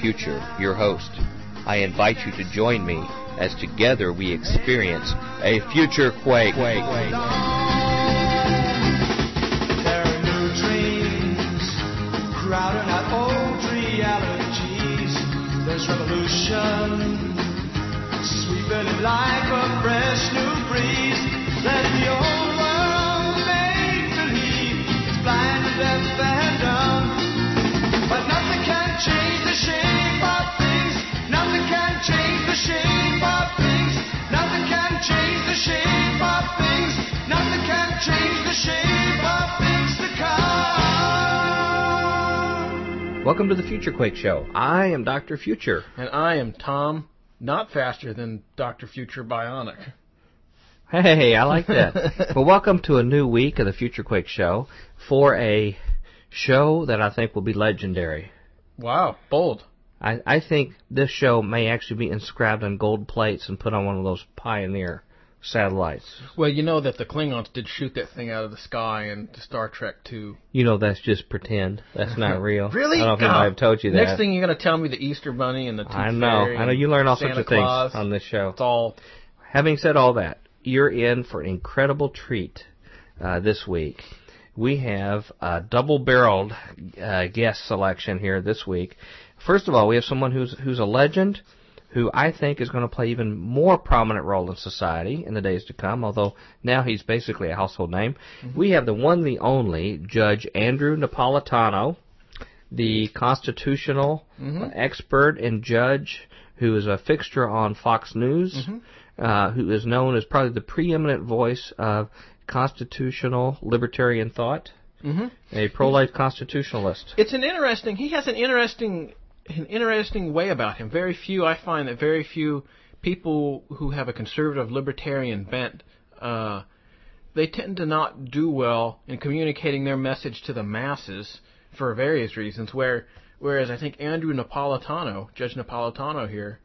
I'm Dr. Future, your host. I invite you to join me as together we experience a future quake. There are new dreams crowding out old realities. There's revolution sweeping like a fresh new breeze. Let the old world make believe it's blind and deaf Welcome to the Future Quake Show. I am Dr. Future. And I am Tom, not faster than Dr. Future Bionic. Hey, I like that. well, welcome to a new week of the Future Quake Show for a show that I think will be legendary. Wow, bold. I, I think this show may actually be inscribed on gold plates and put on one of those Pioneer satellites. Well, you know that the Klingons did shoot that thing out of the sky in Star Trek 2. You know that's just pretend. That's not real. Really? I don't know if anybody have told you that. Next thing you're going to tell me the Easter Bunny and the Tooth I know. Fairy I know you learn all Santa sorts of Claus. things on this show. It's all Having said all that, you're in for an incredible treat uh, this week. We have a double-barreled uh, guest selection here this week. First of all, we have someone who's who's a legend, who I think is going to play even more prominent role in society in the days to come. Although now he's basically a household name. Mm-hmm. We have the one, the only Judge Andrew Napolitano, the constitutional mm-hmm. expert and judge who is a fixture on Fox News, mm-hmm. uh, who is known as probably the preeminent voice of constitutional libertarian thought, a pro-life constitutionalist. It's an interesting. He has an interesting, an interesting way about him. Very few. I find that very few people who have a conservative libertarian bent, uh, they tend to not do well in communicating their message to the masses for various reasons. Where, whereas I think Andrew Napolitano, Judge Napolitano here,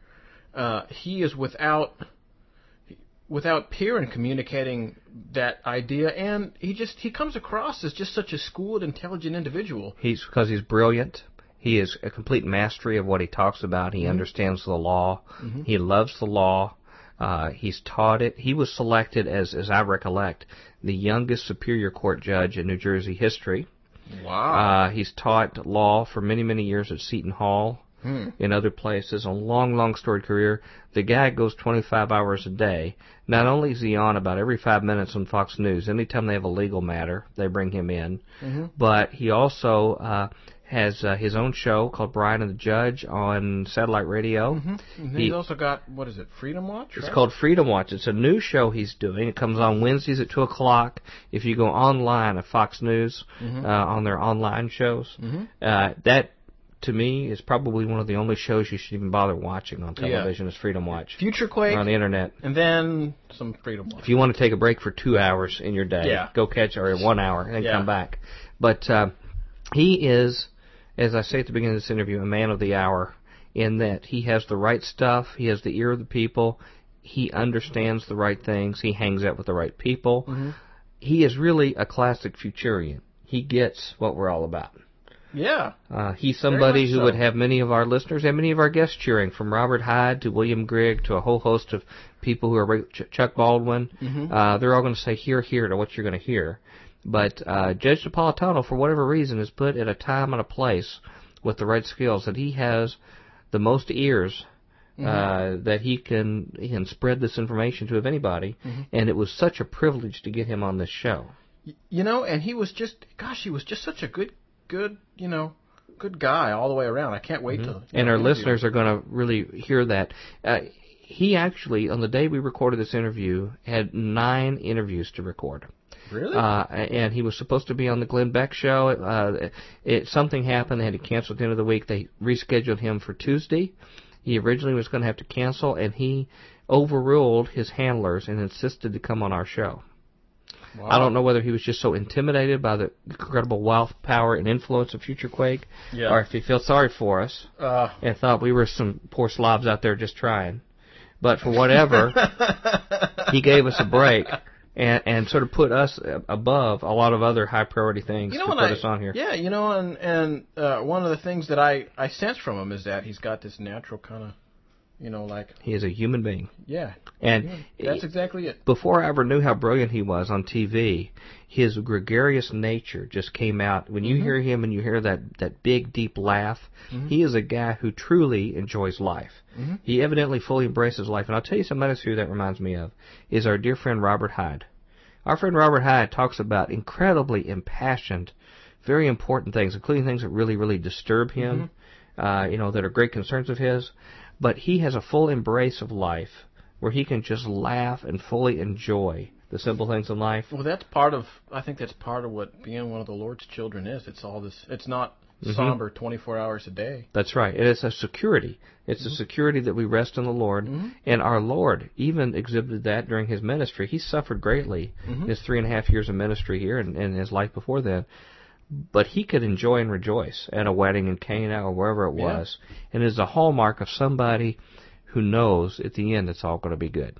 uh, he is without without peer in communicating that idea, and he just he comes across as just such a schooled, intelligent individual. He's because he's brilliant. He is a complete mastery of what he talks about. He understands the law. He loves the law. Uh, he's taught it. He was selected as, as I recollect, the youngest Superior Court judge in New Jersey history. Wow. Uh, he's taught law for many, many years at Seton Hall, in other places. A long, long storied career. The guy goes 25 hours a day. Not only is he on about every five minutes on Fox News, anytime they have a legal matter, they bring him in. But he also uh, has uh, his own show called Brian and the Judge on satellite radio. and he- he's also got what is it, Freedom Watch? It's right? called Freedom Watch. It's a new show he's doing. It comes on Wednesdays at two o'clock. If you go online at Fox News uh, on their online shows, uh, that to me is probably one of the only shows you should even bother watching on television. Is Freedom Watch Future Quake, on the internet. and then some Freedom Watch. If you want to take a break for two hours in your day, Yeah. go catch or one hour and Yeah. come back. But uh, he is, as I say at the beginning of this interview, a man of the hour in that he has the right stuff, he has the ear of the people, he understands the right things, he hangs out with the right people. Mm-hmm. He is really a classic Futurian. He gets what we're all about. Yeah. Uh, he's somebody who so. would have many of our listeners and many of our guests cheering, from Robert Hyde to William Grigg to a whole host of people who are Ch- Chuck Baldwin. Mm-hmm. Uh, they're all going to say hear, hear to what you're going to hear. But uh, Judge Napolitano, for whatever reason, is put at a time and a place with the right skills that he has the most ears Mm-hmm. uh, that he can he can spread this information to of anybody. Mm-hmm. And it was such a privilege to get him on this show. You know, and he was just, gosh, he was just such a good, good, you know, good guy all the way around. I can't wait to. Mm-hmm. and know, our listeners him. are going to really hear that. Uh, he actually, on the day we recorded this interview, had nine interviews to record. Really. Uh, and he was supposed to be on the Glenn Beck show. Uh, it something happened; they had to cancel at the end of the week. They rescheduled him for Tuesday. He originally was going to have to cancel, and he overruled his handlers and insisted to come on our show. wow. I don't know whether he was just so intimidated by the incredible wealth, power, and influence of Future Quake, Yeah. or if he felt sorry for us Uh, and thought we were some poor slobs out there just trying. But for whatever, he gave us a break and and sort of put us above a lot of other high priority things You know to put I, us on here. Yeah, you know, and and uh, one of the things that I I sense from him is that he's got this natural kind of, you know, like He is a human being, yeah, and that's exactly it. before I ever knew how brilliant he was on TV, his gregarious nature just came out. When you mm-hmm. hear him and you hear that, that big, deep laugh, mm-hmm. he is a guy who truly enjoys life. Mm-hmm. He evidently fully embraces life. And I'll tell you somebody else who that reminds me of is our dear friend Robert Hyde. Our friend Robert Hyde talks about incredibly impassioned, very important things, including things that really, really disturb him, uh, you know, that are great concerns of his. But he has a full embrace of life where he can just laugh and fully enjoy the simple things in life. Well, that's part of. I think that's part of what being one of the Lord's children is. It's all this. It's not Mm-hmm. somber 24 hours a day. That's right. And it's a security. It's a mm-hmm. security that we rest in the Lord. Mm-hmm. And our Lord even exhibited that during his ministry. He suffered greatly mm-hmm. his three and a half years of ministry here and, and his life before then. But he could enjoy and rejoice at a wedding in Cana or wherever it Yeah. was. And it is a hallmark of somebody who knows at the end it's all going to be good.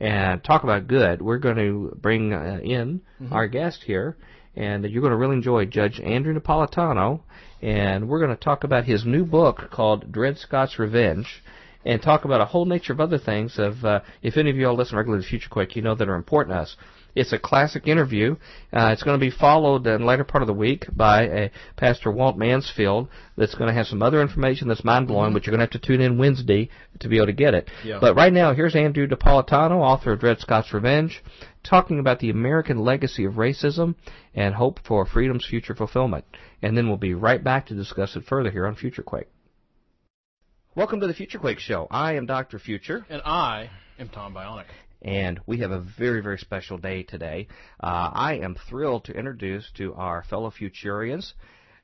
And talk about good, we're going to bring uh, in our guest here, and you're going to really enjoy Judge Andrew Napolitano, and we're going to talk about his new book called Dred Scott's Revenge, and talk about a whole nature of other things. Of uh, if any of you all listen regularly to Future Quake, you know that are important to us. It's a classic interview. Uh, it's going to be followed in the later part of the week by uh, Pastor Walt Mansfield that's going to have some other information that's mind blowing, but you're going to have to tune in Wednesday to be able to get it. Yeah. But right now, here's Andrew Napolitano, author of Dred Scott's Revenge, talking about the American legacy of racism and hope for freedom's future fulfillment. And then we'll be right back to discuss it further here on Future Quake. Welcome to the Future Quake Show. I am Dr. Future. And I am Tom Bionic. And we have a very, very special day today. Uh, I am thrilled to introduce to our fellow Futurians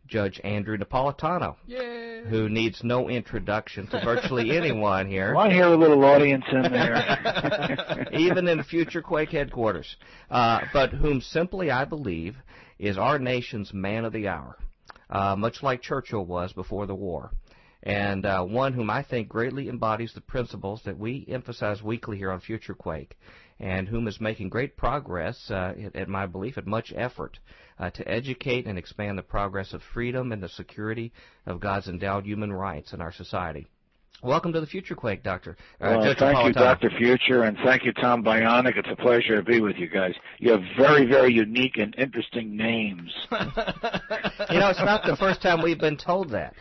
Judge Andrew Napolitano, Yay! who needs no introduction to virtually anyone here, Well, I hear a little audience in there. even in Future Quake headquarters, uh, but whom simply I believe is our nation's man of the hour, uh, much like Churchill was before the war. And uh, one whom I think greatly embodies the principles that we emphasize weekly here on Future Quake, and whom is making great progress, uh, at, my belief, at much effort uh, to educate and expand the progress of freedom and the security of God's endowed human rights in our society. Welcome to the Future Quake, Doctor. Uh, well, Judge thank you, Dr. Future, and thank you, Tom Bionic. It's a pleasure to be with you guys. You have very, very unique and interesting names. You know, it's not the first time we've been told that.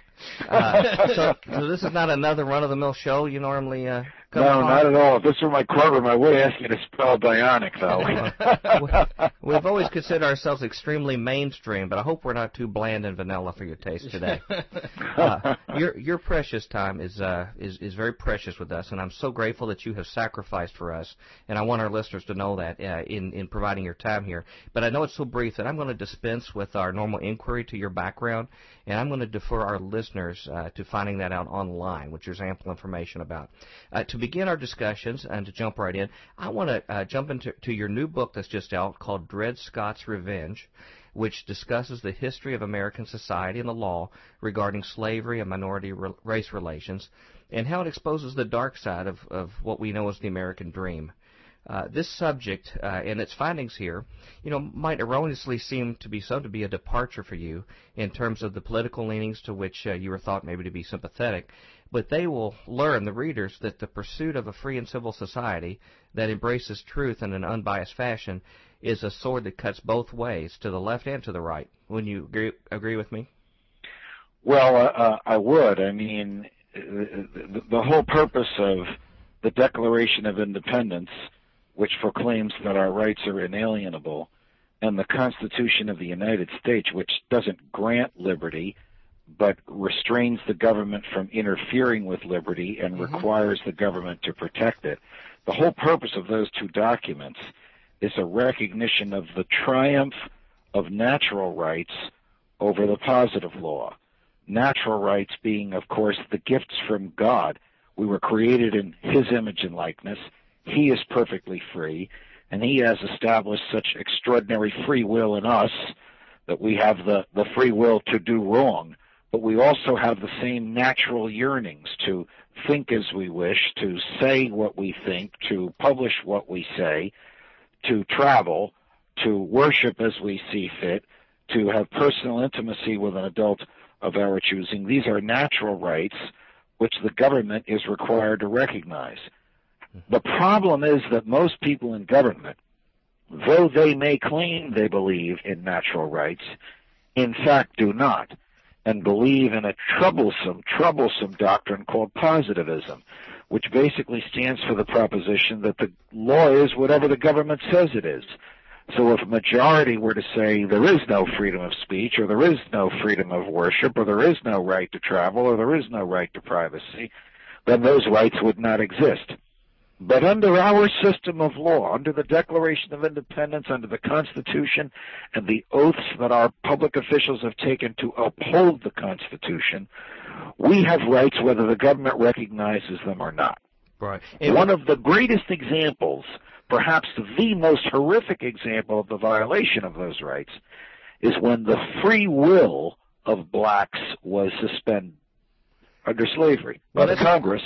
Uh, so, so this is not another run-of-the-mill show. You normally uh, no, on. not at all. If this were my courtroom, I would ask you to spell Bionic, though. We've always considered ourselves extremely mainstream, but I hope we're not too bland and vanilla for your taste today. Uh, your your precious time is uh is is very precious with us, and I'm so grateful that you have sacrificed for us. And I want our listeners to know that uh, in in providing your time here. But I know it's so brief that I'm going to dispense with our normal inquiry to your background, and I'm going to defer our listeners uh, to finding that out online, which there's ample information about. Uh, to begin our discussions and to jump right in, I want to uh, jump into to your new book that's just out called Dred Scott's Revenge, which discusses the history of American society and the law regarding slavery and minority re- race relations, and how it exposes the dark side of, of what we know as the American dream. Uh, this subject uh, and its findings here, you know, might erroneously seem to be so to be a departure for you in terms of the political leanings to which uh, you were thought maybe to be sympathetic, but they will learn the readers that the pursuit of a free and civil society that embraces truth in an unbiased fashion is a sword that cuts both ways, to the left and to the right. Wouldn't you agree, agree with me? Well, uh, uh, I would. I mean, the, the whole purpose of the Declaration of Independence, which proclaims that our rights are inalienable, and the Constitution of the United States, which doesn't grant liberty, but restrains the government from interfering with liberty and mm-hmm. requires the government to protect it. The whole purpose of those two documents is a recognition of the triumph of natural rights over the positive law natural rights being, of course, the gifts from God. We were created in His image and likeness. He is perfectly free, and He has established such extraordinary free will in us that we have the, the free will to do wrong. But we also have the same natural yearnings to think as we wish, to say what we think, to publish what we say, to travel, to worship as we see fit, to have personal intimacy with an adult of our choosing. These are natural rights which the government is required to recognize. Mm-hmm. The problem is that most people in government, though they may claim they believe in natural rights, in fact do not, and believe in a troublesome, troublesome doctrine called positivism, which basically stands for the proposition that the law is whatever the government says it is. So if a majority were to say there is no freedom of speech, or there is no freedom of worship, or there is no right to travel, or there is no right to privacy, then those rights would not exist. But under our system of law, under the Declaration of Independence, under the Constitution, and the oaths that our public officials have taken to uphold the Constitution, we have rights whether the government recognizes them or not. Right. One of the greatest examples perhaps the most horrific example of the violation of those rights is when the free will of blacks was suspended under slavery by Well, the Congress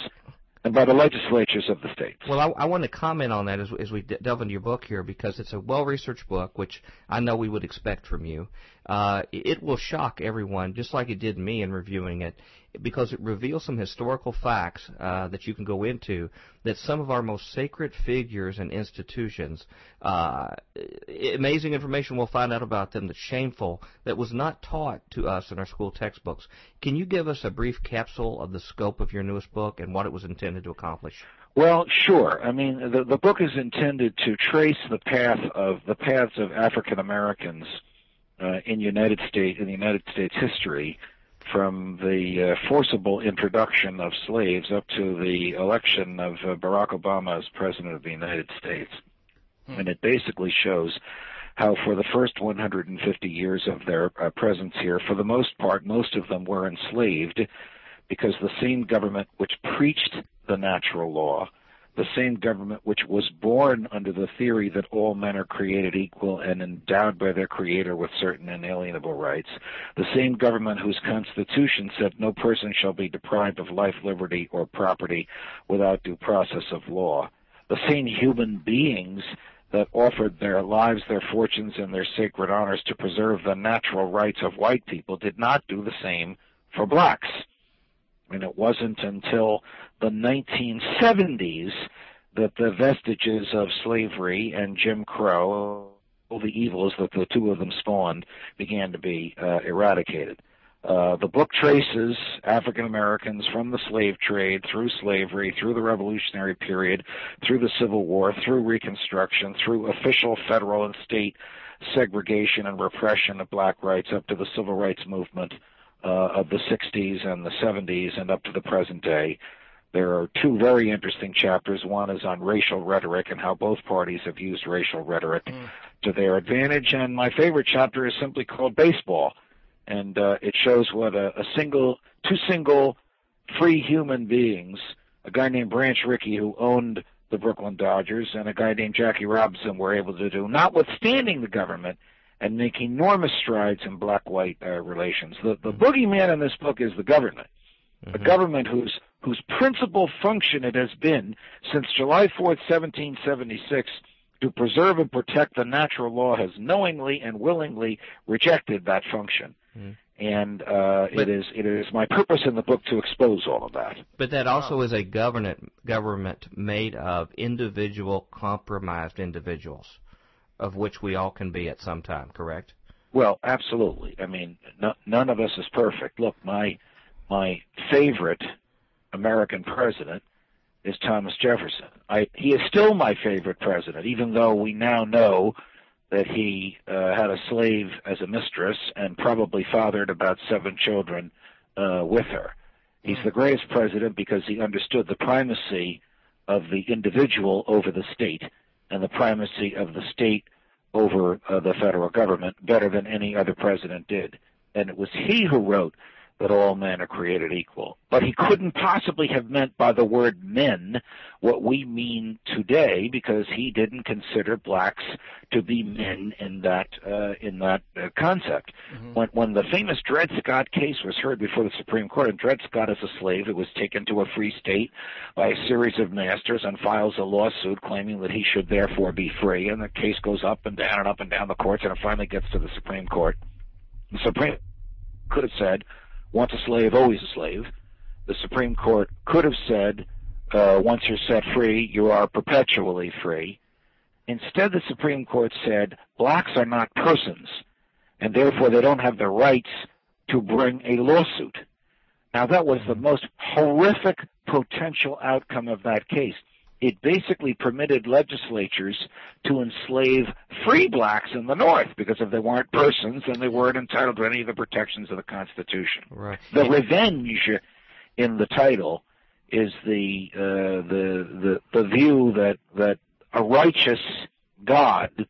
and by the legislatures of the states. Well, I, I want to comment on that as, as we delve into your book here because it's a well-researched book, which I know we would expect from you. Uh, it will shock everyone, just like it did me in reviewing it, because it reveals some historical facts uh, that you can go into that some of our most sacred figures and institutions, uh, amazing information we'll find out about them that's shameful, that was not taught to us in our school textbooks. Can you give us a brief capsule of the scope of your newest book and what it was intended to accomplish? Well, sure. I mean, the, the book is intended to trace the path of the paths of African Americans uh, in United States in the United States history, from the uh, forcible introduction of slaves up to the election of uh, Barack Obama as president of the United States, Hmm. and it basically shows how for the first 150 years of their uh, presence here, for the most part, most of them were enslaved because the same government which preached the natural law, the same government which was born under the theory that all men are created equal and endowed by their creator with certain inalienable rights, the same government whose constitution said no person shall be deprived of life, liberty, or property without due process of law, the same human beings that offered their lives, their fortunes, and their sacred honors to preserve the natural rights of white people did not do the same for blacks. And it wasn't until the 1970s that the vestiges of slavery and Jim Crow, all the evils that the two of them spawned, began to be uh, eradicated. Uh, the book traces African Americans from the slave trade through slavery, through the Revolutionary period, through the Civil War, through Reconstruction, through official federal and state segregation and repression of black rights up to the Civil Rights Movement uh, of the 60s and the 70s and up to the present day. There are two very interesting chapters. One is on racial rhetoric and how both parties have used racial rhetoric Mm. to their advantage. And my favorite chapter is simply called Baseball and uh, it shows what a, a single, two single free human beings, a guy named Branch Rickey who owned the Brooklyn Dodgers, and a guy named Jackie Robinson were able to do, notwithstanding the government, and make enormous strides in black-white uh, relations. The the boogeyman in this book is the government, a government whose whose principal function it has been since July 4th, 1776 to preserve and protect the natural law has knowingly and willingly rejected that function. Mm. And uh, But- it is it is my purpose in the book to expose all of that. But that also is a government government made of individual compromised individuals, of which we all can be at some time. Correct? Well, absolutely. I mean, no, none of us is perfect. Look, my my favorite American president is Thomas Jefferson. I, he is still my favorite president, even though we now know that he uh, had a slave as a mistress and probably fathered about seven children uh, with her. He's the greatest president because he understood the primacy of the individual over the state and the primacy of the state over uh, the federal government better than any other president did. And it was he who wrote that all men are created equal. But he couldn't possibly have meant by the word men what we mean today because he didn't consider blacks to be men in that uh, in that uh, concept. Mm-hmm. When when the famous Dred Scott case was heard before the Supreme Court, and Dred Scott is a slave who was taken to a free state by a series of masters and files a lawsuit claiming that he should therefore be free, and the case goes up and down and up and down the courts, and it finally gets to the Supreme Court. The Supreme could have said, once a slave, always a slave. The Supreme Court could have said, uh, once you're set free, you are perpetually free. Instead, the Supreme Court said, blacks are not persons, and therefore they don't have the rights to bring a lawsuit. Now, that was the most horrific potential outcome of that case it basically permitted legislatures to enslave free blacks in the North because if they weren't persons, then they weren't entitled to any of the protections of the Constitution. Right. The revenge in the title is the uh, the the the view that that a righteous God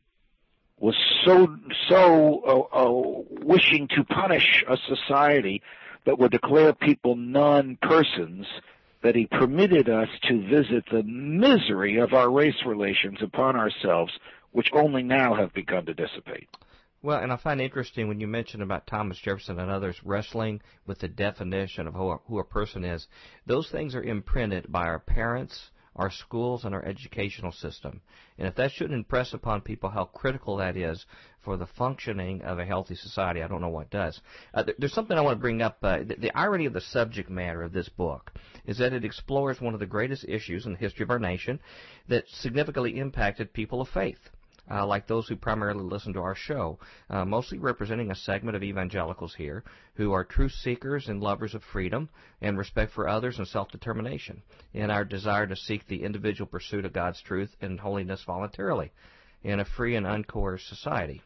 was so so uh, uh, wishing to punish a society that would declare people non-persons that he permitted us to visit the misery of our race relations upon ourselves, which only now have begun to dissipate. Well, and I find interesting when you mention about Thomas Jefferson and others wrestling with the definition of who a, who a person is. Those things are imprinted by our parents, our schools, and our educational system. And if that shouldn't impress upon people how critical that is for the functioning of a healthy society, I don't know what does. Uh, there's something I want to bring up. Uh, the, the irony of the subject matter of this book is that it explores one of the greatest issues in the history of our nation that significantly impacted people of faith uh, like those who primarily listen to our show, uh, mostly representing a segment of evangelicals here who are truth seekers and lovers of freedom and respect for others and self-determination, in our desire to seek the individual pursuit of God's truth and holiness voluntarily in a free and uncoerced society.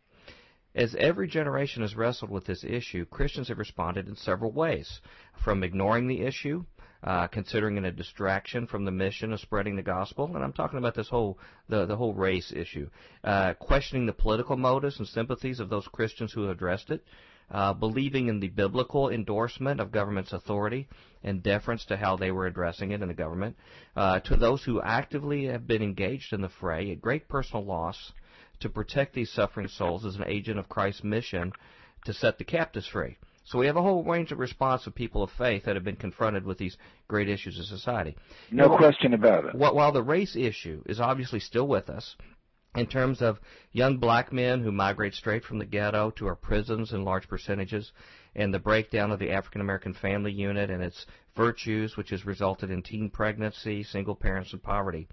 As every generation has wrestled with this issue, Christians have responded in several ways, from ignoring the issue uh, considering it a distraction from the mission of spreading the gospel. And I'm talking about this whole the the whole race issue, uh, questioning the political motives and sympathies of those Christians who addressed it. Uh, believing in the biblical endorsement of government's authority and deference to how they were addressing it in the government, uh, to those who actively have been engaged in the fray at great personal loss to protect these suffering souls as an agent of Christ's mission to set the captives free. So we have a whole range of response of people of faith that have been confronted with these great issues of society. No now, question about it. While the race issue is obviously still with us, in terms of young black men who migrate straight from the ghetto to our prisons in large percentages, and the breakdown of the African American family unit and its virtues, which has resulted in teen pregnancy, single parents, and poverty.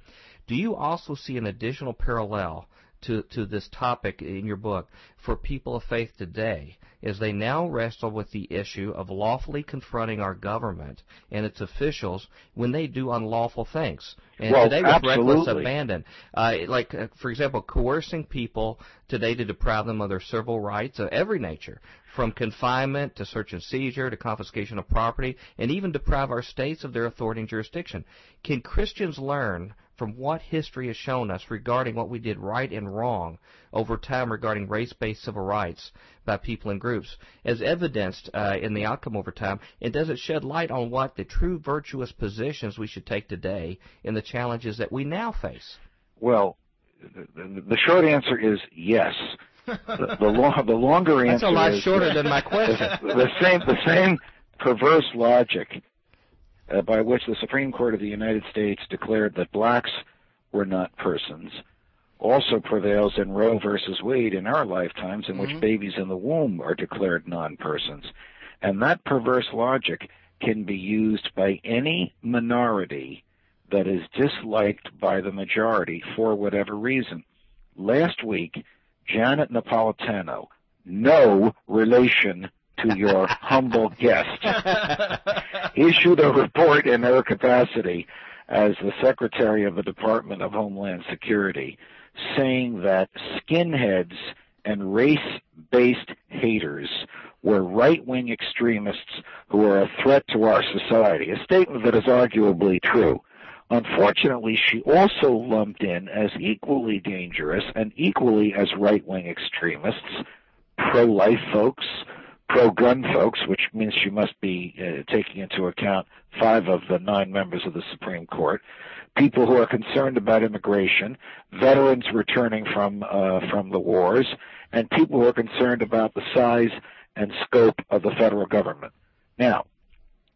Do you also see an additional parallel to, to this topic in your book for people of faith today as they now wrestle with the issue of lawfully confronting our government and its officials when they do unlawful things. And well, today with reckless abandon. Uh, like, uh, for example, coercing people today to deprive them of their civil rights of every nature, from confinement to search and seizure to confiscation of property, and even deprive our states of their authority and jurisdiction. Can Christians learn from what history has shown us regarding what we did right and wrong over time regarding race-based civil rights by people and groups, as evidenced uh, in the outcome over time, and does it shed light on what the true virtuous positions we should take today in the challenges that we now face? Well, the, the short answer is yes. the, the, long, the longer answer That's a lot is shorter than my question. the same the same perverse logic uh, by which the Supreme Court of the United States declared that blacks were not persons also prevails in Roe versus Wade in our lifetimes, in mm-hmm. which babies in the womb are declared non-persons. And that perverse logic can be used by any minority that is disliked by the majority for whatever reason. Last week, Janet Napolitano, no relation to your humble guest, issued a report in her capacity as the Secretary of the Department of Homeland Security saying that skinheads and race-based haters were right-wing extremists who are a threat to our society, a statement that is arguably true. Unfortunately, she also lumped in as equally dangerous and equally as right-wing extremists pro-life folks, pro-gun folks, which means she must be uh, taking into account five of the nine members of the Supreme Court, people who are concerned about immigration, veterans returning from uh, from the wars, and people who are concerned about the size and scope of the federal government. Now,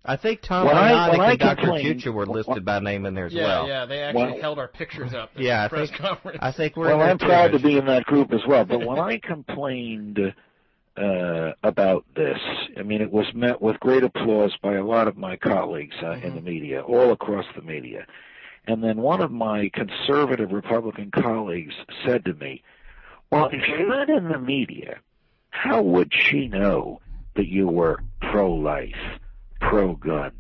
I think Tom When I- I and Dr. complained- Future were listed by name in there as yeah, well. yeah, yeah, they actually Well- held our pictures up. At Yeah, I the press think- conference. I think we're well, I'm proud to be in that group as well. But when I complained uh, about this, I mean, it was met with great applause by a lot of my colleagues uh, in the media, all across the media. And then one of my conservative Republican colleagues said to me, "Well, if you're not in the media, how would she know that you were pro-life, pro-gun,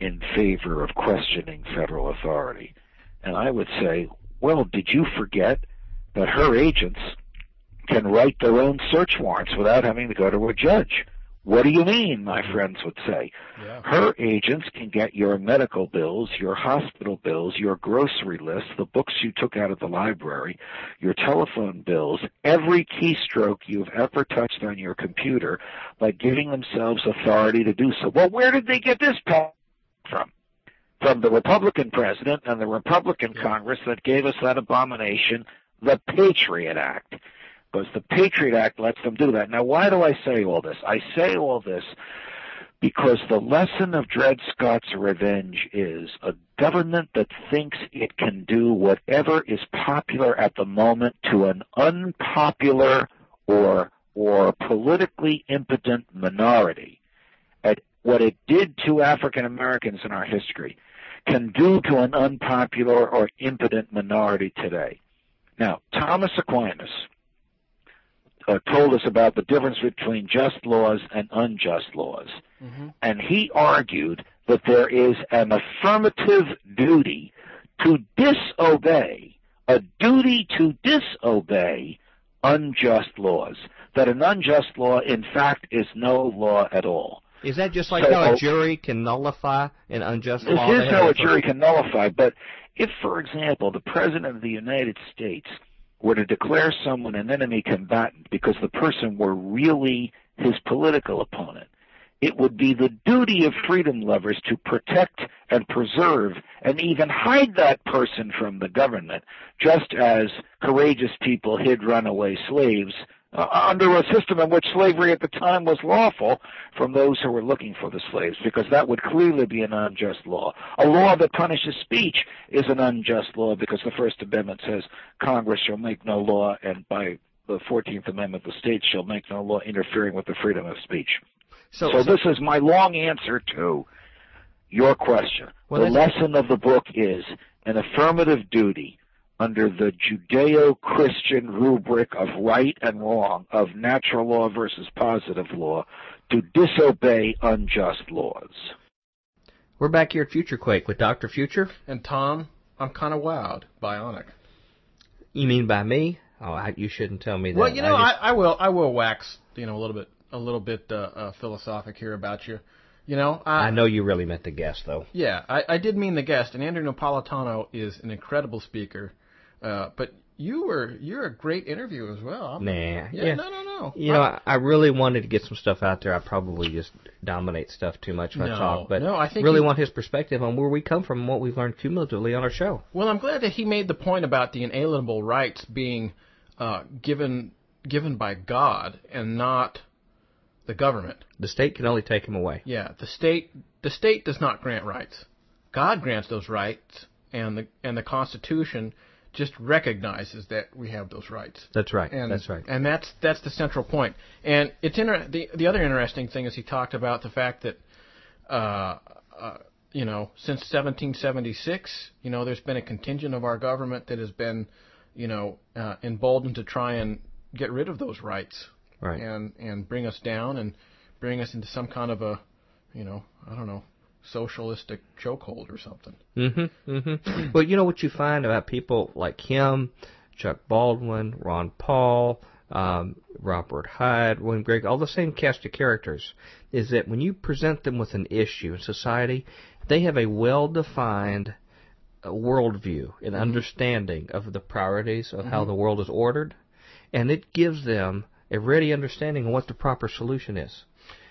in favor of questioning federal authority?" And I would say, well, did you forget that her agents can write their own search warrants without having to go to a judge? What do you mean, my hmm. friends would say? yeah. Her agents can get your medical bills, your hospital bills, your grocery list, the books you took out of the library, your telephone bills, every keystroke you've ever touched on your computer by giving themselves authority to do so. Well, where did they get this power from? From the Republican president and the Republican Congress that gave us that abomination, the Patriot Act. Because the Patriot Act lets them do that. Now, why do I say all this? I say all this because the lesson of Dred Scott's revenge is a government that thinks it can do whatever is popular at the moment to an unpopular or or politically impotent minority at what it did to African Americans in our history can do to an unpopular or impotent minority today. Now, Thomas Aquinas uh, told us about the difference between just laws and unjust laws. And he argued that there is an affirmative duty to disobey, a duty to disobey unjust laws. That an unjust law, in fact, is no law at all. Is that just like So- how a jury can nullify an unjust law? They is how a jury can nullify, but if, for example, the President of the United States were to declare someone an enemy combatant because the person were really his political opponent, it would be the duty of freedom lovers to protect and preserve and even hide that person from the government, just as courageous people hid runaway slaves uh, under a system in which slavery at the time was lawful from those who were looking for the slaves, because that would clearly be an unjust law. A law that punishes speech is an unjust law because the First Amendment says Congress shall make no law, and by the 14th Amendment, the states shall make no law interfering with the freedom of speech. So, So this is my long answer to your question. Well, the lesson of the book is an affirmative duty under the Judeo-Christian rubric of right and wrong, of natural law versus positive law, to disobey unjust laws. we're back here at Future Quake with Dr. Future. And Tom, I'm kind of wowed, bionic. You mean by me? Oh, I, you shouldn't tell me that. Well, you know, I, just- I will I will wax you know a little bit a little bit uh, uh, philosophic here about you. You know, I, I know you really meant the guest, though. Yeah, I, I did mean the guest, and Andrew Napolitano is an incredible speaker. Uh, but you were you're a great interview as well. I'm- Nah. Yeah, Yeah. no, no, no. You know, I, I really wanted to get some stuff out there. I probably just dominate stuff too much when I talk, but no, I think really you- want his perspective on where we come from and what we've learned cumulatively on our show. Well, I'm glad that he made the point about the inalienable rights being uh, given given by God and not the government. The state can only take him away. Yeah, the state the state does not grant rights. God grants those rights, and the and the Constitution just recognizes that we have those rights. That's right. And, That's right. And that's that's the central point. And it's inter- the the other interesting thing is he talked about the fact that, uh, uh, you know, since 1776, you know, there's been a contingent of our government that has been, you know, uh, emboldened to try and get rid of those rights Right. and and bring us down and bring us into some kind of a, you know, I don't know, socialistic chokehold or something. Mm-hmm. Mm-hmm. well, you know what you find about people like him, Chuck Baldwin, Ron Paul, um, Robert Hyde, William Grigg, all the same cast of characters, is that when you present them with an issue in society, they have a well-defined uh, worldview and understanding of the priorities of how the world is ordered, and it gives them a ready understanding of what the proper solution is.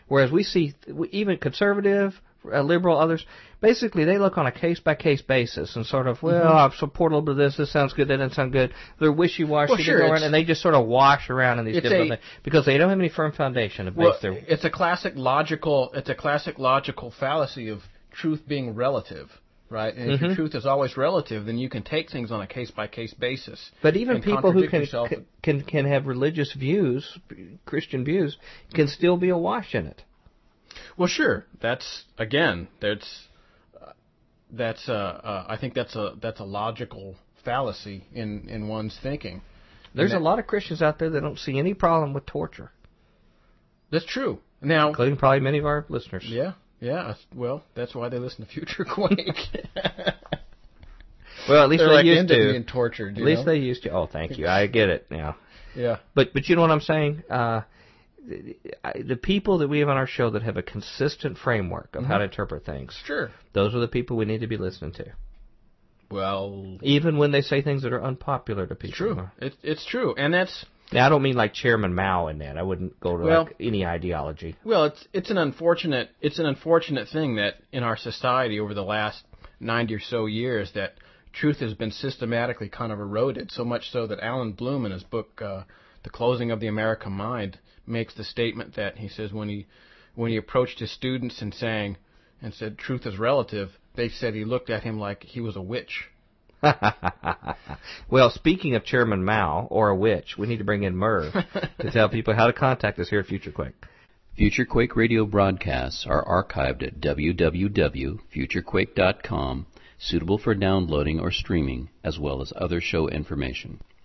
Whereas we see even conservative, uh, liberal, others, basically they look on a case by case basis and sort of, well, I support a little bit of this. This sounds good. That doesn't sound good. They're wishy washy, Well, sure, and they just sort of wash around in these different a- things because they don't have any firm foundation to base Well, their. it's a classic logical. It's a classic logical fallacy of truth being relative, right? And if Mm-hmm. your truth is always relative, then you can take things on a case by case basis. But even people who can can can have religious views, Christian views, can still be awash in it. Well, sure. That's again. That's uh, that's uh, uh, I think that's a that's a logical fallacy in in one's thinking. There's a lot of Christians out there that don't see any problem with torture, That's true. Now, including probably many of our listeners. yeah, yeah. Well, that's why they listen to Future Quake. Well, at least They're they like used to. being tortured. At least know? they used to. Oh, thank you. I get it now. Yeah. But but you know what I'm saying? Uh, the, people that we have on our show that have a consistent framework of how Mm-hmm. to interpret things, Sure. those are the people we need to be listening to, Well, even when they say things that are unpopular to people. true. It, it's true, and that's Now I don't mean like Chairman Mao in that. I wouldn't go to Well- like any ideology. well, it's it's an unfortunate it's an unfortunate thing that in our society over the last ninety or so years that truth has been systematically kind of eroded. So much so that Allan Bloom in his book uh, The Closing of the American Mind makes the statement that he says when he when he approached his students and saying and said truth is relative, they said he looked at him like he was a witch. well, speaking of Chairman Mao or a witch, we need to bring in Merv to tell people how to contact us here at Future Quake. Future Quake radio broadcasts are archived at www.futurequake.com, suitable for downloading or streaming, as well as other show information.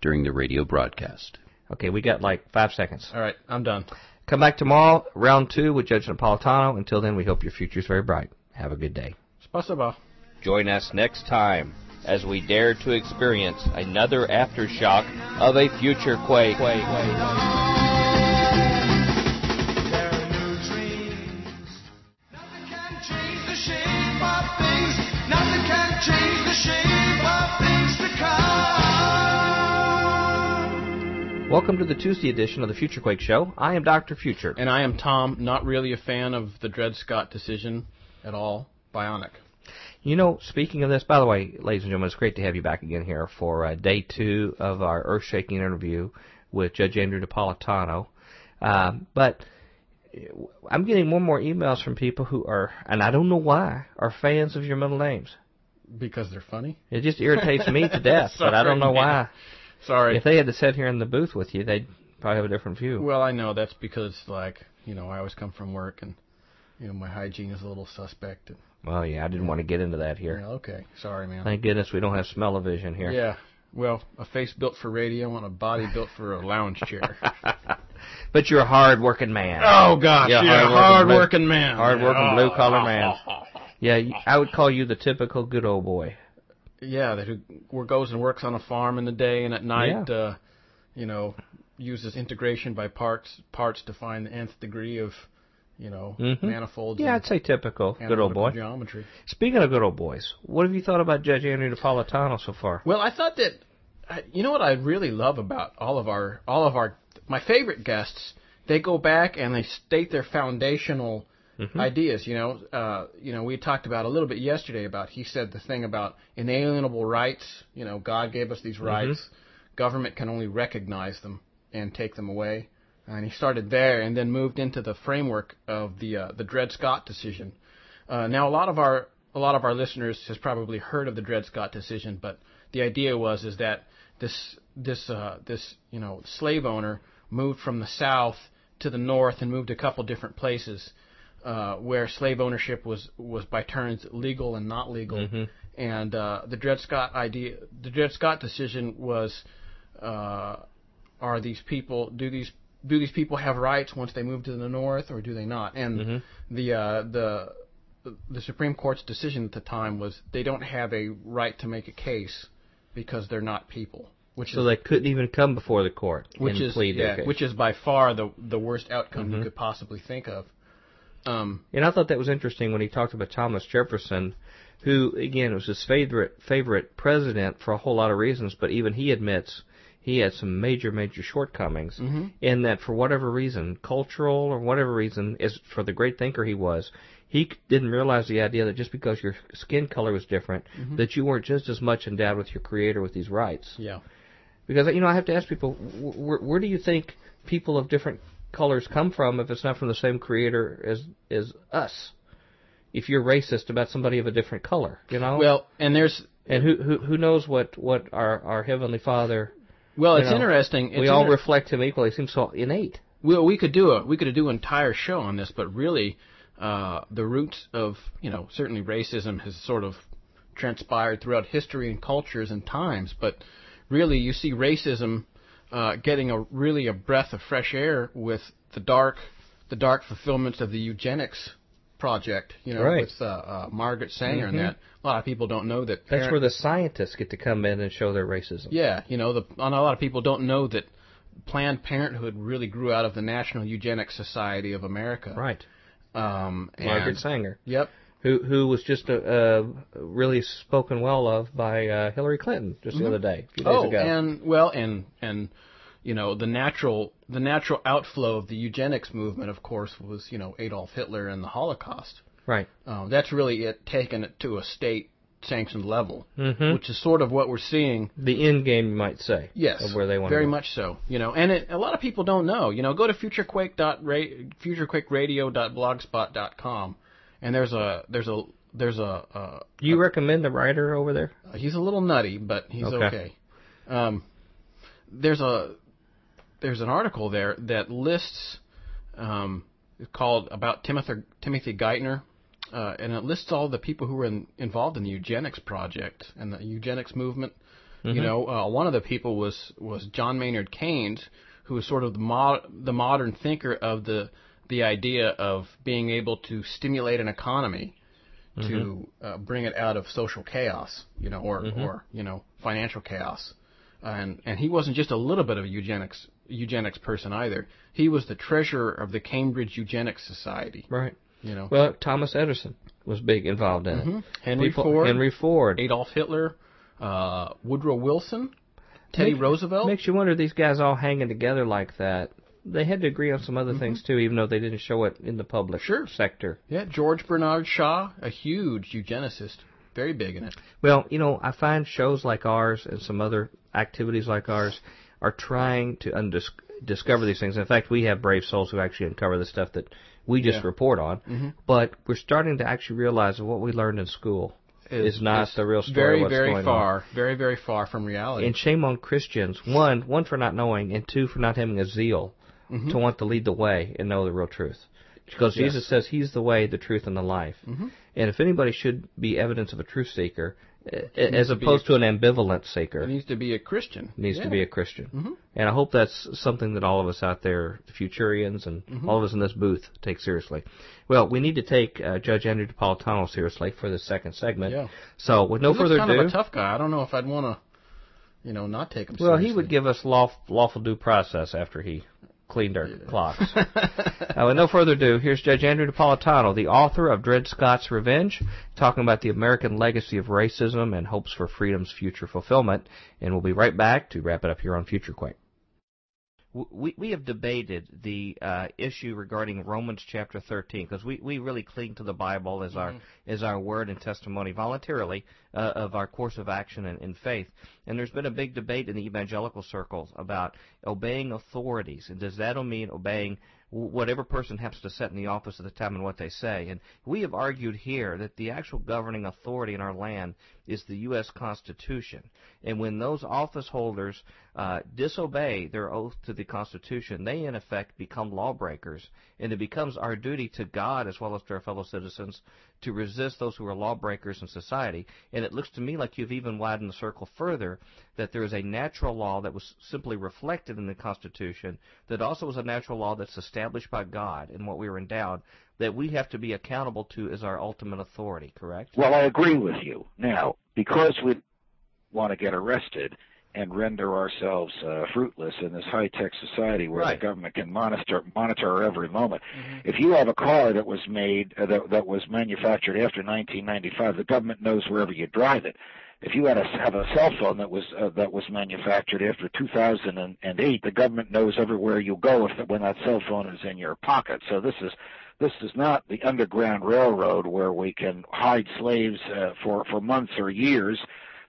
during the radio broadcast. Okay, we got like five seconds. All right, I'm done. Come back tomorrow, round two with Judge Napolitano. Until then, we hope your future is very bright. Have a good day. Spasiba. Join us next time as we dare to experience another aftershock of a future quake. There are new dreams. Nothing can change the shape Welcome to the Tuesday edition of the Future Quake Show. I am Dr. Future. And I am Tom, not really a fan of the Dred Scott decision at all. Bionic. You know, speaking of this, by the way, ladies and gentlemen, it's great to have you back again here for uh, day two of our earth-shaking interview with Judge Andrew Napolitano. Um, but uh, I'm getting more and more emails from people who are, and I don't know why, are fans of your middle names. Because they're funny? It just irritates me to death, but I don't know Sorry, why. Sorry. If they had to sit here in the booth with you, they'd probably have a different view. Well, I know that's because, like, you know, I always come from work and, you know, my hygiene is a little suspect. And, Well, yeah, I didn't want to get into that yeah, here. okay. Sorry, man. Thank goodness we don't have smell-o-vision here. Yeah. Well, a face built for radio and a body built for a lounge chair. But you're a hard-working man. oh, gosh. Yeah, Yeah, hard-working hard blue- working man. hard-working Yeah. blue-collar man. Yeah, I would call you the typical good old boy. Yeah, that who goes and works on a farm in the day and at night, Yeah. uh, you know, uses integration by parts parts to find the nth degree of, you know, Mhm. manifolds. Yeah, I'd say typical good old boy. geometry. Speaking of good old boys, what have you thought about Judge Andrew Napolitano so far? Well, I thought that, you know, what I really love about all of our all of our my favorite guests, they go back and they state their foundational Mm-hmm. ideas. You know, uh, you know, we talked about a little bit yesterday about he said the thing about inalienable rights. You know, God gave us Mm-hmm. these rights. Government can only recognize them and take them away. And he started there and then moved into the framework of the uh, the Dred Scott decision. Uh, now, a lot of our a lot of our listeners has probably heard of the Dred Scott decision, but the idea was is that this this uh, this you know slave owner moved from the south to the north and moved a couple different places uh, where slave ownership was was by turns legal and not legal. And uh, the Dred Scott idea, the Dred Scott decision was, uh, are these people do these do these people have rights once they move to the north, or do they not? And Mm-hmm. the uh, the the Supreme Court's decision at the time was they don't have a right to make a case because they're not people, which So is they couldn't even come before the court which and is plead their yeah, case. which is by far the the worst outcome Mm-hmm. you could possibly think of. Um, And I thought that was interesting when he talked about Thomas Jefferson, who again was his favorite favorite president for a whole lot of reasons, but even he admits he had some major major shortcomings. In that for whatever reason, cultural or whatever reason, is for the great thinker he was, he didn't realize the idea that just because your skin color was different, that you weren't just as much endowed with your creator with these rights. yeah, Because you know, I have to ask people, wh- where, where do you think people of different colors come from if it's not from the same creator as as us? If you're racist about somebody of a different color, you know. well, and there's and who who who knows what what our our heavenly Father? well, it's know, interesting. It's we all inter- reflect Him equally. It seems so innate. Well, we could do a we could do an entire show on this, but really, uh, the roots of you know certainly racism has sort of transpired throughout history and cultures and times, but really you see racism uh, getting a really a breath of fresh air with the dark the dark fulfillments of the eugenics project. You know, Right. with uh, uh, Margaret Sanger and that. A lot of people don't know that. That's where the scientists get to come in and show their racism. yeah, you know, the and a lot of people don't know that Planned Parenthood really grew out of the National Eugenics Society of America. Right. Um, and, Margaret Sanger, Yep. Who who was just uh, uh, really spoken well of by uh, Hillary Clinton just the other day, a few days Oh, ago. and well, and and you know the natural the natural outflow of the eugenics movement, of course, was you know Adolf Hitler and the Holocaust. right. Um, that's really it taken it to a state sanctioned level, Mhm. which is sort of what we're seeing. The end game, you might say. Yes, Of where they want very to much so. You know, and it, a lot of people don't know. You know, go to futurequake dot ra- futurequakeradio.blogspot.com, and there's a there's a there's a, a Do you recommend the writer over there? he's a little nutty, but he's Okay. okay. Um, there's a there's an article there that lists um, called about Timothy Timothy Geithner, uh, and it lists all the people who were in, involved in the eugenics project and the eugenics movement. You know, uh, one of the people was was John Maynard Keynes, who was sort of the mo- the modern thinker of the the idea of being able to stimulate an economy to uh, bring it out of social chaos, you know, or or you know financial chaos, and and he wasn't just a little bit of a eugenics eugenics person either. He was the treasurer of the Cambridge Eugenics Society. Right. You know, Well, Thomas Edison was big involved in it. Henry People- Ford, Henry Ford. Adolf Hitler, uh, Woodrow Wilson, Teddy Makes- Roosevelt. Makes you wonder these guys all hanging together like that. They had to agree on some other things too, even though they didn't show it in the public Sure. sector. yeah, George Bernard Shaw, a huge eugenicist, very big in it. Well, you know, I find shows like ours and some other activities like ours are trying to undis- discover these things. In fact, we have brave souls who actually uncover the stuff that we just Yeah. report on. Mm-hmm. But we're starting to actually realize that what we learned in school is, not is the real story. Very, what's very going on. far, very, very far from reality. And shame on Christians. One, one for not knowing, and two for not having a zeal to want to lead the way and know the real truth. Because Mm-hmm. Yes. Jesus says He's the way, the truth, and the life. Mhm. And if anybody should be evidence of a truth seeker, uh, needs as to opposed a- to an ambivalent seeker, He needs to be a Christian. needs to be a Christian. Mhm. And I hope that's something that all of us out there, the Futurians and Mm-hmm. all of us in this booth, take seriously. Well, we need to take uh, Judge Andrew Napolitano seriously for the second segment. Yeah. So, with no further kind ado, of a tough guy. I don't know if I'd want to, you know, not take him. well, he would give us law, lawful due process after he cleaned our clocks. uh, with no further ado, here's Judge Andrew Napolitano, the author of Dred Scott's Revenge, talking about the American legacy of racism and hopes for freedom's future fulfillment. And we'll be right back to wrap it up here on Future Quake. We, we have debated the uh, issue regarding Romans chapter 13 because we, we really cling to the Bible as our as our word and testimony voluntarily uh, of our course of action and in faith. And there's been a big debate in the evangelical circles about obeying authorities and does that mean obeying whatever person happens to sit in the office at the time and what they say. And we have argued here that the actual governing authority in our land is the U.S. Constitution. And when those office holders uh, disobey their oath to the Constitution, they in effect become lawbreakers, and it becomes our duty to God as well as to our fellow citizens to resist those who are lawbreakers in society. And it looks to me like you've even widened the circle further that there is a natural law that was simply reflected in the Constitution that also was a natural law that's established by God and what we were endowed that we have to be accountable to as our ultimate authority, correct? Well, I agree with you. Now, because we want to get arrested and render ourselves uh, fruitless in this high-tech society where Right. the government can monitor monitor every moment. Mm-hmm. If you have a car that was made uh, that, that was manufactured after 1995, the government knows wherever you drive it. If you had a, have a cell phone that was uh, that was manufactured after 2008, the government knows everywhere you go if when that cell phone is in your pocket. So this is this is not the underground railroad where we can hide slaves uh, for for months or years.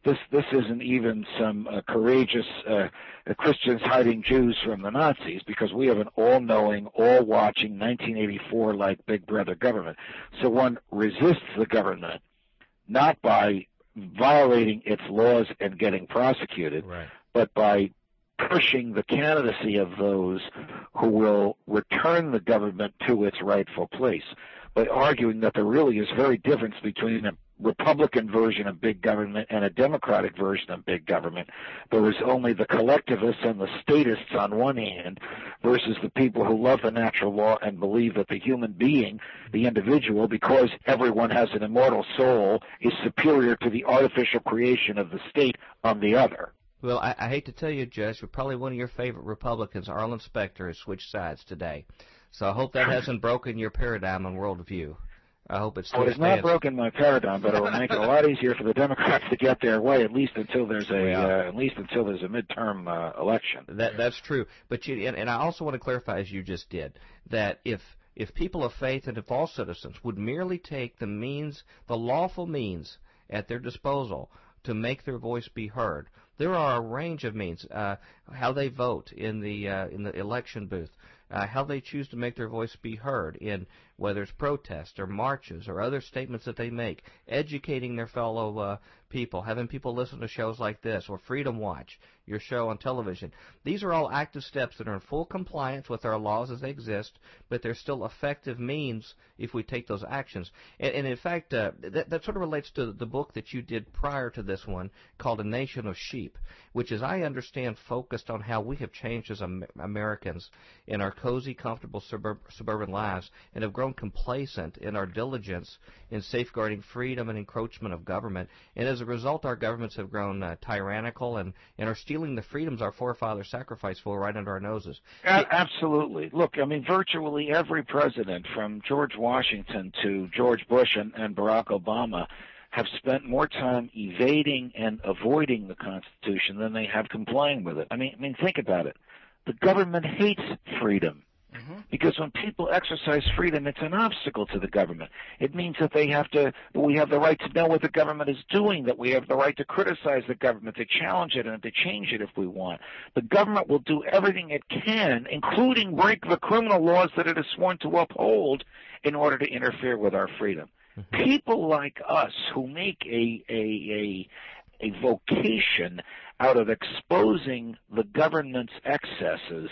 This this isn't even some uh, courageous uh, uh, Christians hiding Jews from the Nazis because we have an all-knowing, all-watching 1984-like Big Brother government. So one resists the government not by violating its laws and getting prosecuted, Right. but by pushing the candidacy of those who will return the government to its rightful place by arguing that there really is very difference between a Republican version of big government and a Democratic version of big government. There is only the collectivists and the statists on one hand versus the people who love the natural law and believe that the human being, the individual, because everyone has an immortal soul, is superior to the artificial creation of the state on the other. Well, I, I hate to tell you, Judge, but probably one of your favorite Republicans, Arlen Specter, has switched sides today. So I hope that hasn't broken your paradigm and worldview. I hope it still Well, it's not broken my paradigm, but it will make it a lot easier for the Democrats to get their way, at least until there's a Yeah. uh, at least until there's a midterm uh, election. That that's true. But you and, and I also want to clarify, as you just did, that if if people of faith and if all citizens would merely take the means, the lawful means at their disposal to make their voice be heard, there are a range of means. Uh, how they vote in the uh, in the election booth, uh, how they choose to make their voice be heard in whether it's protests or marches or other statements that they make, educating their fellow uh, people, having people listen to shows like this or Freedom Watch, your show on television. These are all active steps that are in full compliance with our laws as they exist, but they're still effective means if we take those actions. And, and in fact, uh, that, that sort of relates to the book that you did prior to this one called A Nation of Sheep, which, as I understand, focused on how we have changed as Am- Americans in our cozy, comfortable suburb- suburban lives and have grown complacent in our diligence in safeguarding freedom and encroachment of government. And as a result, our governments have grown uh, tyrannical and, and are stealing the freedoms our forefathers sacrificed for right under our noses. Absolutely. Look, I mean, virtually every president, from George Washington to George Bush and, and Barack Obama, have spent more time evading and avoiding the Constitution than they have complying with it. I mean, I mean, think about it. The government hates freedom. Mm-hmm. Because when people exercise freedom, it's an obstacle to the government. It means that they have to, that we have the right to know what the government is doing, that we have the right to criticize the government, to challenge it, and to change it if we want. The government will do everything it can, including break the criminal laws that it is sworn to uphold, in order to interfere with our freedom. Mm-hmm. People like us who make a, a, a, a vocation out of exposing the government's excesses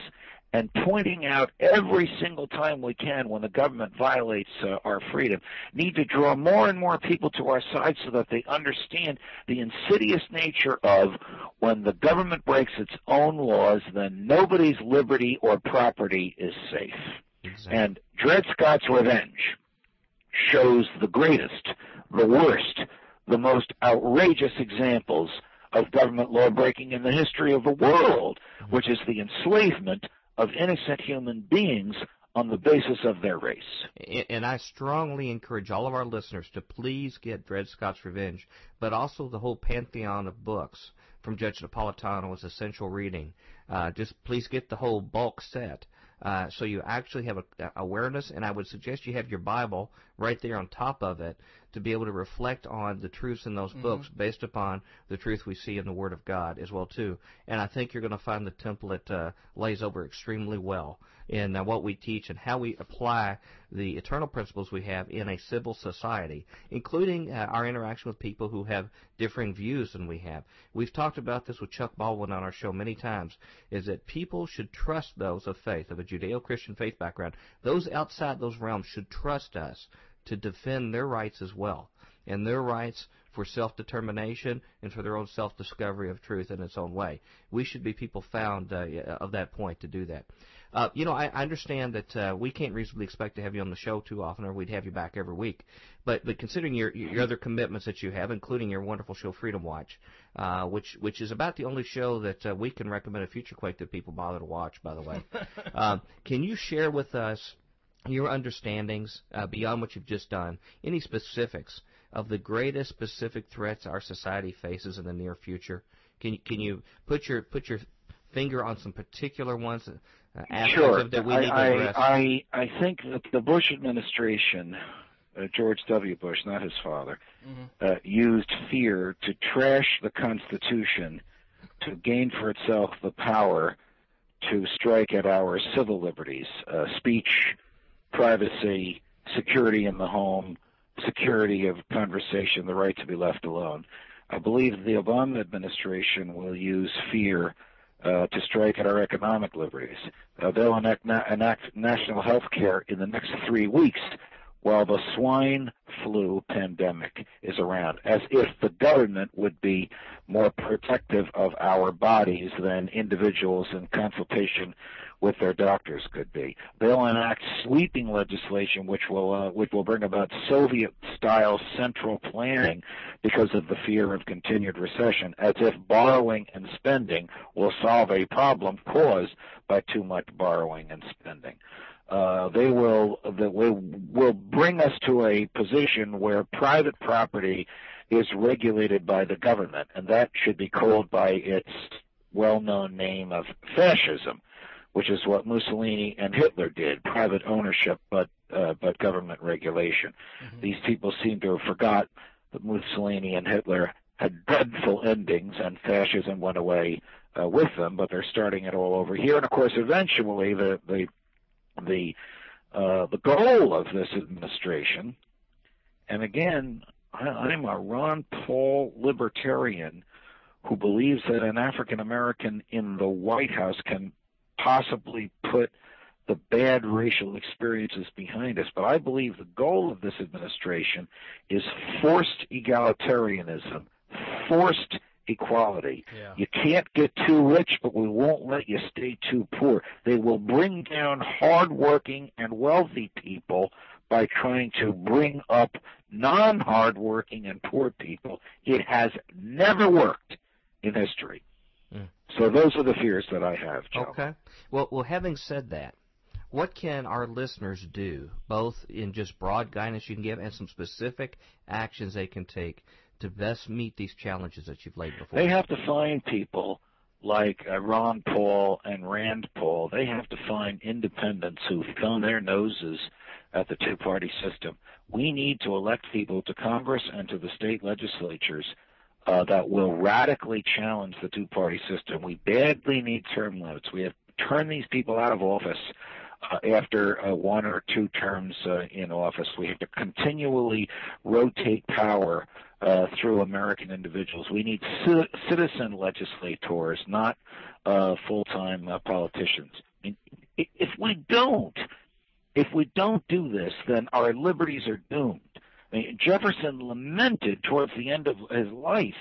and pointing out every single time we can when the government violates uh, our freedom need to draw more and more people to our side so that they understand the insidious nature of when the government breaks its own laws then nobody's liberty or property is safe Exactly. and Dred Scott's Revenge shows the greatest, the worst, the most outrageous examples of government law breaking in the history of the world, which is the enslavement of innocent human beings on the basis of their race. And I strongly encourage all of our listeners to please get Dred Scott's Revenge, but also the whole pantheon of books from Judge Napolitano is essential reading. Uh, just please get the whole bulk set. Uh, so you actually have a, a awareness, and I would suggest you have your Bible right there on top of it to be able to reflect on the truths in those books based upon the truth we see in the Word of God as well too. And I think you're going to find the template uh, lays over extremely well in uh, what we teach and how we apply the eternal principles we have in a civil society, including uh, our interaction with people who have differing views than we have. We've talked about this with Chuck Baldwin on our show many times. Is that people should trust those of faith of a Judeo-Christian faith background. Those outside those realms should trust us to defend their rights as well, and their rights for self-determination and for their own self-discovery of truth in its own way. We should be people found uh, of that point to do that. Uh, you know, I, I understand that uh, we can't reasonably expect to have you on the show too often, or we'd have you back every week. But but considering your your other commitments that you have, including your wonderful show Freedom Watch, uh, which which is about the only show that uh, we can recommend a future quake that people bother to watch. By the way, um, can you share with us? Your understandings uh, beyond what you've just done, any specifics of the greatest specific threats our society faces in the near future? Can you, can you put your put your finger on some particular ones uh, sure. of that we I, need to address? I, I, I think that the Bush administration, uh, George W. Bush, not his father, uh, used fear to trash the Constitution to gain for itself the power to strike at our civil liberties, uh, speech, privacy, security in the home, security of conversation, the right to be left alone. I believe the Obama administration will use fear uh, to strike at our economic liberties. Uh, they'll enact, na- enact national health care in the next three weeks while the swine flu pandemic is around, as if the government would be more protective of our bodies than individuals in consultation with their doctors could be. They'll enact sweeping legislation which will uh, which will bring about Soviet-style central planning because of the fear of continued recession, as if borrowing and spending will solve a problem caused by too much borrowing and spending. Uh, they will will will bring us to a position where private property is regulated by the government, and that should be called by its well-known name of fascism, which is what Mussolini and Hitler did: private ownership, but uh, but government regulation. These people seem to have forgot that Mussolini and Hitler had dreadful endings, and fascism went away uh, with them. But they're starting it all over here, and of course, eventually the the the uh, the goal of this administration, and again, I, I'm a Ron Paul libertarian who believes that an African American in the White House can possibly put the bad racial experiences behind us. But I believe the goal of this administration is forced egalitarianism, forced equality. Yeah. You can't get too rich, but we won't let you stay too poor. They will bring down hardworking and wealthy people by trying to bring up non-hardworking and poor people. It has never worked in history. Mm. So those are the fears that I have, Joe. Okay. Well, well, having said that, what can our listeners do, both in just broad guidance you can give and some specific actions they can take to best meet these challenges that you've laid before? They have to find people like uh, Ron Paul and Rand Paul. They have to find independents who thumb their noses at the two-party system. We need to elect people to Congress and to the state legislatures that will radically challenge the two-party system. We badly need term limits. We have to turn these people out of office uh, after uh, one or two terms uh, in office. We have to continually rotate power uh, through American individuals. We need ci- citizen legislators, not uh, full-time uh, politicians. I if we don't, if we don't do this, then our liberties are doomed. Jefferson lamented towards the end of his life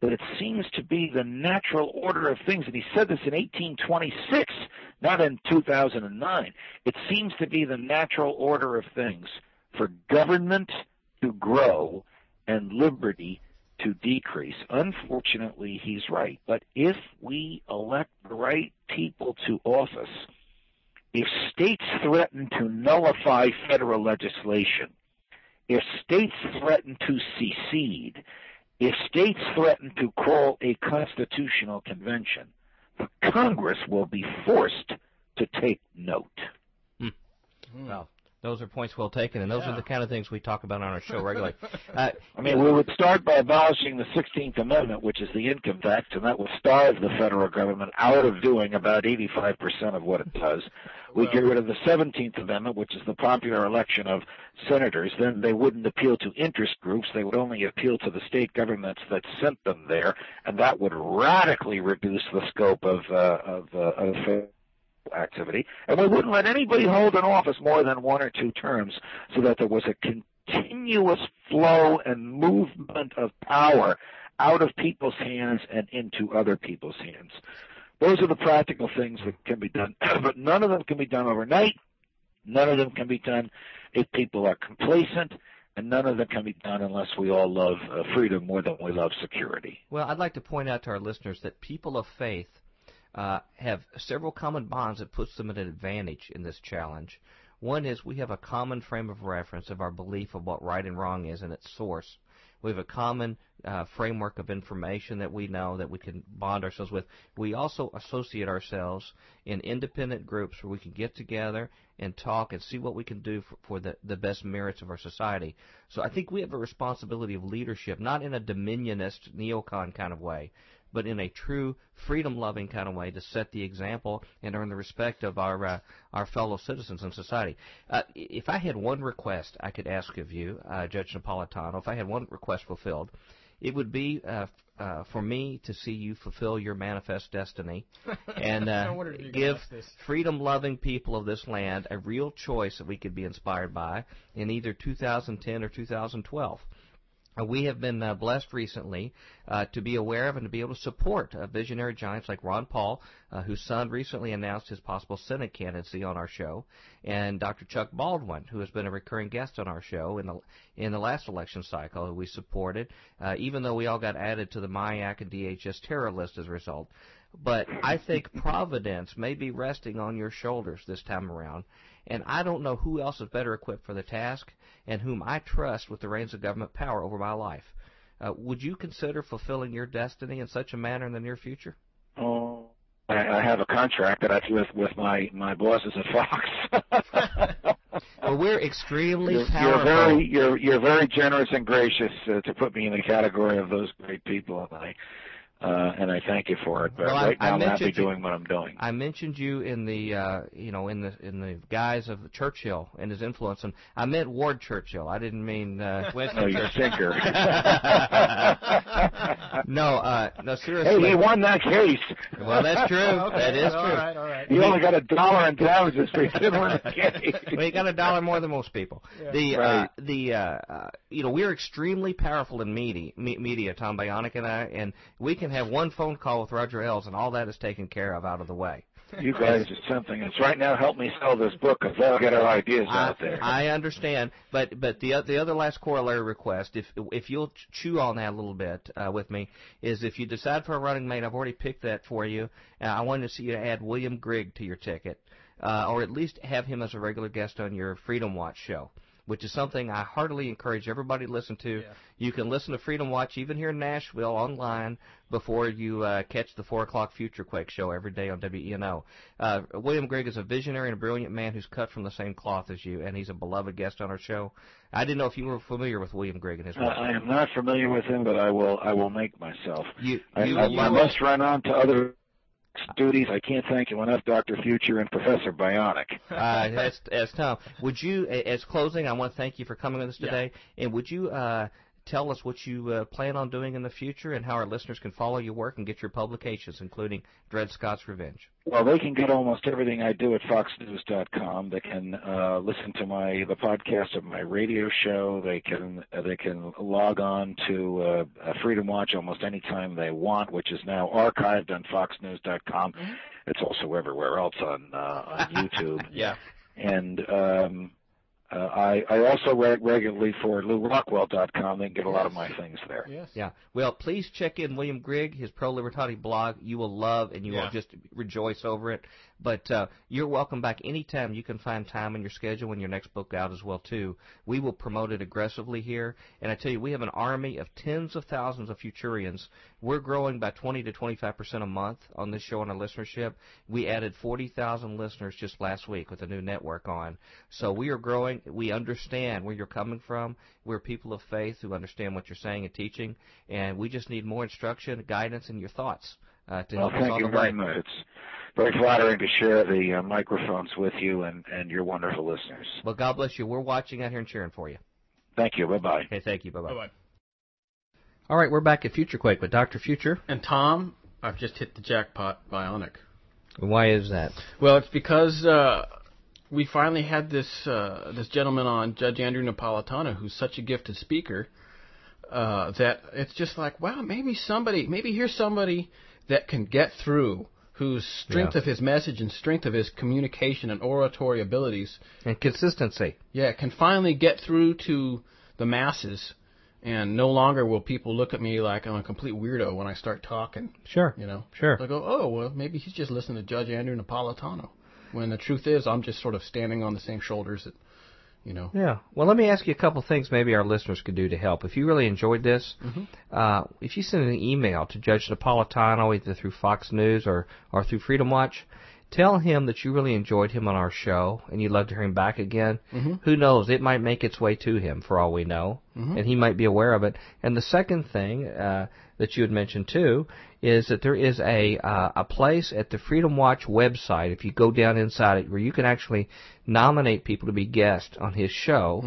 that it seems to be the natural order of things, and he said this in 1826, not in 2009. It seems to be the natural order of things for government to grow and liberty to decrease. Unfortunately, he's right. But if we elect the right people to office, if states threaten to nullify federal legislation, if states threaten to secede, if states threaten to call a constitutional convention, the Congress will be forced to take note. Hmm. Well, Those are points well taken, and those Yeah. are the kind of things we talk about on our show regularly. Uh, I mean, we would start by abolishing the 16th Amendment, which is the income tax, and that would starve the federal government out of doing about 85% of what it does. We get rid of the 17th Amendment, which is the popular election of senators. Then they wouldn't appeal to interest groups. They would only appeal to the state governments that sent them there, and that would radically reduce the scope of, uh, of, uh, of federal activity. And we wouldn't let anybody hold an office more than one or two terms so that there was a continuous flow and movement of power out of people's hands and into other people's hands. Those are the practical things that can be done, but none of them can be done overnight. None of them can be done if people are complacent, and none of them can be done unless we all love uh, freedom more than we love security. Well, I'd like to point out to our listeners that people of faith uh, have several common bonds that puts them at an advantage in this challenge. One is we have a common frame of reference of our belief of what right and wrong is in its source. We have a common uh, framework of information that we know that we can bond ourselves with. We also associate ourselves in independent groups where we can get together and talk and see what we can do for, for the, the best merits of our society. So I think we have a responsibility of leadership, not in a dominionist neocon kind of way, but in a true freedom-loving kind of way to set the example and earn the respect of our uh, our fellow citizens in society. Uh, if I had one request I could ask of you, uh, Judge Napolitano, if I had one request fulfilled, it would be uh, uh, for me to see you fulfill your manifest destiny and uh, wondered if you were gonna give freedom-loving people of this land a real choice that we could be inspired by in either 2010 or 2012. Uh, we have been uh, blessed recently uh, to be aware of and to be able to support uh, visionary giants like Ron Paul, uh, whose son recently announced his possible Senate candidacy on our show, and Dr. Chuck Baldwin, who has been a recurring guest on our show in the in the last election cycle, who we supported, uh, even though we all got added to the MIAC and DHS terror list as a result. But I think Providence may be resting on your shoulders this time around, and I don't know who else is better equipped for the task and whom I trust with the reins of government power over my life. Uh, would you consider fulfilling your destiny in such a manner in the near future? Oh, I, I have a contract that I've with with my my bosses at Fox. Well, we're extremely you're, you're very you're you're very generous and gracious uh, to put me in the category of those great people, and I uh, and I thank you for it. But Well, I- right I now, I'm happy doing what I'm doing. I mentioned you in the uh, you know in the in the guise of Churchill and his influence, and I meant Ward Churchill. I didn't mean uh, Winston. Oh, you're a thinker. no, uh, no, hey, seriously. he won that case. well, that's true. Okay, that is true. All right, all right. He only got a dollar in damages for he didn't win the case. well, you got a dollar more than most people. The uh, the uh, uh, you know we're extremely powerful in media, me- media. Tom Bionic and I, and we can have one phone call with Roger Ailes, and all that is taken care of out of the way. You guys are something. It's right now. Help me sell this book because that'll get our ideas out there. I, I understand, but but the the other last corollary request, if if you'll chew on that a little bit uh, with me, is if you decide for a running mate, I've already picked that for you. Uh, I wanted to see you add William Grigg to your ticket, uh, or at least have him as a regular guest on your Freedom Watch show. Which is something I heartily encourage everybody to listen to. Yeah. You can listen to Freedom Watch even here in Nashville online before you uh, catch the 4 o'clock Future Quake show every day on WENO. Uh, William Grigg is a visionary and a brilliant man who's cut from the same cloth as you, and he's a beloved guest on our show. I didn't know if you were familiar with William Grigg and his Uh, work. I am not familiar with him, but I will. I will make myself. You, I, you, I, you I must run on to other duties. I can't thank you enough, Doctor Future and Professor Bionic. uh, as, as Tom, would you, as closing, I want to thank you for coming with us Yeah. today, and would you uh, tell us what you uh, plan on doing in the future and how our listeners can follow your work and get your publications, including Dred Scott's Revenge? Well, they can get almost everything I do at FoxNews.com. They can uh, listen to my the podcast of my radio show. They can uh, they can log on to uh, Freedom Watch almost any time they want, which is now archived on FoxNews.com. It's also everywhere else on uh, on YouTube. Yeah. And um, uh, I, I also write regularly for LewRockwell.com. They can get a lot of my things there. Yes. Yeah. Well, please check in William Grigg, his Pro Libertate blog. You will love and you Yeah. will just rejoice over it. But uh, you're welcome back anytime. You can find time in your schedule when your next book out as well too. We will promote it aggressively here, and I tell you, we have an army of tens of thousands of Futurians. We're growing by 20 to 25 percent a month on this show and our listenership. We added 40,000 listeners just last week with a new network on. So we are growing. We understand where you're coming from. We're people of faith who understand what you're saying and teaching, and we just need more instruction, guidance, and your thoughts uh, to Well, help us thank on you the very way. much. It's very flattering to share the uh, microphones with you and, and your wonderful listeners. Well, God bless you. We're watching out here and cheering for you. Thank you. Bye bye. Okay, thank you. Bye bye. Bye-bye. All right, we're back at Future Quake with Dr. Future. And Tom, I've just hit the jackpot bionic. Why is that? Well, it's because uh, we finally had this uh, this gentleman on, Judge Andrew Napolitano, who's such a gifted speaker uh, that it's just like, wow, maybe somebody, maybe here's somebody that can get through, whose strength Yeah. of his message and strength of his communication and oratory abilities, And consistency. yeah, can finally get through to the masses. And no longer will people look at me like I'm a complete weirdo when I start talking. Sure. You know, Sure. They'll go, oh well, maybe he's just listening to Judge Andrew Napolitano. When the truth is, I'm just sort of standing on the same shoulders that, you know. Yeah. Well, let me ask you a couple things maybe our listeners could do to help. If you really enjoyed this, uh, if you send an email to Judge Napolitano either through Fox News or, or through Freedom Watch, tell him that you really enjoyed him on our show and you'd love to hear him back again. Who knows? It might make its way to him for all we know, and he might be aware of it. And the second thing uh, that you had mentioned too is that there is a uh, a place at the Freedom Watch website. If you go down inside it, where you can actually nominate people to be guests on his show.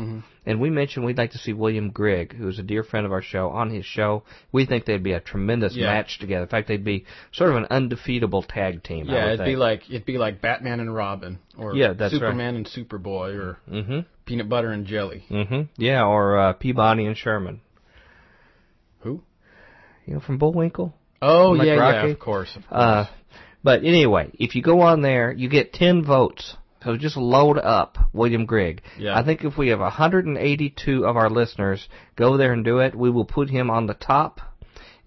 And we mentioned we'd like to see William Grigg, who's a dear friend of our show, on his show. We think they'd be a tremendous Yeah. match together. In fact, they'd be sort of an undefeatable tag team. Yeah, it'd be like it'd be like Batman and Robin, or Yeah, that's right. Superman and Superboy, or Mhm. Peanut Butter and Jelly. Mm-hmm. Yeah, or uh, Peabody and Sherman. Who? You know, from Bullwinkle. Oh Like yeah, yeah, of course. Of course. Uh, but anyway, if you go on there, you get 10 votes. So just load up William Grigg. Yeah. I think if we have 182 of our listeners go there and do it, we will put him on the top.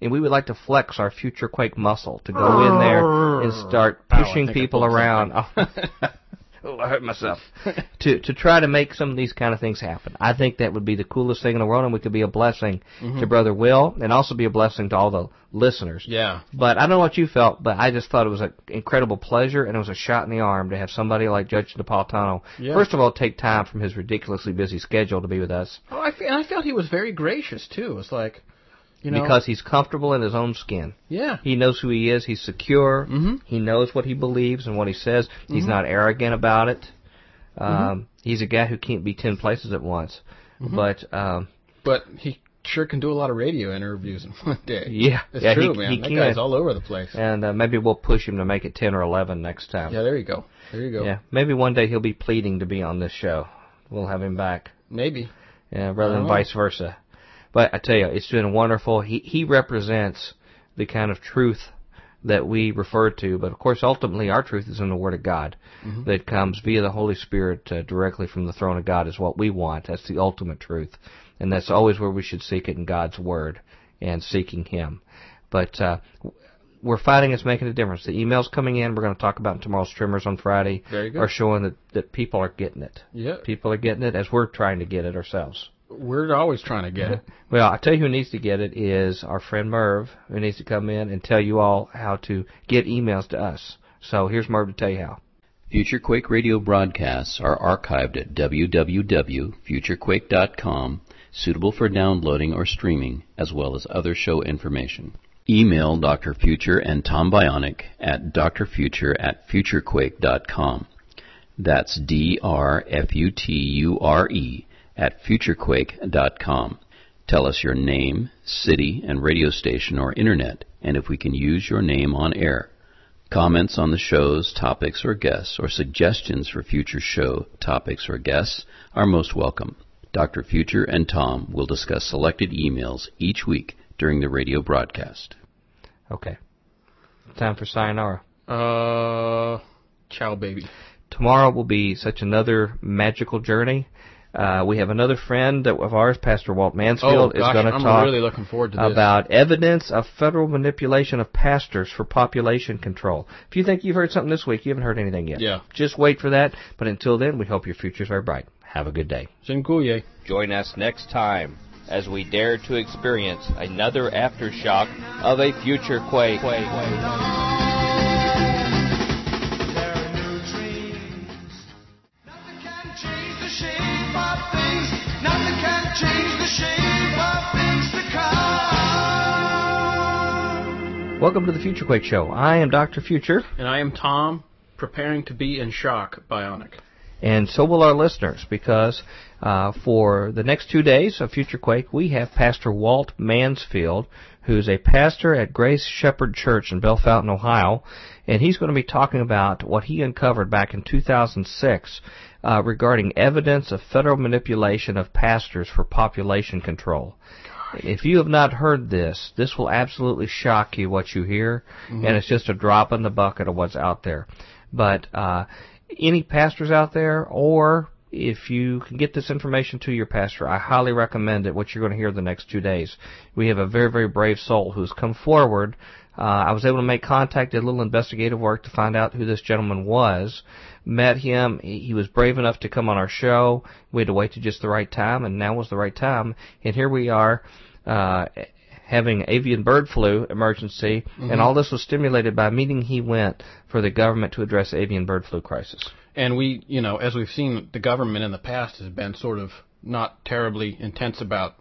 And we would like to flex our future Quake muscle to go in there and start pushing I people around. oh, I hurt myself. to to try to make some of these kind of things happen. I think that would be the coolest thing in the world, and we could be a blessing mm-hmm. to Brother Will, and also be a blessing to all the listeners. yeah. But I don't know what you felt, but I just thought it was an incredible pleasure, and it was a shot in the arm to have somebody like Judge Napolitano, Yeah. first of all, take time from his ridiculously busy schedule to be with us, Oh, I felt he was very gracious too. It's like, you know, because he's comfortable in his own skin. yeah, He knows who he is. He's secure. Mm-hmm. He knows what he believes and what he says. Mm-hmm. He's not arrogant about it. Um, He's a guy who can't be ten places at once. Mm-hmm. But um, but he sure can do a lot of radio interviews in one day. yeah, It's yeah, true, he, man. he that can. guy's all over the place. and uh, maybe we'll push him to make it ten or eleven next time. Yeah, there you go. There you go. Yeah, maybe one day he'll be pleading to be on this show. We'll have him back. Maybe. Yeah, rather than Oh. vice versa. But I tell you, it's been wonderful. He he represents the kind of truth that we refer to, but of course, ultimately, our truth is in the Word of God that comes via the Holy Spirit uh, directly from the throne of God. Is what we want. That's the ultimate truth, and that's always where we should seek it in God's Word and seeking Him. But uh, we're finding it's making a difference. The emails coming in, we're going to talk about in tomorrow's Trimmers on Friday, Very good. are showing that, that people are getting it. Yeah. People are getting it as we're trying to get it ourselves. We're always trying to get it. Well, I tell you who needs to get it is our friend Merv, who needs to come in and tell you all how to get emails to us. So here's Merv to tell you how. Future Quake radio broadcasts are archived at www.futurequake.com, suitable for downloading or streaming, as well as other show information. Email Dr. Future and Tom Bionic at drfuture at futurequake.com. That's D-R-F-U-T-U-R-E at futurequake.com. Tell us your name, city, and radio station or internet, and if we can use your name on air. Comments on the show's topics or guests, or suggestions for future show topics or guests are most welcome. Dr. Future and Tom will discuss selected emails each week during the radio broadcast. Okay. Time for sayonara. Uh, ciao, baby. Tomorrow will be such another magical journey. Uh, we have another friend of ours, Pastor Walt Mansfield, oh, gosh, is going to talk really looking forward to this. about evidence of federal manipulation of pastors for population control. If you think you've heard something this week, you haven't heard anything yet. Yeah. Just wait for that. But until then, we hope your futures are bright. Have a good day. Dziękuję. Join us next time as we dare to experience another aftershock of a future quake. There Welcome to the Future Quake Show. I am Dr. Future, And I am Tom, preparing to be in shock, bionic. and so will our listeners, because uh, for the next two days of Future Quake, we have Pastor Walt Mansfield, who's a pastor at Grace Shepherd Church in Bellefontaine, Ohio, and he's going to be talking about what he uncovered back in 2006 uh, regarding evidence of federal manipulation of pastors for population control. If you have not heard this, this will absolutely shock you what you hear, and it's just a drop in the bucket of what's out there. But uh, any pastors out there, or if you can get this information to your pastor, I highly recommend it. What you're going to hear the next two days. We have a very, very brave soul who's come forward. Uh, I was able to make contact, did a little investigative work to find out who this gentleman was. Met him. He he was brave enough to come on our show. We had to wait to just the right time, and now was the right time. And here we are, uh, having avian bird flu emergency, and all this was stimulated by a meeting he went for the government to address the avian bird flu crisis. And we, you know, as we've seen, the government in the past has been sort of not terribly intense about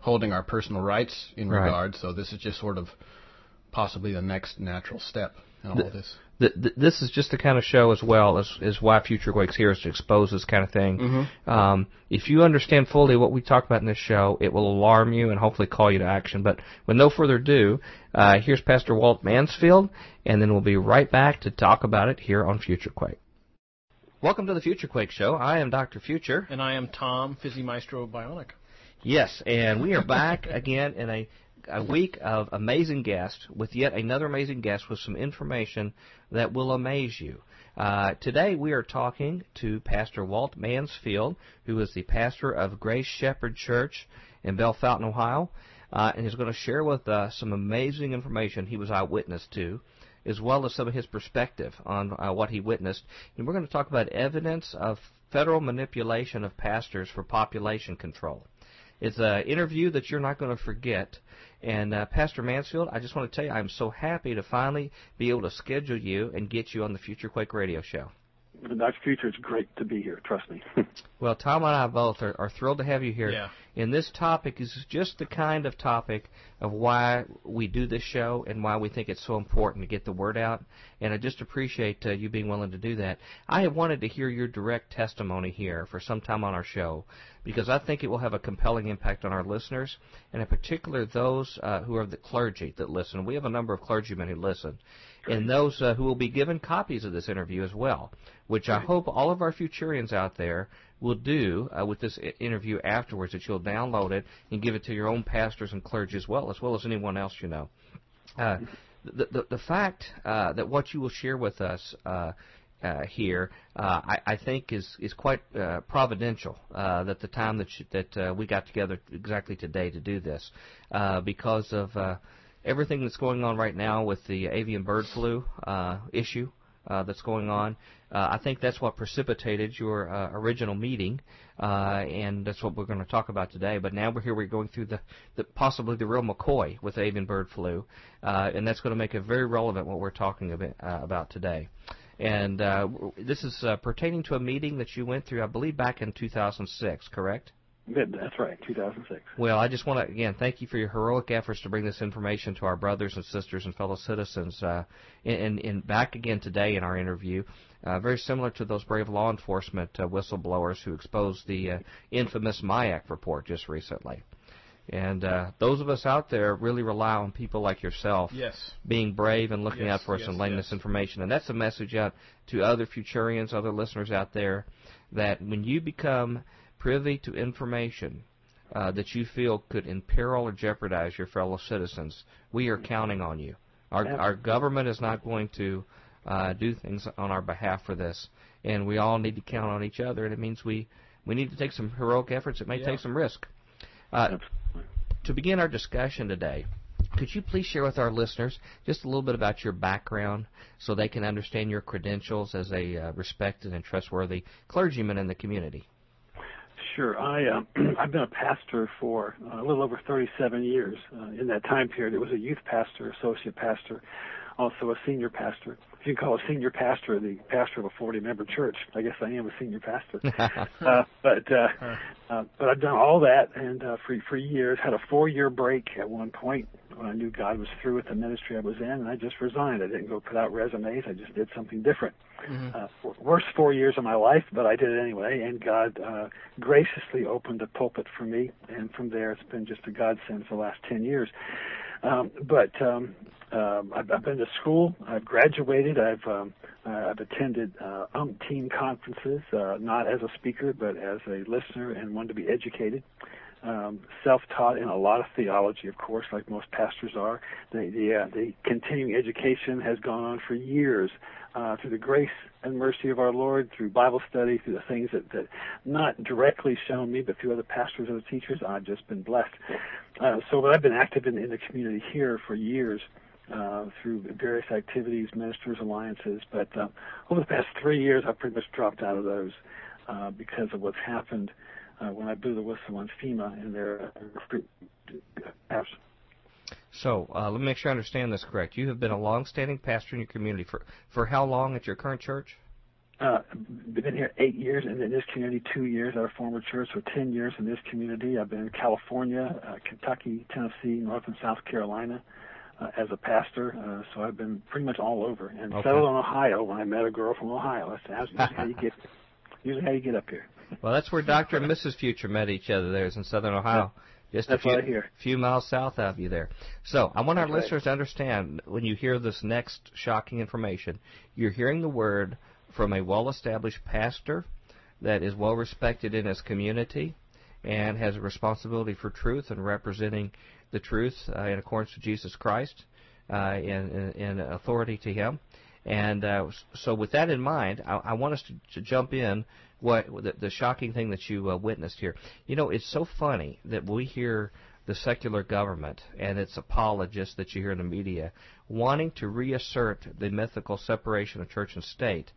holding our personal rights in Right. regard. So this is just sort of possibly the next natural step in all of this. Th- th- this is just the kind of show as well as, as why Future Quakes here is to expose this kind of thing. Um, if you understand fully what we talk about in this show, it will alarm you and hopefully call you to action. But with no further ado, uh, here's Pastor Walt Mansfield, and then we'll be right back to talk about it here on Future Quake. Welcome to the Future Quake Show. I am Dr. Future. And I am Tom, Fizzy Maestro Bionic. Yes, and we are back again in a, a week of amazing guests with yet another amazing guest with some information that will amaze you. Uh, today we are talking to Pastor Walt Mansfield, who is the pastor of Grace Shepherd Church in Bellefontaine, Ohio, uh, and he's going to share with us some amazing information he was eyewitness to as well as some of his perspective on uh, what he witnessed. And we're going to talk about evidence of federal manipulation of pastors for population control. It's an interview that you're not going to forget. And uh, Pastor Mansfield, I just want to tell you, I'm so happy to finally be able to schedule you and get you on the Future Quake Radio Show. Dr. Future, it's great to be here. Trust me. Well, Tom and I both are, are thrilled to have you here. Yeah. And this topic is just the kind of topic of why we do this show and why we think it's so important to get the word out. And I just appreciate uh, you being willing to do that. I have wanted to hear your direct testimony here for some time on our show because I think it will have a compelling impact on our listeners, and in particular those uh, who are the clergy that listen. We have a number of clergymen who listen, and those uh, who will be given copies of this interview as well, which I hope all of our Futurians out there will do uh, with this I- interview afterwards. That you'll download it and give it to your own pastors and clergy as well, as well as anyone else you know. Uh, the, the the fact uh, that what you will share with us. Uh, uh, here, uh, I, I think is is quite uh, providential uh, that the time that you, that uh, we got together exactly today to do this, uh, because of uh, everything that's going on right now with the avian bird flu uh, issue uh, that's going on. Uh, I think that's what precipitated your uh, original meeting, uh, and that's what we're going to talk about today. But now we're here. We're going through the, the possibly the real McCoy with avian bird flu, uh, and that's going to make it very relevant what we're talking about, uh, about today. And uh, this is uh, pertaining to a meeting that you went through, I believe, back in 2006, correct? Good, That's right, 2006. Well, I just want to again thank you for your heroic efforts to bring this information to our brothers and sisters and fellow citizens. Uh, and, and back again today in our interview, uh, very similar to those brave law enforcement uh, whistleblowers who exposed the uh, infamous MIAC report just recently. And uh, those of us out there really rely on people like yourself Yes. being brave and looking Yes, out for us yes, and laying yes. this information. And that's a message out to other Futurians, other listeners out there, that when you become privy to information uh, that you feel could imperil or jeopardize your fellow citizens, we are counting on you. Our, our government is not going to uh, do things on our behalf for this, and we all need to count on each other. And it means we we need to take some heroic efforts. It may Yeah. take some risk. Uh, to begin our discussion today, could you please share with our listeners just a little bit about your background so they can understand your credentials as a uh, respected and trustworthy clergyman in the community? Sure. I uh, I've been a pastor for uh, a little over 37 years. Uh, in that time period, it was a youth pastor, associate pastor, also a senior pastor. If you can call a senior pastor the pastor of a 40-member church, I guess I am a senior pastor. uh, but uh, uh, but I've done all that, and uh, for for years had a four-year break at one point when I knew God was through with the ministry I was in, and I just resigned. I didn't go put out resumes. I just did something different. Uh, worst four years of my life, but I did it anyway, and God uh, graciously opened a pulpit for me, and from there it's been just a godsend for the last ten years. Um, but um, um, I've, I've been to school. I've graduated. I've um, uh, I've attended uh, umpteen conferences, uh, not as a speaker, but as a listener and one to be educated. Um, self-taught in a lot of theology, of course, like most pastors are. The the, uh, the continuing education has gone on for years uh, through the grace and mercy of our Lord, through Bible study, through the things that, that not directly shown me, but through other pastors and teachers, I've just been blessed. Uh, so I've been active in, in the community here for years uh, through various activities, ministers, alliances. But uh, over the past three years, I've pretty much dropped out of those uh, because of what's happened uh, when I blew the whistle on FEMA and their uh, So uh, let me make sure I understand this correct. You have been a long-standing pastor in your community for for how long at your current church? uh, been here eight years, and in this community two years at a former church, so ten years in this community. I've been in California, uh, Kentucky, Tennessee, North and South Carolina uh, as a pastor. Uh, so I've been pretty much all over, and Okay. settled in Ohio when I met a girl from Ohio. That's, that's usually how you get usually how you get up here. Well, that's where Doctor and Mrs. Future met each other. There's in Southern Ohio, just That's a few I few miles south of you there. So I want our That's right. listeners to understand when you hear this next shocking information, you're hearing the word from a well-established pastor that is well respected in his community and has a responsibility for truth and representing the truth uh, in accordance with Jesus Christ uh, in, in, in authority to Him. And uh, so, with that in mind, I, I want us to, to jump in what the, the shocking thing that you uh, witnessed here. You know, it's so funny that we hear the secular government and its apologists that you hear in the media wanting to reassert the mythical separation of church and state,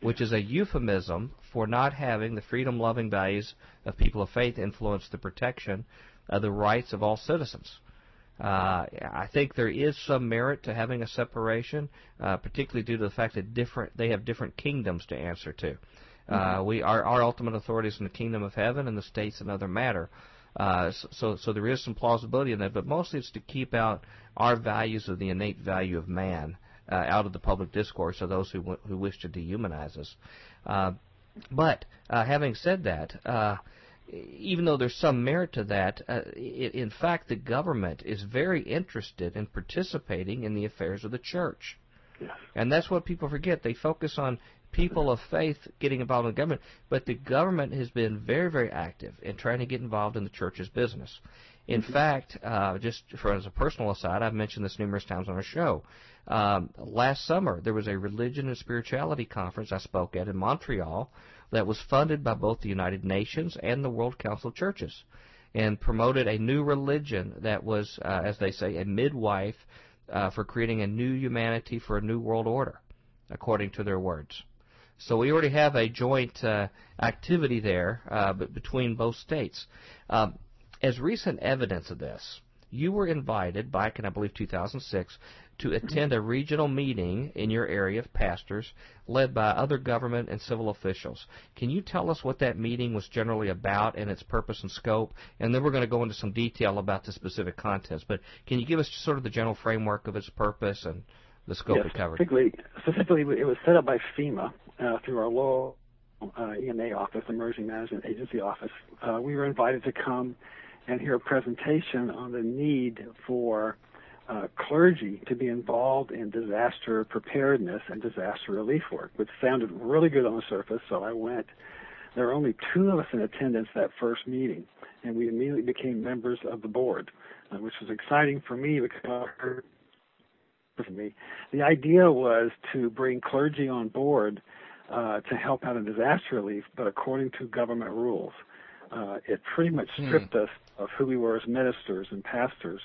which is a euphemism for not having the freedom loving values of people of faith influence the protection of the rights of all citizens. Uh, I think there is some merit to having a separation, uh, particularly due to the fact that different they have different kingdoms to answer to. Uh, we our our ultimate authority is in the kingdom of heaven, and the state's another matter. Uh, so, so there is some plausibility in that, but mostly it's to keep out our values of the innate value of man uh, out of the public discourse of those who w- who wish to dehumanize us. Uh, but uh, having said that, uh, even though there's some merit to that, uh, i in fact, the government is very interested in participating in the affairs of the church. Yes. And that's what people forget. They focus on people of faith getting involved in government, but the government has been very, very active in trying to get involved in the church's business. In fact, uh, just for as a personal aside, I've mentioned this numerous times on our show. Um, last summer, there was a religion and spirituality conference I spoke at in Montreal that was funded by both the United Nations and the World Council of Churches, and promoted a new religion that was, uh, as they say, a midwife uh, for creating a new humanity for a new world order, according to their words. So we already have a joint uh, activity there uh, between both states. Um, as recent evidence of this, you were invited back in, I believe, 2006 to attend a regional meeting in your area of pastors led by other government and civil officials. Can you tell us what that meeting was generally about and its purpose and scope? And then we're going to go into some detail about the specific contents. But can you give us sort of the general framework of its purpose and the scope yes, it covered? Specifically, specifically, it was set up by FEMA uh, through our local uh, EMA office, Emergency Management Agency office. Uh, we were invited to come and hear a presentation on the need for uh, clergy to be involved in disaster preparedness and disaster relief work, which sounded really good on the surface. So I went. There were only two of us in attendance that first meeting, and we immediately became members of the board, uh, which was exciting for me because for me. The idea was to bring clergy on board uh, to help out in disaster relief, but according to government rules. Uh, it pretty much stripped us of who we were as ministers and pastors.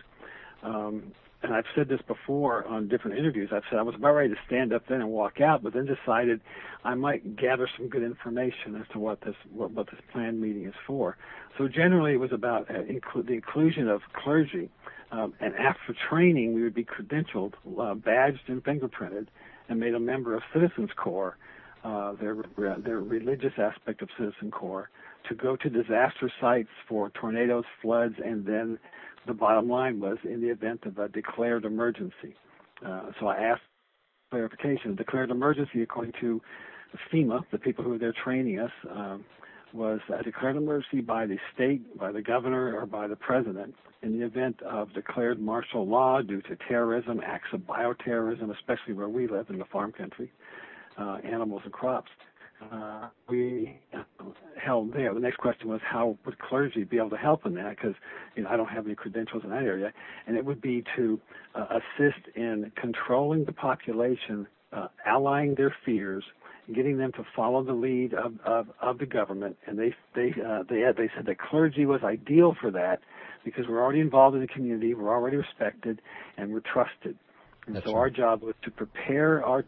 Um, and I've said this before on different interviews. I've said I was about ready to stand up then and walk out, but then decided I might gather some good information as to what this what, what this planned meeting is for. So generally, it was about uh, inclu- the inclusion of clergy, um, and after training, we would be credentialed, uh, badged, and fingerprinted, and made a member of Citizens Corps, uh, their their religious aspect of Citizen Corps, to go to disaster sites for tornadoes, floods, and then the bottom line was in the event of a declared emergency. Uh, so I asked clarification. Declared emergency, according to FEMA, the people who are there training us, um, was a declared emergency by the state, by the governor, or by the president in the event of declared martial law due to terrorism, acts of bioterrorism, especially where we live in the farm country, uh, animals and crops uh, we held there. The next question was how would clergy be able to help in that? Because you know I don't have any credentials in that area, and it would be to uh, assist in controlling the population, uh, allying their fears, getting them to follow the lead of, of, of the government. And they they uh, they had, they said that clergy was ideal for that because we're already involved in the community, we're already respected, and we're trusted. And That's so right. our job was to prepare our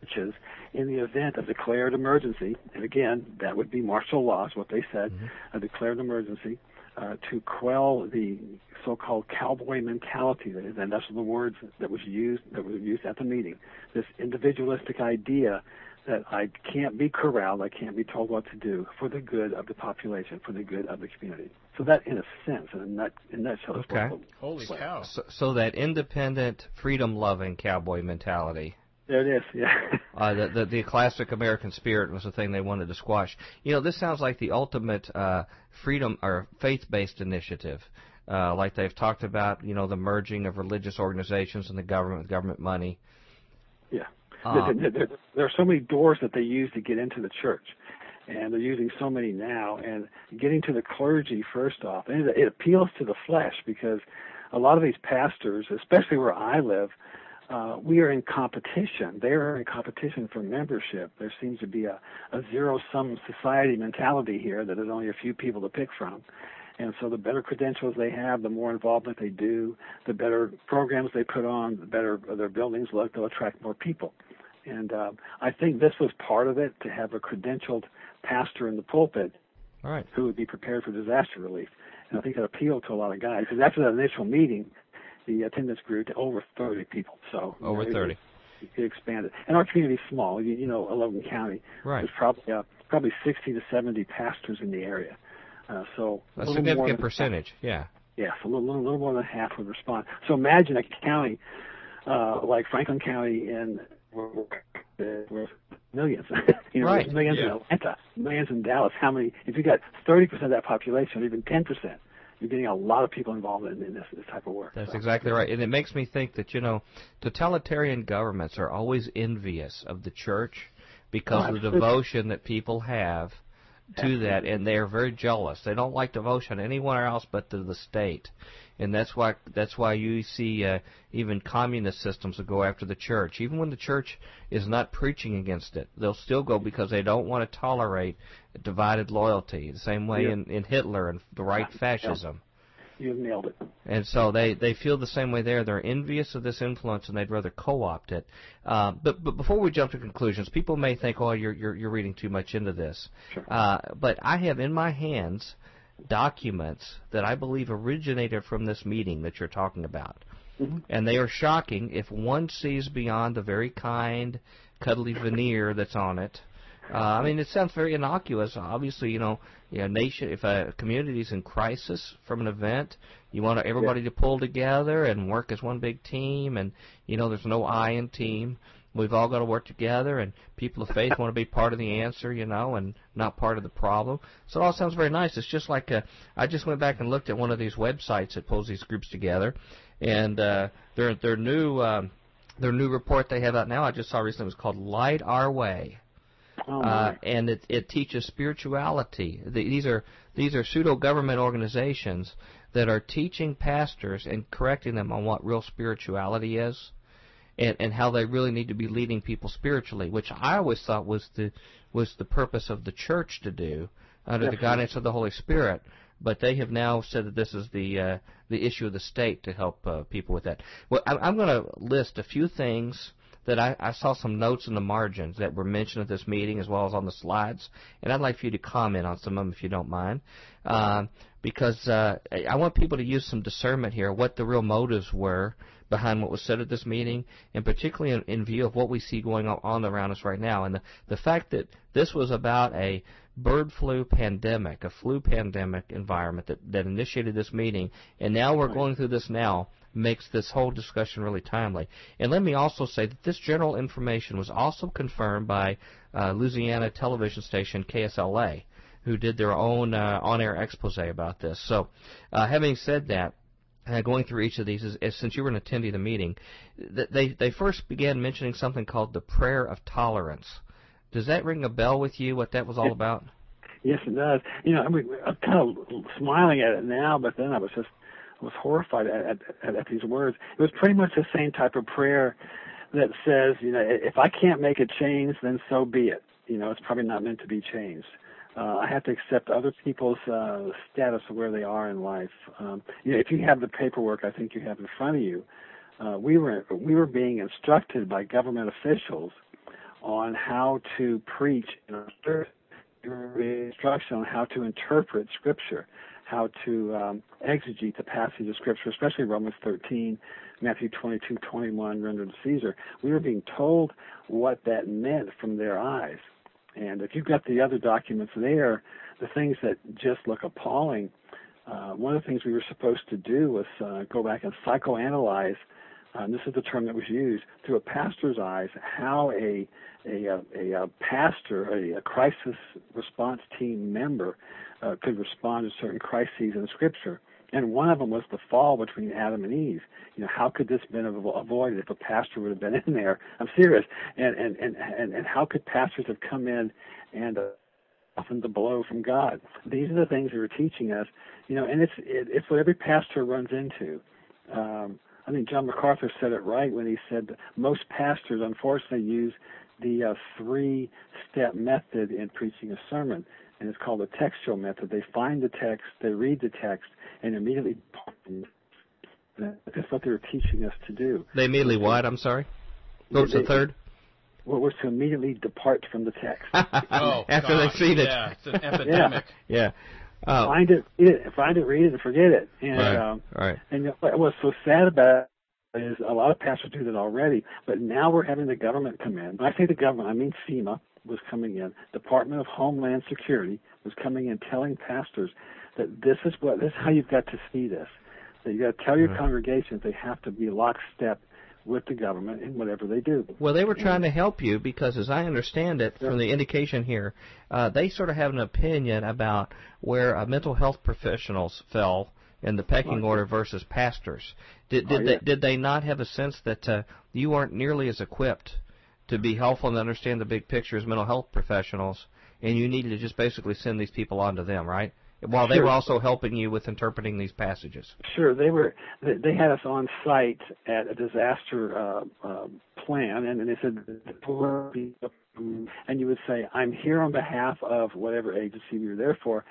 churches in the event of declared emergency, and again, that would be martial law, is what they said, Mm-hmm. a declared emergency, uh, to quell the so-called cowboy mentality, that is, and that's the words that was used that was used at the meeting. This individualistic idea that I can't be corralled, I can't be told what to do for the good of the population, for the good of the community. So that, in a sense, in a nut, in a nutshell, is Okay. what, Holy cow. So, so that independent, freedom-loving cowboy mentality. There it is. Yeah. Uh, the, the the classic American spirit was the thing they wanted to squash. You know, this sounds like the ultimate uh, freedom or faith-based initiative, uh, like they've talked about. You know, the merging of religious organizations and the government with government money. Yeah. Uh, there, there, there are so many doors that they use to get into the church, and they're using so many now. And getting to the clergy first off, and it, it appeals to the flesh because a lot of these pastors, especially where I live, uh, we are in competition. They are in competition for membership. There seems to be a, a zero-sum society mentality here that there's only a few people to pick from. And so the better credentials they have, the more involvement they do, the better programs they put on, the better their buildings look, they'll attract more people. And um, I think this was part of it to have a credentialed pastor in the pulpit all right. who would be prepared for disaster relief. And I think that appealed to a lot of guys because after that initial meeting, the attendance grew to over 30 people. So you Over know, 30. It expanded, and our community's small. You, you know, Logan County. Right. There's probably uh, probably 60 to 70 pastors in the area. Uh, so A more significant percentage. Yeah. yeah, so a little, little, little more than half would respond. So imagine a county uh, like Franklin County in where millions, you know, Right. millions Yeah. in Atlanta, millions in Dallas. How many? If you got 30% of that population, or even 10%, you're getting a lot of people involved in, in this, this type of work. That's So, exactly right. And it makes me think that, you know, totalitarian governments are always envious of the church because Oh, of the devotion that people have to that, and they are very jealous. They don't like devotion anywhere else but to the state. And that's why that's why you see uh, even communist systems go after the church, even when the church is not preaching against it. They'll still go because they don't want to tolerate divided loyalty. The same way Yeah. in, in Hitler and the right fascism. You nailed it. And so they, they feel the same way there. They're envious of this influence and they'd rather co-opt it. Uh, but but before we jump to conclusions, people may think, oh, you're you're, you're reading too much into this. Sure. Uh, but I have in my hands documents that I believe originated from this meeting that you're talking about. Mhm. And they are shocking if one sees beyond the very kind, cuddly veneer that's on it. Uh, I mean, it sounds very innocuous. Obviously, you know, you know, nation. If a community's in crisis from an event, you want everybody to pull together and work as one big team. And you know, there's no I in team. We've all got to work together, and people of faith want to be part of the answer, you know, and not part of the problem. So it all sounds very nice. It's just like uh, I just went back and looked at one of these websites that pulls these groups together, and uh, their their new um, their new report they have out now. I just saw recently was called Light Our Way Oh, uh, and it, it teaches spirituality. The, these are these are pseudo government organizations that are teaching pastors and correcting them on what real spirituality is. and and how they really need to be leading people spiritually, which I always thought was the was the purpose of the church to do under the guidance of the Holy Spirit. But they have now said that this is the uh, the issue of the state to help uh, people with that. Well, I'm, I'm going to list a few things that I, I saw some notes in the margins that were mentioned at this meeting as well as on the slides, and I'd like for you to comment on some of them if you don't mind, um, because uh, I want people to use some discernment here, what the real motives were behind what was said at this meeting, and particularly in, in view of what we see going on around us right now, and the, the fact that this was about a bird flu pandemic, a flu pandemic environment that, that initiated this meeting, and now we're going through this now makes this whole discussion really timely. And let me also say that this general information was also confirmed by uh, Louisiana television station KSLA, who did their own uh, on-air expose about this. So, uh, having said that, uh, going through each of these, is, is, since you were an attendee of the meeting, th- they they first began mentioning something called the prayer of tolerance. Does that ring a bell with you? What that was all about? Yes, it does. You know, I mean, I'm kind of smiling at it now, but then I was just I was horrified at, at, at these words. It was pretty much the same type of prayer that says, you know, if I can't make a change, then so be it. You know, it's probably not meant to be changed. Uh, I have to accept other people's uh, status of where they are in life. Um, you know, if you have the paperwork, I think you have in front of you. Uh, we were we were being instructed by government officials on how to preach being instruction on how to interpret Scripture, how to um, exegete the passage of Scripture, especially Romans 13, Matthew 22, 21, rendered to Caesar. We were being told what that meant from their eyes. And if you've got the other documents there, the things that just look appalling, uh, one of the things we were supposed to do was uh, go back and psychoanalyze, uh, and this is the term that was used, through a pastor's eyes, how a a, a, a, pastor, a, a crisis response team member, uh, could respond to certain crises in Scripture. And one of them was the fall between Adam and Eve. You know, how could this have been avoided if a pastor would have been in there? I'm serious. And and and and, and how could pastors have come in and uh, the blow from God? These are the things they were teaching us. You know, and it's it, it's what every pastor runs into. Um, I think John MacArthur said it right when he said that most pastors, unfortunately, use the uh, three-step method in preaching a sermon, and it's called the textual method. They find the text, they read the text, and immediately. That's what they were teaching us to do. They immediately what? I'm sorry. What was the third? What was to immediately depart from the text. Oh, After gosh, they see seen it. Yeah, it's an epidemic. Yeah. Oh, Find it, read it, find it, read it, and forget it. And right. um, right. And what's so sad about it is a lot of pastors do that already, but now we're having the government come in. When I say the government, I mean FEMA was coming in. Department of Homeland Security was coming in telling pastors that this is what this is how you've got to see this. That you got to tell your Right. congregations they have to be lockstep with the government in whatever they do. Well, they were trying to help you because, as I understand it from the indication here, uh, they sort of have an opinion about where uh, mental health professionals fell in the pecking order versus pastors. Did did Oh, they did they not have a sense that uh, you aren't nearly as equipped to be helpful and understand the big picture as mental health professionals, and you needed to just basically send these people on to them, right? While they Sure. were also helping you with interpreting these passages. Sure, they were. They had us on site at a disaster uh, uh, plan, and, and they said, and you would say, "I'm here on behalf of whatever agency you're there for,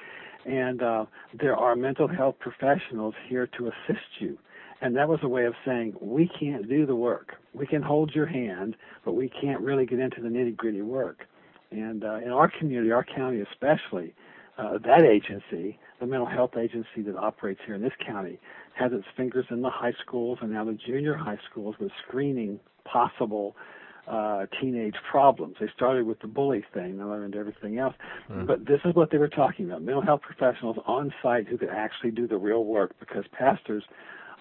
and uh, there are mental health professionals here to assist you." And that was a way of saying, "We can't do the work. We can hold your hand, but we can't really get into the nitty gritty work." And uh, in our community, our county especially, uh, that agency, the mental health agency that operates here in this county, has its fingers in the high schools and now the junior high schools with screening possible uh, teenage problems. They started with the bully thing, they're into everything else. But this is what they were talking about: mental health professionals on site who could actually do the real work, because pastors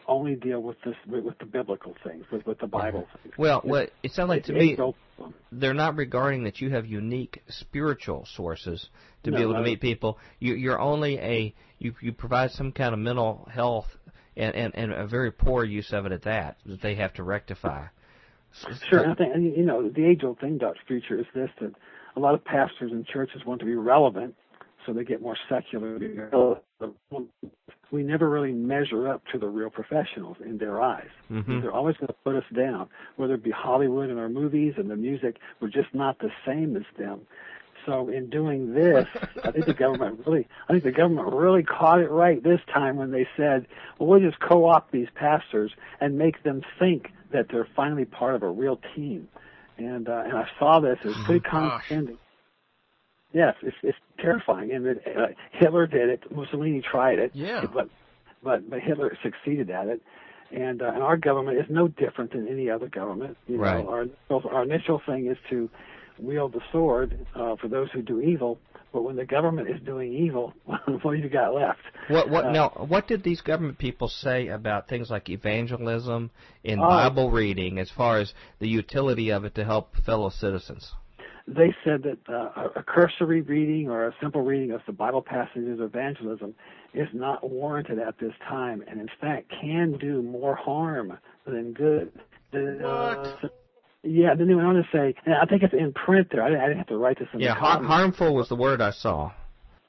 only deal with this with, with the biblical things, with with the Bible things. Well, what it sounds like to It- me, it they're not regarding that you have unique spiritual sources to be able to meet people. You, you're only a you you provide some kind of mental health and, and and a very poor use of it at that that they have to rectify. Sure, and I think you know the age-old thing, Dr. Future, is this: that a lot of pastors and churches want to be relevant, so they get more secular. We never really measure up to the real professionals in their eyes. Mhm. They're always going to put us down, whether it be Hollywood and our movies and the music. We're just not the same as them. So in doing this, I think the government really, I think the government really caught it right this time when they said, well, we'll just co-opt these pastors and make them think that they're finally part of a real team. And uh, and I saw this as pretty Gosh. condescending. Yes, it's it's terrifying. And it, uh, Hitler did it. Mussolini tried it. Yeah. But but but Hitler succeeded at it. And, uh, and our government is no different than any other government. You Right. know, our our initial thing is to wield the sword uh, for those who do evil. But when the government is doing evil, what do you got left? What what Uh, now? What did these government people say about things like evangelism and Oh. Bible reading, as far as the utility of it to help fellow citizens? They said that uh, a cursory reading or a simple reading of the Bible passages of evangelism is not warranted at this time, and in fact can do more harm than good. Uh, What? yeah, then they went on to say, and I think it's in print there. I didn't, I didn't have to write this in Yeah, the har- harmful was the word I saw.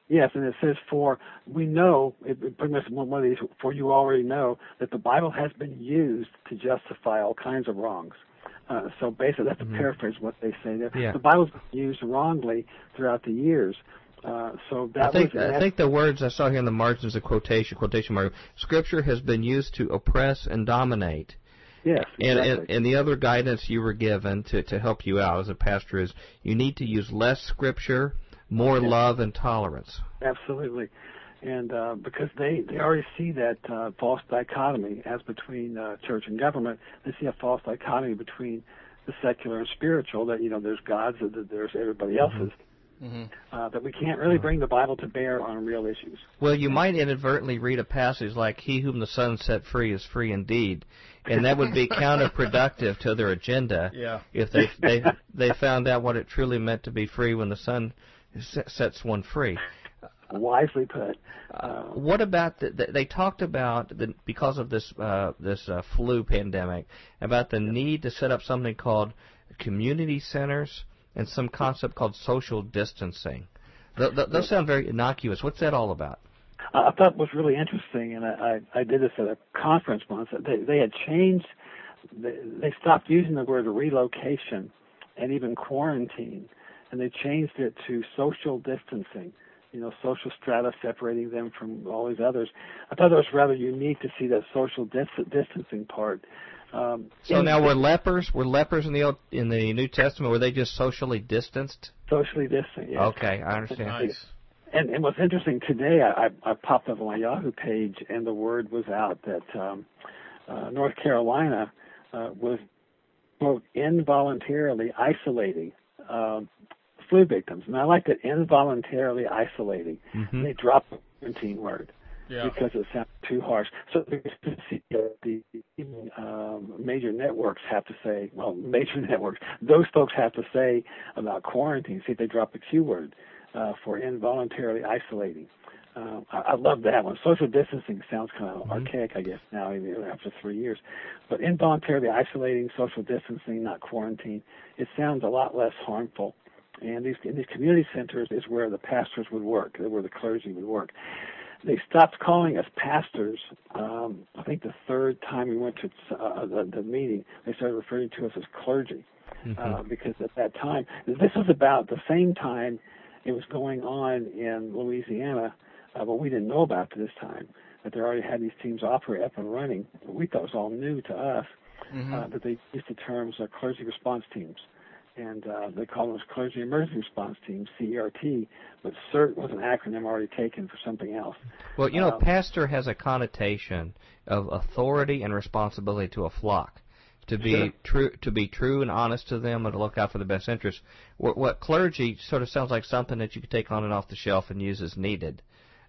Yes, and it says for we know it, it pretty much one of these for you already know that the Bible has been used to justify all kinds of wrongs. Uh, so basically, that's Mhm. a paraphrase of what they say there. Yeah. The Bible's been used wrongly throughout the years. Uh, so I think I think the words I saw here in the margins of quotation quotation mark. Scripture has been used to oppress and dominate. yes, And, exactly. and and the other guidance you were given to to help you out as a pastor is you need to use less scripture, more Yeah. love and tolerance. Absolutely. And uh, because they, they already see that uh, false dichotomy as between uh, church and government, they see a false dichotomy between the secular and spiritual. That you know, there's God's, and that there's everybody else's. hmm Uh, that we can't really bring the Bible to bear on real issues. Well, you might inadvertently read a passage like "He whom the Son set free is free indeed," and that would be counterproductive to their agenda Yeah. if they they they found out what it truly meant to be free when the Son sets one free. Wisely put. Uh, what about the, the, they talked about the, because of this uh, this uh, flu pandemic about the need to set up something called community centers and some concept called social distancing. Th- th- those sound very innocuous. What's that all about? I thought was really interesting, and I, I, I did this at a conference once. They, they had changed, they, they stopped using the word relocation and even quarantine, and they changed it to social distancing. You know, social strata separating them from all these others. I thought it was rather unique to see that social dis- distancing part. Um, So in- now were lepers were lepers in the old, in the New Testament were they just socially distanced? socially distancing. Yes. Okay, I understand. Nice. And, and what's interesting today, I, I, I popped up on my Yahoo page, and the word was out that um, uh, North Carolina uh, was quote involuntarily isolating um, flu victims, and I like that involuntarily isolating. Mhm. They dropped the quarantine word Yeah. because it sounded too harsh. So the, the um, major networks have to say, well, major networks, those folks have to say about quarantine. See if they drop the Q word uh, for involuntarily isolating. Um, I, I love that one. Social distancing sounds kind of archaic, I guess, now even after three years. But involuntarily isolating, social distancing, not quarantine, it sounds a lot less harmful. And these, in these community centers is where the pastors would work, where the clergy would work they stopped calling us pastors. Um, I think the third time we went to uh, the, the meeting, they started referring to us as clergy uh, because at that time, this was about the same time it was going on in Louisiana, uh, but we didn't know about this time that they already had these teams operate up and running. We thought it was all new to us, hmm uh, but they used the terms uh, clergy response teams. And uh, they call them as Clergy Emergency Response Teams, CERT, but CERT was an acronym already taken for something else. Well, you know, Um, pastor has a connotation of authority and responsibility to a flock. To be Sure. true, to be true and honest to them, and to look out for the best interest. What, what clergy sort of sounds like something that you could take on and off the shelf and use as needed.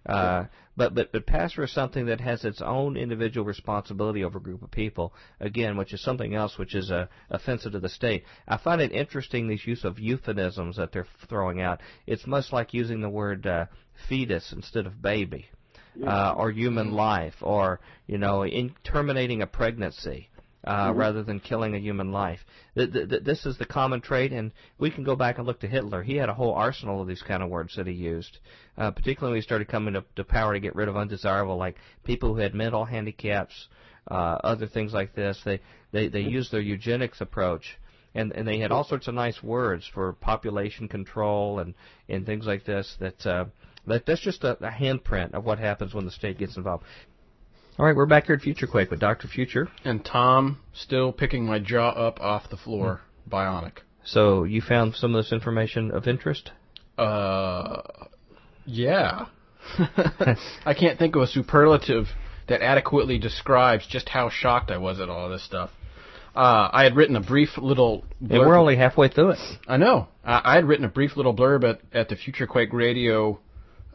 Uh, but but but pastor is something that has its own individual responsibility over a group of people. Again, which is something else, which is uh, offensive to the state. I find it interesting this use of euphemisms that they're throwing out. It's much like using the word uh, fetus instead of baby uh, or human life, or you know, in terminating a pregnancy. Uh, rather than killing a human life. Th- th- th- this is the common trait, and we can go back and look to Hitler. He had a whole arsenal of these kind of words that he used, uh, particularly when he started coming to, to power to get rid of undesirable, like people who had mental handicaps, uh, other things like this. They they they used their eugenics approach. And, and they had all sorts of nice words for population control and, and things like this that uh, that that's just a, a handprint of what happens when the state gets involved. All right, we're back here at Future Quake with Dr. Future. And Tom still picking my jaw up off the floor, bionic. So you found some of this information of interest? Uh, yeah. I can't think of a superlative that adequately describes just how shocked I was at all this stuff. Uh, I had written a brief little. And we're only halfway through it. I know. I, I had written a brief little blurb at, at the Future Quake Radio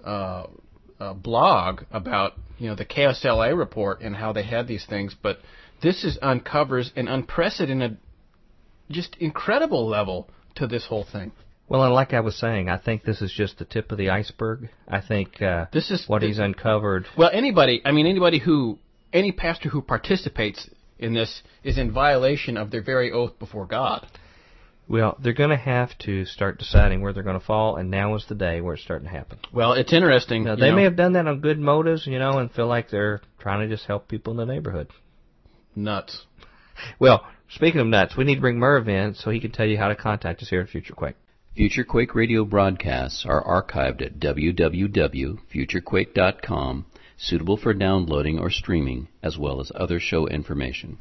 uh, uh, blog about you know the KSLA report and how they had these things, but this is uncovers an unprecedented, just incredible level to this whole thing. Well, and like I was saying, I think this is just the tip of the iceberg. I think uh, This is what the- he's uncovered. Well, anybody, I mean, anybody who, any pastor who participates in this is in violation of their very oath before God. Well, they're going to have to start deciding where they're going to fall, and now is the day where it's starting to happen. Well, it's interesting. Now, they know, may have done that on good motives, you know, and feel like they're trying to just help people in the neighborhood. nuts. Well, speaking of nuts, we need to bring Merv in so he can tell you how to contact us here at Future Quake. Future Quake radio broadcasts are archived at www.futurequake.com, suitable for downloading or streaming, as well as other show information.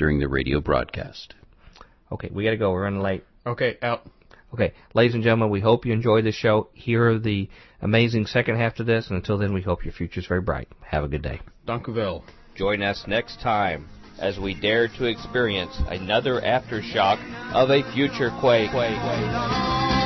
during the radio broadcast. Okay, we got to go. We're running late. Okay, out. Okay, ladies and gentlemen, we hope you enjoyed this show. Here are the amazing second half to this, and until then, we hope your future is very bright. Have a good day. Dankuvel. Join us next time as we dare to experience another aftershock of a future quake. There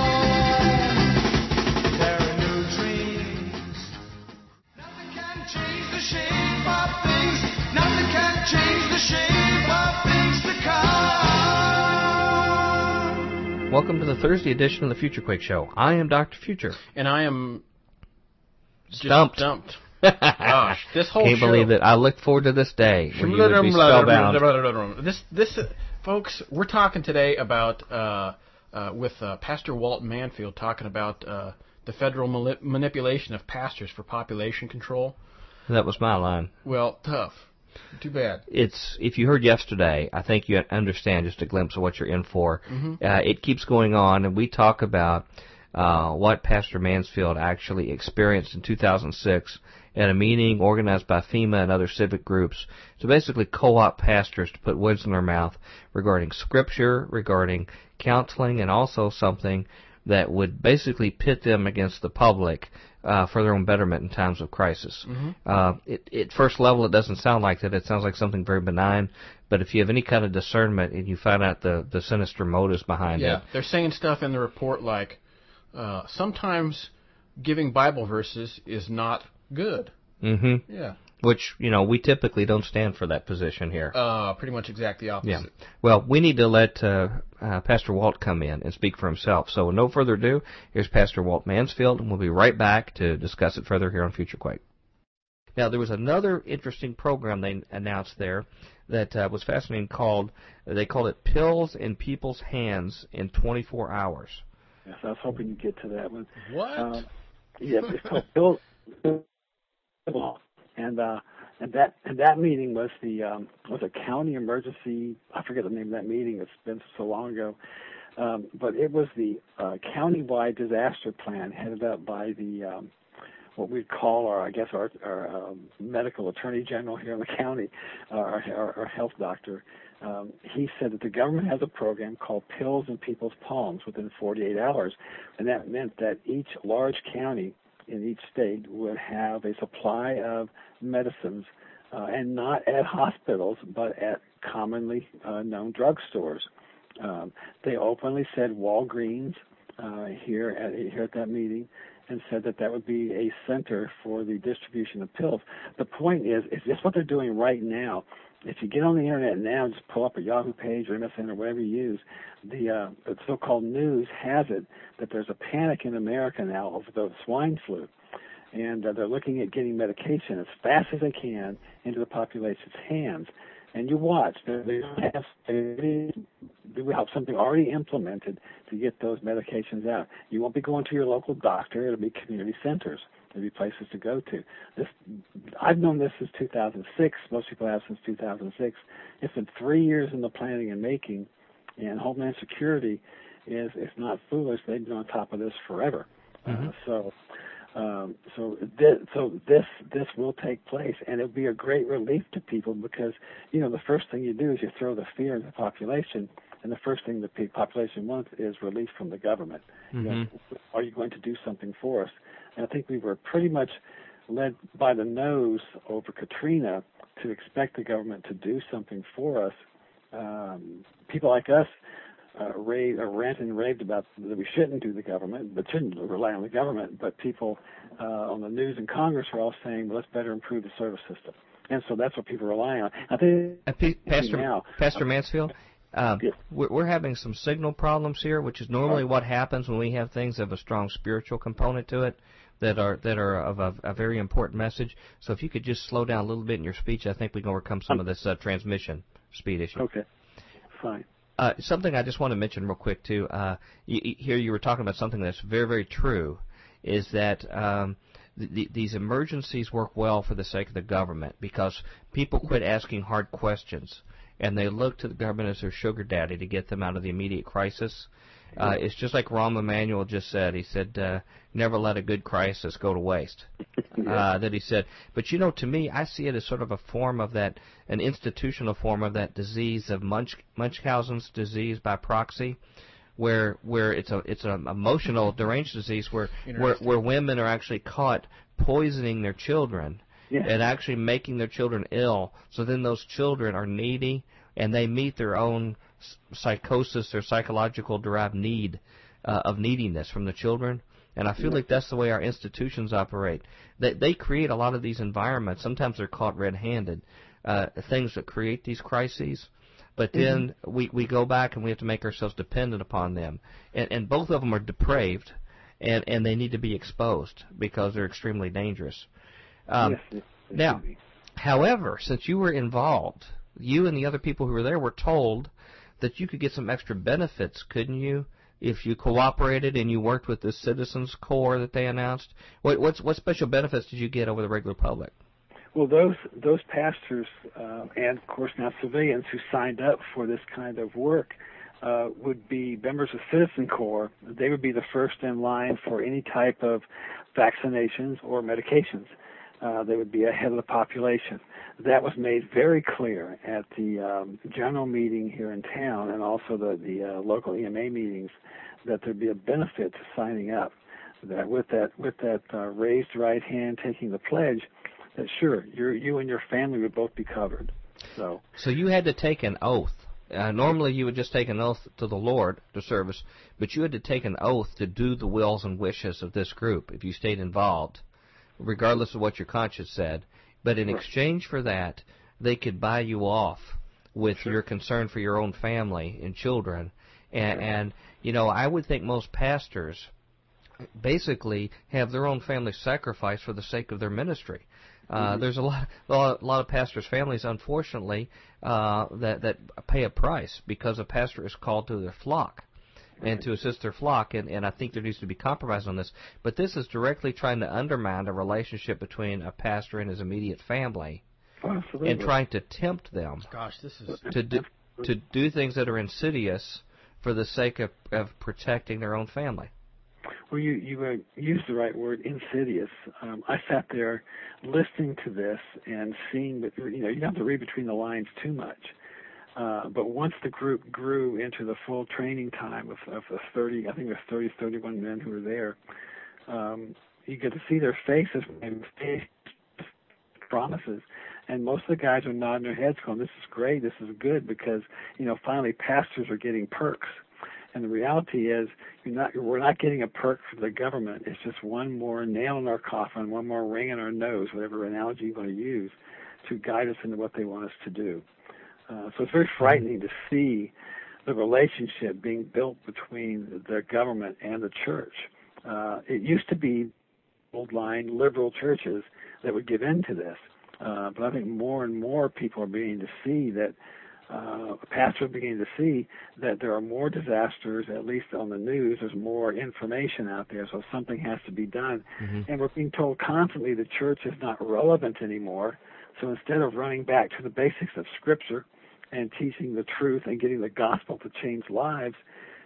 Welcome to the Thursday edition of the Future Quake Show. I am Dr. Future. And I am just Stumped. Stumped. Gosh, this whole Can't show. believe it. I look forward to this day when you would be spellbound. This, this, uh, folks, we're talking today about uh, uh, with uh, Pastor Walt Mansfield talking about uh, the federal manipulation of pastors for population control. That was my line. Well, tough. Too bad. It's if you heard yesterday, I think you understand just a glimpse of what you're in for. Uh, it keeps going on, and we talk about uh, what Pastor Mansfield actually experienced in 2006 at a meeting organized by FEMA and other civic groups to basically co-opt pastors to put words in their mouth regarding scripture, regarding counseling, and also something that would basically pit them against the public uh, for their own betterment in times of crisis. Uh, it, at first level, it doesn't sound like that. It sounds like something very benign. But if you have any kind of discernment and you find out the, the sinister motives behind Yeah, it, Yeah, they're saying stuff in the report like uh, sometimes giving Bible verses is not good. hmm Yeah, which you know we typically don't stand for that position here. uh, pretty much exactly opposite. Yeah. Well, we need to let uh, uh, Pastor Walt come in and speak for himself. So, no further ado, here's Pastor Walt Mansfield, and we'll be right back to discuss it further here on Future Quake. Now, there was another interesting program they announced there that uh, was fascinating called, they called it Pills in People's Hands in 24 Hours. Yes, I was hoping you'd get to that one. What? Um, yeah, it's called Bill. And uh, and that and that meeting was the um, was a county emergency. I forget the name of that meeting. It's been so long ago. Um, but it was the uh, countywide disaster plan headed up by the um, what we'd call our, I guess, our, our um, medical attorney general here in the county, uh, our, our, our health doctor. Um, he said that the government has a program called Pills in People's Palms within 48 hours, and that meant that each large county in each state would have a supply of medicines, uh, and not at hospitals, but at commonly uh, known drugstores. Um, they openly said Walgreens uh, here at here at that meeting, and said that that would be a center for the distribution of pills. The point is, is this what they're doing right now? If you get on the internet now, just pull up a Yahoo page or MSN or whatever you use, the, uh, the so-called news has it that there's a panic in America now over the swine flu and uh, they're looking at getting medication as fast as they can into the population's hands. And you watch, they, they have they have something already implemented to get those medications out. You won't be going to your local doctor; it'll be community centers. There'll be places to go to. This, I've known this since 2006. Most people have since 2006. It's been three years in the planning and making, and Homeland Security is is not foolish. They've been on top of this forever. Mm-hmm. Uh, so um, so this, so this this will take place, and it'll be a great relief to people because you know the first thing you do is you throw the fear in the population, and the first thing the population wants is relief from the government. Mm-hmm. You know, are you going to do something for us? And I think we were pretty much led by the nose over Katrina to expect the government to do something for us. Um, people like us uh, rave, uh, rant and raved about that we shouldn't do the government, but shouldn't rely on the government. But people uh, on the news and Congress are all saying, well, let's better improve the service system. And so that's what people rely on. I think uh, P- Pastor now, Pastor Mansfield, uh, yes. we're, we're having some signal problems here, which is normally what happens when we have things of a strong spiritual component to it that are that are of a, a very important message. So if you could just slow down a little bit in your speech, I think we can overcome some of this uh, transmission speed issue. Okay, fine. Uh, something I just want to mention real quick too. Uh, you, here you were talking about something that's very, very true, is that um, th- these emergencies work well for the sake of the government because people quit asking hard questions and they look to the government as their sugar daddy to get them out of the immediate crisis. Uh, it's just like Rahm Emanuel just said. He said, uh, "Never let a good crisis go to waste." uh, that he said. But you know, to me, I see it as sort of a form of that, an institutional form of that disease of Munch, Munchausen's disease by proxy, where where it's a it's an emotional deranged disease where where where women are actually caught poisoning their children. Yeah. And actually making their children ill, so then those children are needy, and they meet their own psychosis or psychological derived need uh, of neediness from the children. And I feel like that's the way our institutions operate. They they create a lot of these environments. Sometimes they're caught red-handed, uh, things that create these crises. But then mm-hmm. we we go back and we have to make ourselves dependent upon them. And and both of them are depraved, and and they need to be exposed because they're extremely dangerous. Um, yes, yes, now, however, since you were involved, you and the other people who were there were told that you could get some extra benefits, couldn't you? If you cooperated and you worked with the Citizens Corps that they announced, what what's, what special benefits did you get over the regular public? Well, those those pastors uh, and of course now civilians who signed up for this kind of work uh, would be members of Citizen Corps. They would be the first in line for any type of vaccinations or medications. Uh, they would be ahead of the population. That was made very clear at the um, general meeting here in town and also the, the uh, local EMA meetings that there'd be a benefit to signing up. That with that with that uh, raised right hand taking the pledge, that sure you you and your family would both be covered. So so you had to take an oath. Uh, normally, you would just take an oath to the Lord to service, but you had to take an oath to do the wills and wishes of this group if you stayed involved regardless of what your conscience said. But in Right. exchange for that, they could buy you off with Sure. your concern for your own family and children. And, and you know, I would think most pastors basically have their own family sacrifice for the sake of their ministry. Uh, There's a lot, a lot, a lot of pastors' families, unfortunately, uh, that that pay a price because a pastor is called to their flock and to assist their flock, and, and I think there needs to be compromise on this. But this is directly trying to undermine a relationship between a pastor and his immediate family, absolutely. and trying to tempt them Gosh, this is to do to do things that are insidious for the sake of, of protecting their own family. Well, you you uh, used the right word, insidious. Um, I sat there listening to this and seeing that you know you don't have to read between the lines too much. Uh, but once the group grew into the full training time of, of the 30, I think was 30, 31 men who were there, um, you get to see their faces and face promises. And most of the guys are nodding their heads, going, "This is great. This is good," because you know finally pastors are getting perks. And the reality is, you're not, we're not getting a perk from the government. It's just one more nail in our coffin, one more ring in our nose, whatever analogy you want to use, to guide us into what they want us to do. Uh, so it's very frightening to see the relationship being built between the government and the church. Uh, it used to be old line liberal churches that would give in to this. Uh, but I think more and more people are beginning to see that uh, pastors are beginning to see that there are more disasters, at least on the news. There's more information out there, so something has to be done. Mm-hmm. And we're being told constantly the church is not relevant anymore. So instead of running back to the basics of Scripture and teaching the truth and getting the gospel to change lives,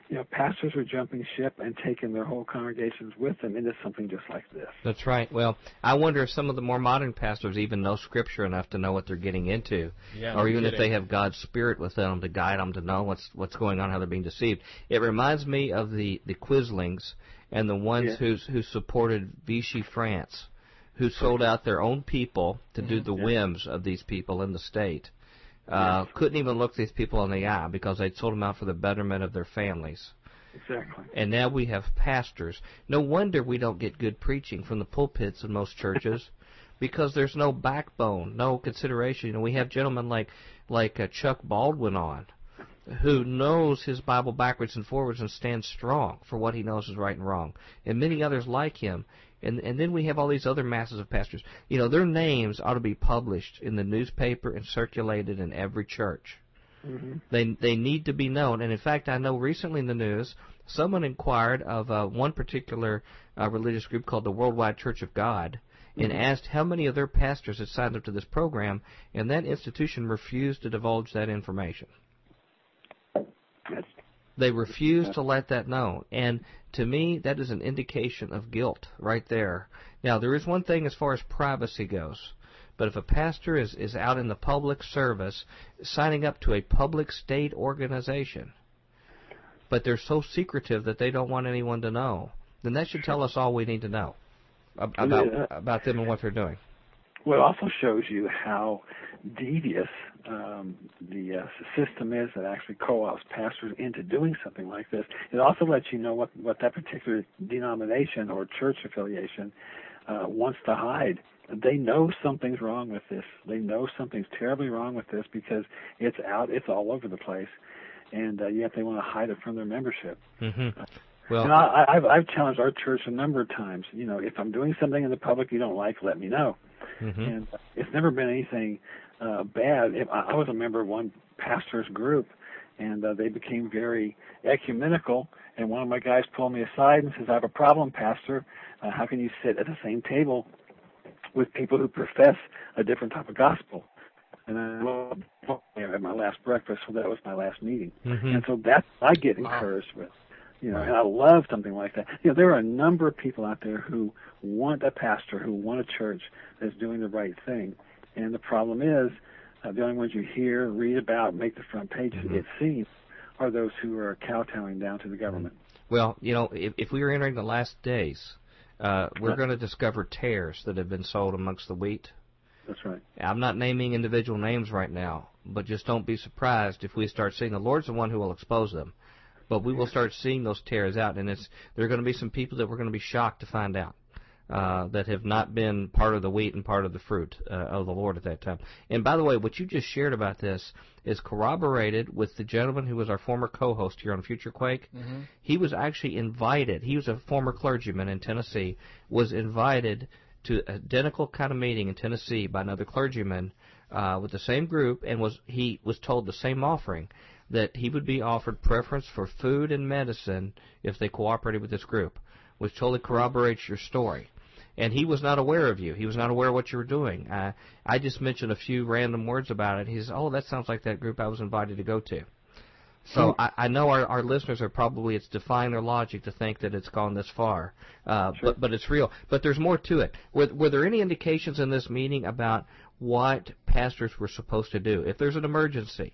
you know, pastors are jumping ship and taking their whole congregations with them into something just like this. That's right. Well, I wonder if some of the more modern pastors even know Scripture enough to know what they're getting into, yeah, or even if they have God's Spirit with them to guide them to know what's what's going on, how they're being deceived. It reminds me of the the Quislings and the ones yeah. who supported Vichy France, who sold out their own people to mm-hmm. do the yeah. whims of these people in the state uh, couldn't even look these people in the eye because they'd sold them out for the betterment of their families. Exactly. And now we have pastors. No wonder we don't get good preaching from the pulpits in most churches. because there's no backbone, no consideration. You know, we have gentlemen like like uh, Chuck Baldwin on, who knows his Bible backwards and forwards and stands strong for what he knows is right and wrong, and many others like him. And and then we have all these other masses of pastors. You know, their names ought to be published in the newspaper and circulated in every church. Mm-hmm. They they need to be known. And in fact, I know recently in the news, someone inquired of uh, one particular uh, religious group called the Worldwide Church of God, and mm-hmm. asked how many of their pastors had signed up to this program, and that institution refused to divulge that information. That's they refuse to let that know. And to me, that is an indication of guilt right there. Now, there is one thing as far as privacy goes. But if a pastor is, is out in the public service, signing up to a public state organization, but they're so secretive that they don't want anyone to know, then that should tell us all we need to know about about them and what they're doing. Well, it also shows you how devious um, the uh, system is that actually co-ops pastors into doing something like this. It also lets you know what what that particular denomination or church affiliation uh, wants to hide. They know something's wrong with this. They know something's terribly wrong with this because it's out. It's all over the place, and uh, yet they want to hide it from their membership. Mm-hmm. Well, and I, I've I've challenged our church a number of times. You know, if I'm doing something in the public you don't like, let me know. Mm-hmm. And it's never been anything uh, bad. I was a member of one pastor's group, and uh, they became very ecumenical. And one of my guys pulled me aside and says, "I have a problem, Pastor. Uh, how can you sit at the same table with people who profess a different type of gospel?" And I well, at my last breakfast, so that was my last meeting. Mm-hmm. And so that's I get encouraged with. You know, right. and I love something like that. You know, there are a number of people out there who want a pastor, who want a church that's doing the right thing. And the problem is, uh, the only ones you hear, read about, make the front pages, mm-hmm. it seems, are those who are kowtowing down to the government. Well, you know, if, if we are entering the last days, uh, we're going to discover tares that have been sold amongst the wheat. That's right. I'm not naming individual names right now, but just don't be surprised if we start seeing the Lord's the one who will expose them. But we will start seeing those tares out, and it's there are going to be some people that we're going to be shocked to find out uh, that have not been part of the wheat and part of the fruit uh, of the Lord at that time. And by the way, what you just shared about this is corroborated with the gentleman who was our former co-host here on Future Quake. Mm-hmm. He was actually invited. He was a former clergyman in Tennessee. Was invited to identical kind of meeting in Tennessee by another clergyman uh, with the same group, and was he was told the same offering that he would be offered preference for food and medicine if they cooperated with this group, which totally corroborates your story and he was not aware of you. He was not aware of what you were doing. Uh, I just mentioned a few random words about it. He says, "Oh, that sounds like that group I was invited to go to." So I, I know our, our listeners are probably it's defying their logic to think that it's gone this far, uh, sure. but but it's real. But there's more to it. Were, were there any indications in this meeting about what pastors were supposed to do if there's an emergency,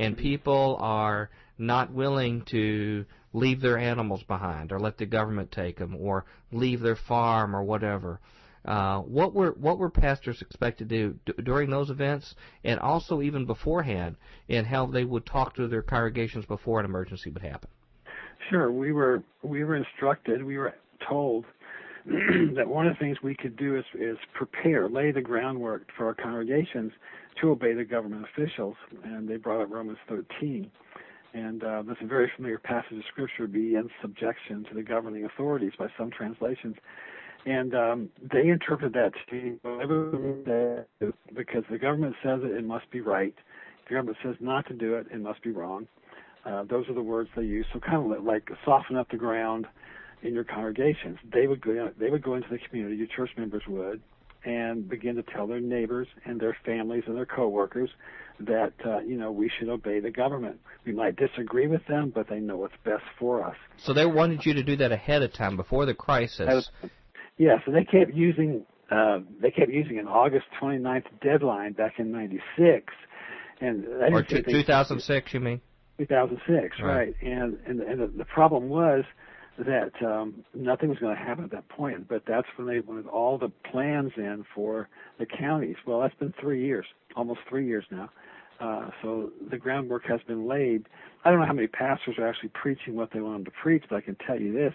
and people are not willing to leave their animals behind or let the government take them or leave their farm or whatever. Uh, what were what were pastors expected to do d- during those events, and also even beforehand, and how they would talk to their congregations before an emergency would happen? Sure, we were we were instructed, we were told that one of the things we could do is is prepare, lay the groundwork for our congregations to obey the government officials, and they brought up Romans 13. And uh, that's a very familiar passage of scripture, be in subjection to the governing authorities by some translations. And um, they interpret that to be because the government says it, it must be right. If the government says not to do it, it must be wrong. Uh, those are the words they use. So kind of like soften up the ground in your congregations. They would go. They would go into the community. Your church members would, and begin to tell their neighbors and their families and their coworkers that uh, you know we should obey the government. We might disagree with them, but they know what's best for us. So they wanted you to do that ahead of time, before the crisis. yeah. So they kept using uh, they kept using an August 29th deadline back in '96, and or t- 2006, you mean? 2006, right? right. And and and the, the problem was that um, nothing was going to happen at that point. But that's when they wanted all the plans in for the counties. Well, that's been three years, almost three years now. Uh, so the groundwork has been laid. I don't know how many pastors are actually preaching what they want them to preach, but I can tell you this.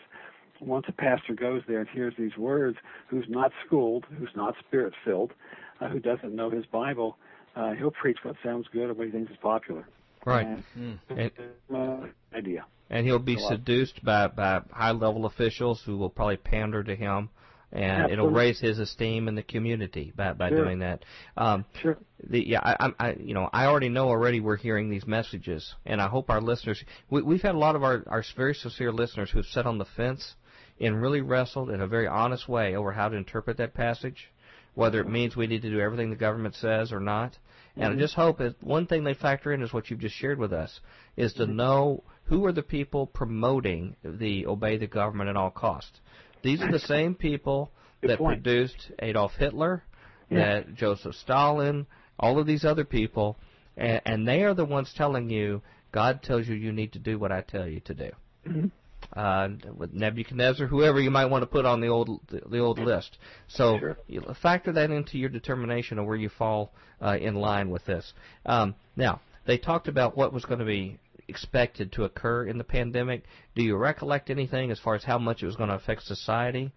Once a pastor goes there and hears these words, who's not schooled, who's not spirit filled, uh, who doesn't know his Bible, uh, he'll preach what sounds good or what he thinks is popular. Right. And, mm. and, uh, idea and he'll be seduced by by high level officials who will probably pander to him and Absolutely. it'll raise his esteem in the community by by sure. doing that. Um, sure. The, yeah, I, I, you know, I already know already we're hearing these messages, and I hope our listeners. We, we've had a lot of our our very sincere listeners who've sat on the fence and really wrestled in a very honest way over how to interpret that passage, whether it means we need to do everything the government says or not. And mm-hmm. I just hope that one thing they factor in is what you've just shared with us, is to mm-hmm. know who are the people promoting the obey the government at all costs. These are the same people Good that point. produced Adolf Hitler, yeah. that Joseph Stalin, all of these other people, and, and, they are the ones telling you God tells you you need to do what I tell you to do. Mm-hmm uh, with Nebuchadnezzar, whoever you might want to put on the old the old list. So sure. factor that into your determination of where you fall uh, in line with this. Um, now they talked about what was going to be expected to occur in the pandemic. Do you recollect anything as far as how much it was going to affect society,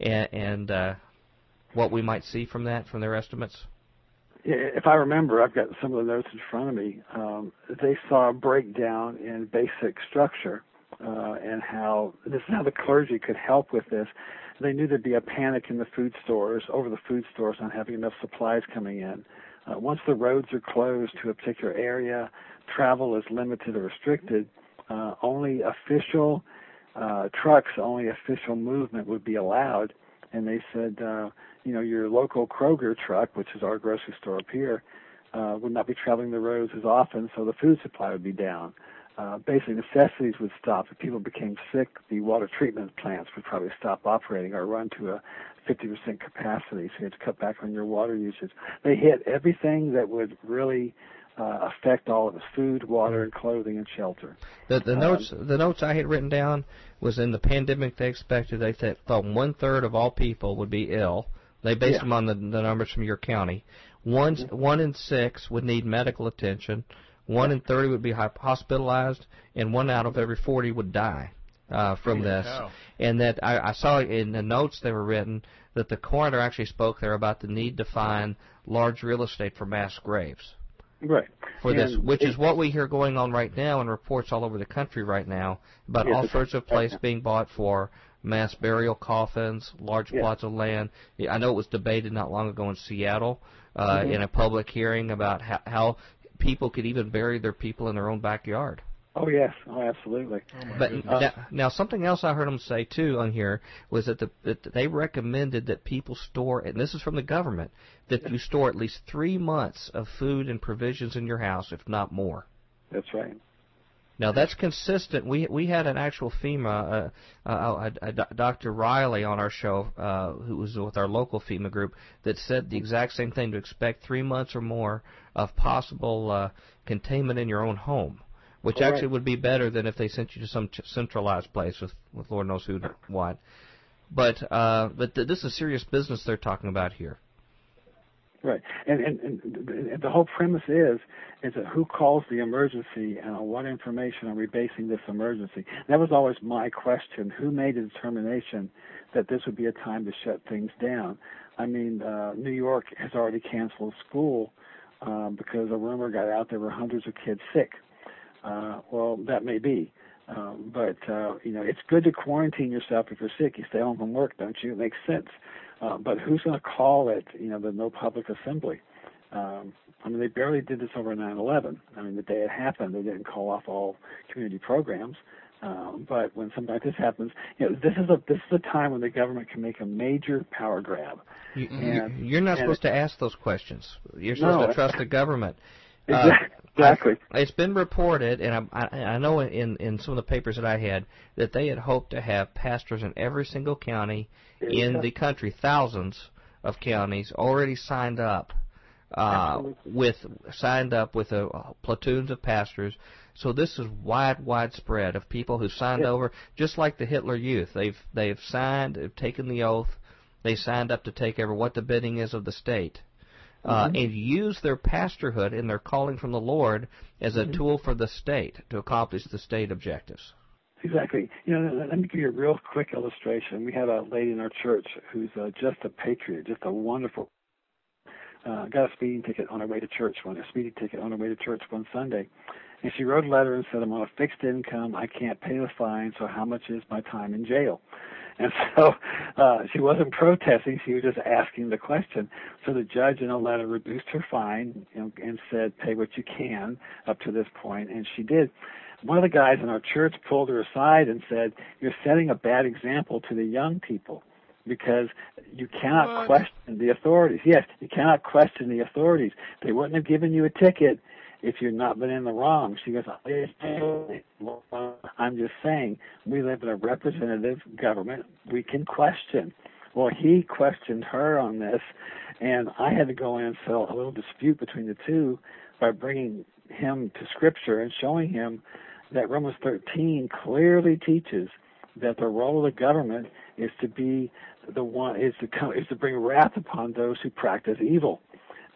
and, and uh, what we might see from that from their estimates? if I remember, I've got some of the notes in front of me. Um, they saw a breakdown in basic structure uh, and how this is how the clergy could help with this. They knew there'd be a panic in the food stores, over the food stores, not having enough supplies coming in. Uh, once the roads are closed to a particular area, travel is limited or restricted. Uh, only official uh, trucks, only official movement would be allowed. And they said, uh, you know, your local Kroger truck, which is our grocery store up here, uh, would not be traveling the roads as often, so the food supply would be down uh, basic necessities would stop. If people became sick, the water treatment plants would probably stop operating or run to a 50% capacity, so you had to cut back on your water usage. They hit everything that would really uh, affect all of us: food, water, and clothing and shelter. The, the um, notes the notes I had written down was in the pandemic they expected they thought one third of all people would be ill. They based yeah. them on the, the numbers from your county. One mm-hmm. one in six would need medical attention. One in 30 would be hospitalized, and one out of every 40 would die uh, from Holy this. Cow. And that I, I saw in the notes that were written that the coroner actually spoke there about the need to find large real estate for mass graves. Right. For and this, which it, is what we hear going on right now in reports all over the country right now about yes, all sorts of places being bought for mass burial coffins, large yes. plots of land. I know it was debated not long ago in Seattle uh, mm-hmm. in a public hearing about how, how people could even bury their people in their own backyard. Oh yes, oh absolutely. Oh, but goodness. now, now, something else I heard them say too on here was that, the, that they recommended that people store, and this is from the government, that you store at least three months of food and provisions in your house, if not more. That's right. Now that's consistent. We we had an actual FEMA, uh, uh, a, a, a Dr. Riley on our show, uh, who was with our local FEMA group, that said the exact same thing: to expect three months or more of possible uh, containment in your own home, which All actually would be better than if they sent you to some ch- centralized place with with Lord knows who what. but uh, but th- this is serious business they're talking about here. Right, and, and and the whole premise is is that who calls the emergency and on what information are we basing this emergency? That was always my question. Who made a determination that this would be a time to shut things down? I mean, uh, New York has already canceled school um, because a rumor got out there were hundreds of kids sick. Uh, well, that may be. Um, but uh, you know, it's good to quarantine yourself if you're sick. You stay home from work, don't you? It makes sense. Uh, but who's going to call it? You know, the no public assembly. Um, I mean, they barely did this over 9/11. I mean, the day it happened, they didn't call off all community programs. Um, but when something like this happens, you know, this is a this is a time when the government can make a major power grab. You, and, you're not supposed to ask those questions. You're no, supposed to trust the government. Exactly. Uh, it's been reported, and I, I, I know in in some of the papers that I had that they had hoped to have pastors in every single county in the country, thousands of counties already signed up uh, with signed up with a, uh, platoons of pastors. So this is wide, widespread of people who signed yeah. over, just like the Hitler Youth. They've they've signed, they've taken the oath, they signed up to take over what the bidding is of the state uh, mm-hmm. and use their pastorhood and their calling from the Lord as a mm-hmm. tool for the state to accomplish the state objectives. Exactly. You know, let me give you a real quick illustration. We had a lady in our church who's uh, just a patriot, just a wonderful. Uh, got a speeding ticket on her way to church one, a speeding ticket on her way to church one Sunday, and she wrote a letter and said, "I'm on a fixed income. I can't pay the fine. So how much is my time in jail?" And so uh, she wasn't protesting; she was just asking the question. So the judge, in a letter, reduced her fine you know, and said, "Pay what you can up to this point," and she did. One of the guys in our church pulled her aside and said, "You're setting a bad example to the young people." because you cannot what? question the authorities. Yes, you cannot question the authorities. They wouldn't have given you a ticket if you've not been in the wrong. She goes, I'm just saying, we live in a representative government. We can question. Well, he questioned her on this, and I had to go in and settle a little dispute between the two by bringing him to Scripture and showing him that Romans 13 clearly teaches that the role of the government is to be the one is to come, is to bring wrath upon those who practice evil.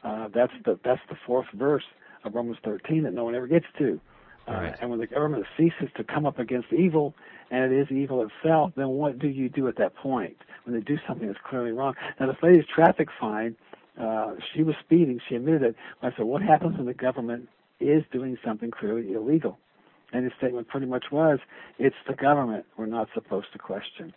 Uh, that's the that's the fourth verse of Romans 13 that no one ever gets to. Uh. And when the government ceases to come up against evil, and it is evil itself, then what do you do at that point when they do something that's clearly wrong? Now, the lady's traffic fine, uh, she was speeding. She admitted it. I said, "What happens when the government is doing something clearly illegal?" And his statement pretty much was, "It's the government we're not supposed to question."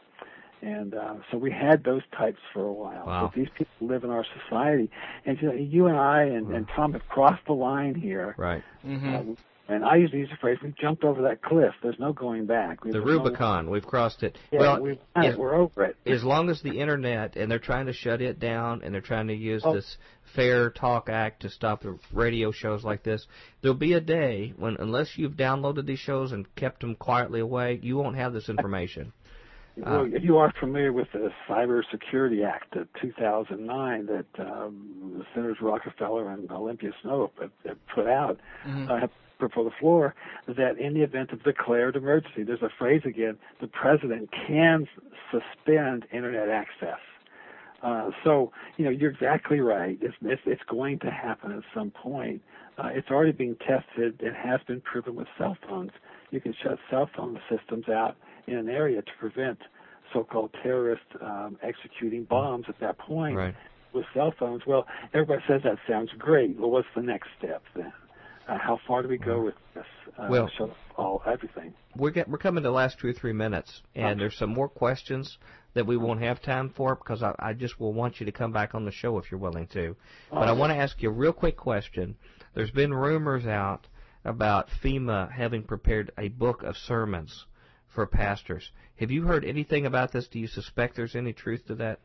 And uh, so we had those types for a while. Wow. But these people live in our society, and you, know, you and I and, and Tom have crossed the line here. Right. Mm-hmm. Uh, and I usually use the phrase, "We've jumped over that cliff. There's no going back." We've The there's no- Rubicon, we've crossed it. yeah, well, we've done as, it. We're over it. as long as the internet and they're trying to shut it down and they're trying to use Oh. this Fair Talk Act to stop the radio shows like this, there'll be a day when, unless you've downloaded these shows and kept them quietly away, you won't have this information. Well, you are familiar with the Cyber Security Act of 2009 that um, Senators Rockefeller and Olympia have put out Mhm. uh, for the floor. That in the event of declared emergency, there's a phrase again: the president can suspend internet access. Uh, so you know you're exactly right. It's, it's it's going to happen at some point. Uh, it's already being tested. It has been proven with cell phones. You can shut cell phone systems out in an area to prevent so-called terrorists um, executing bombs at that point Right. with cell phones. Well, everybody says that sounds great. Well, what's the next step then? Uh, how far do we go with this? Uh, Well- all everything. We're get, we're coming to the last two or three minutes, and Okay. there's some more questions that we won't have time for because I, I just will want you to come back on the show if you're willing to. But I want to ask you a real quick question. There's been rumors out about FEMA having prepared a book of sermons for pastors. Have you heard anything about this? Do you suspect there's any truth to that?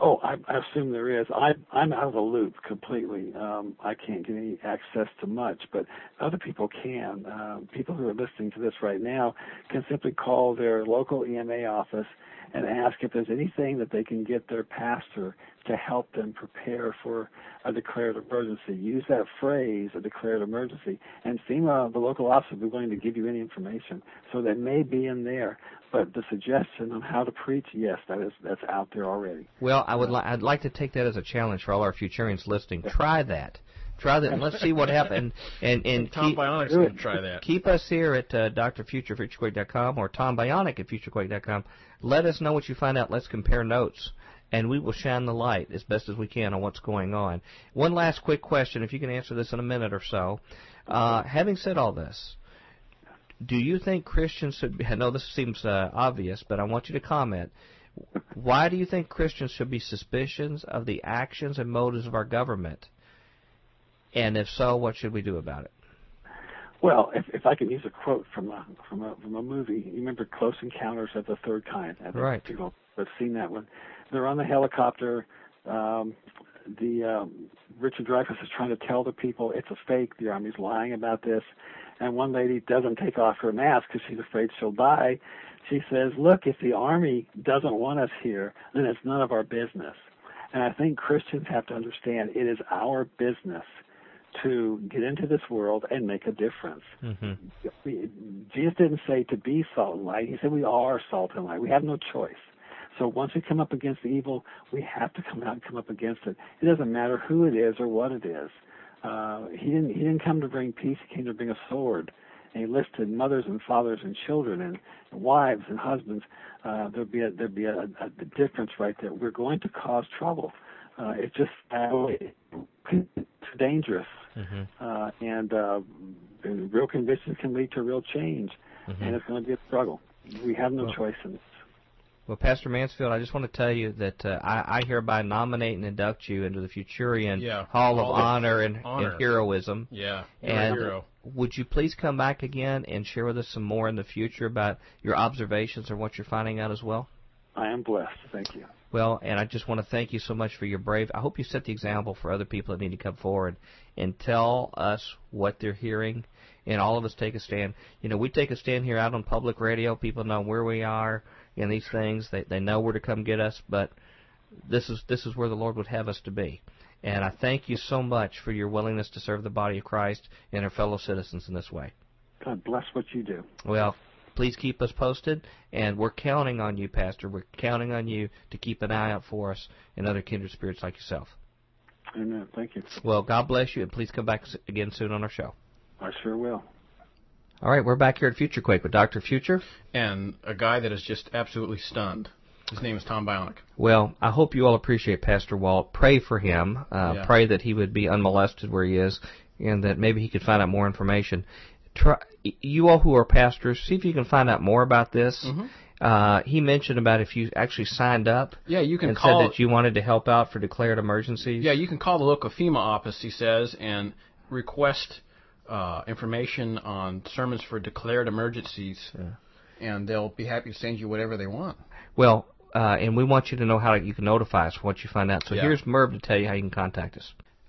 Oh, I, I assume there is. I, I'm out of the loop completely. Um, I can't get any access to much, but other people can. Um, people who are listening to this right now can simply call their local EMA office and ask if there's anything that they can get their pastor to help them prepare for a declared emergency. Use that phrase, a declared emergency, and FEMA, the local office, will be willing to give you any information. So that may be in there, but the suggestion on how to preach, yes, that is that's out there already. Well, I would li- I'd like to take that as a challenge for all our Futurians listening. Try that. Try that, and let's see what happens. And and Tom keep, Bionic's going to try that. keep us here at uh, drfuture, futurequake.com or Tom Bionic at futurequake.com. Let us know what you find out. Let's compare notes. And we will shine the light as best as we can on what's going on. One last quick question, if you can answer this in a minute or so. Uh, having said all this, do you think Christians should be, I know this seems uh, obvious, but I want you to comment. Why do you think Christians should be suspicious of the actions and motives of our government? And if so, what should we do about it? Well, if, if I can use a quote from a from a from a movie, you remember Close Encounters of the Third Kind? I think Right. People have seen that one. They're on the helicopter. Um, the um, Richard Dreyfuss is trying to tell the people it's a fake. The army's lying about this, and one lady doesn't take off her mask because she's afraid she'll die. She says, "Look, if the army doesn't want us here, then it's none of our business." And I think Christians have to understand it is our business to get into this world and make a difference. Mm-hmm. Jesus didn't say to be salt and light. He said we are salt and light. We have no choice. So once we come up against the evil, we have to come out and come up against it. It doesn't matter who it is or what it is. Uh, he didn't. He didn't come to bring peace. He came to bring a sword. And he listed mothers and fathers and children and wives and husbands. Uh, there'd be a, there'd be a, a, difference right there. We're going to cause trouble. Uh, it's just uh, it's dangerous Mm-hmm. uh, and uh, and real convictions can lead to real change, and it's going to be a struggle. We have no Well- choice in this. Well, Pastor Mansfield, I just want to tell you that uh, I, I hereby nominate and induct you into the Futurian Yeah, Hall of Hall of Honor and, Honor. and Heroism. Yeah, And a hero. would you please come back again and share with us some more in the future about your observations or what you're finding out as well? I am blessed. Thank you. Well, and I just want to thank you so much for your brave. I hope you set the example for other people that need to come forward and tell us what they're hearing, and all of us take a stand. You know, we take a stand here out on public radio. People know where we are in these things. They they know where to come get us, but this is this is where the Lord would have us to be. And I thank you so much for your willingness to serve the body of Christ and our fellow citizens in this way. God bless what you do. Well, please keep us posted, and we're counting on you, Pastor. We're counting on you to keep an eye out for us and other kindred spirits like yourself. Amen. Thank you. Well, God bless you, and please come back again soon on our show. I sure will. All right, we're back here at Future Quake with Dr. Future. And a guy that is just absolutely stunned. His name is Tom Bionic. Well, I hope you all appreciate Pastor Walt. Pray for him. Uh, Yeah. Pray that he would be unmolested where he is, and that maybe he could find out more information. Try, you all who are pastors, see if you can find out more about this. Mm-hmm. Uh, he mentioned about if you actually signed up Yeah, you can and call. said that you wanted to help out for declared emergencies. Yeah, you can call the local FEMA office, he says, and request uh, information on sermons for declared emergencies, and they'll be happy to send you whatever they want. Well, uh, and we want you to know how you can notify us once you find out. So Yeah. here's Merv to tell you how you can contact us.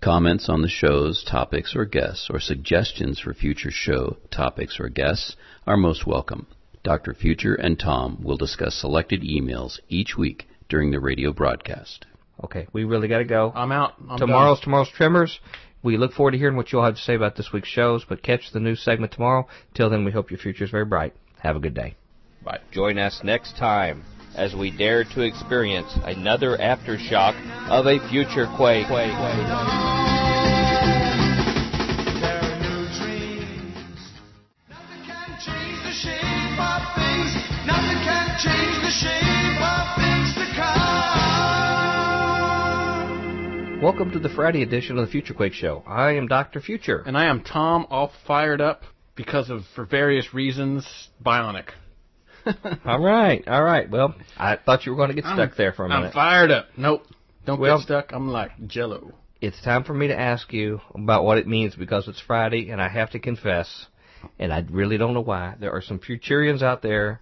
Comments on the show's topics or guests, or suggestions for future show topics or guests are most welcome. Dr. Future and Tom will discuss selected emails each week during the radio broadcast. Okay, we really got to go. I'm out. I'm tomorrow's tomorrow's Tremors. We look forward to hearing what you'll have to say about this week's shows, but catch the news segment tomorrow. Till then, we hope your future is very bright. Have a good day. Bye. Join us next time as we dare to experience another aftershock of a future quake. There are new dreams. Nothing can change the shape of things. Nothing can change the shape of things to come. Welcome to the Friday edition of the Future Quake Show. I am Dr. Future. And I am Tom, all fired up because of, for various reasons, Bionic. All right, all right. Well, I thought you were going to get stuck there for a I'm minute. fired up. Nope. Don't Well- get stuck. I'm like Jello. it's time for me to ask you about what it means because it's Friday, and I have to confess, and I really don't know why. There are some Futurians out there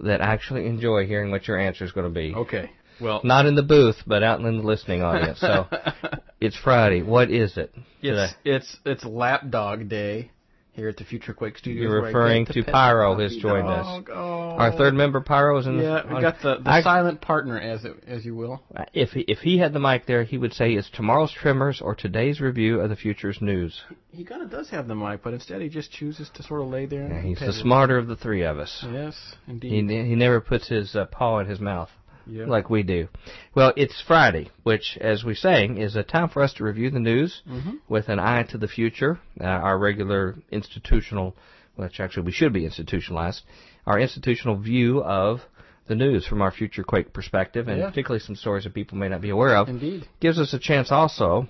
that actually enjoy hearing what your answer is going to be. Okay. Well, Not in the booth, but out in the listening audience. So it's Friday. What is it? it's it's it's Lapdog Day here at the Future Quake Studios. You're referring to Pyro the has joined us. Oh. Our third member, Pyro, is in the. Yeah, we got the, the I- silent partner, as it, as you will. If he, if he had the mic there, he would say it's tomorrow's Tremors or today's review of the Future's news. He kind of does have the mic, but instead he just chooses to sort of lay there. Yeah, and he's the smarter of the three of us. Yes, He, indeed. he never puts his uh, paw in his mouth yeah. like we do. Well, it's Friday, which, as we're saying, is a time for us to review the news Mhm. with an eye to the future. Uh, our regular institutional, which actually we should be institutionalized, our institutional view of the news from our future quake perspective, and Yeah. particularly some stories that people may not be aware of. Indeed. gives us a chance also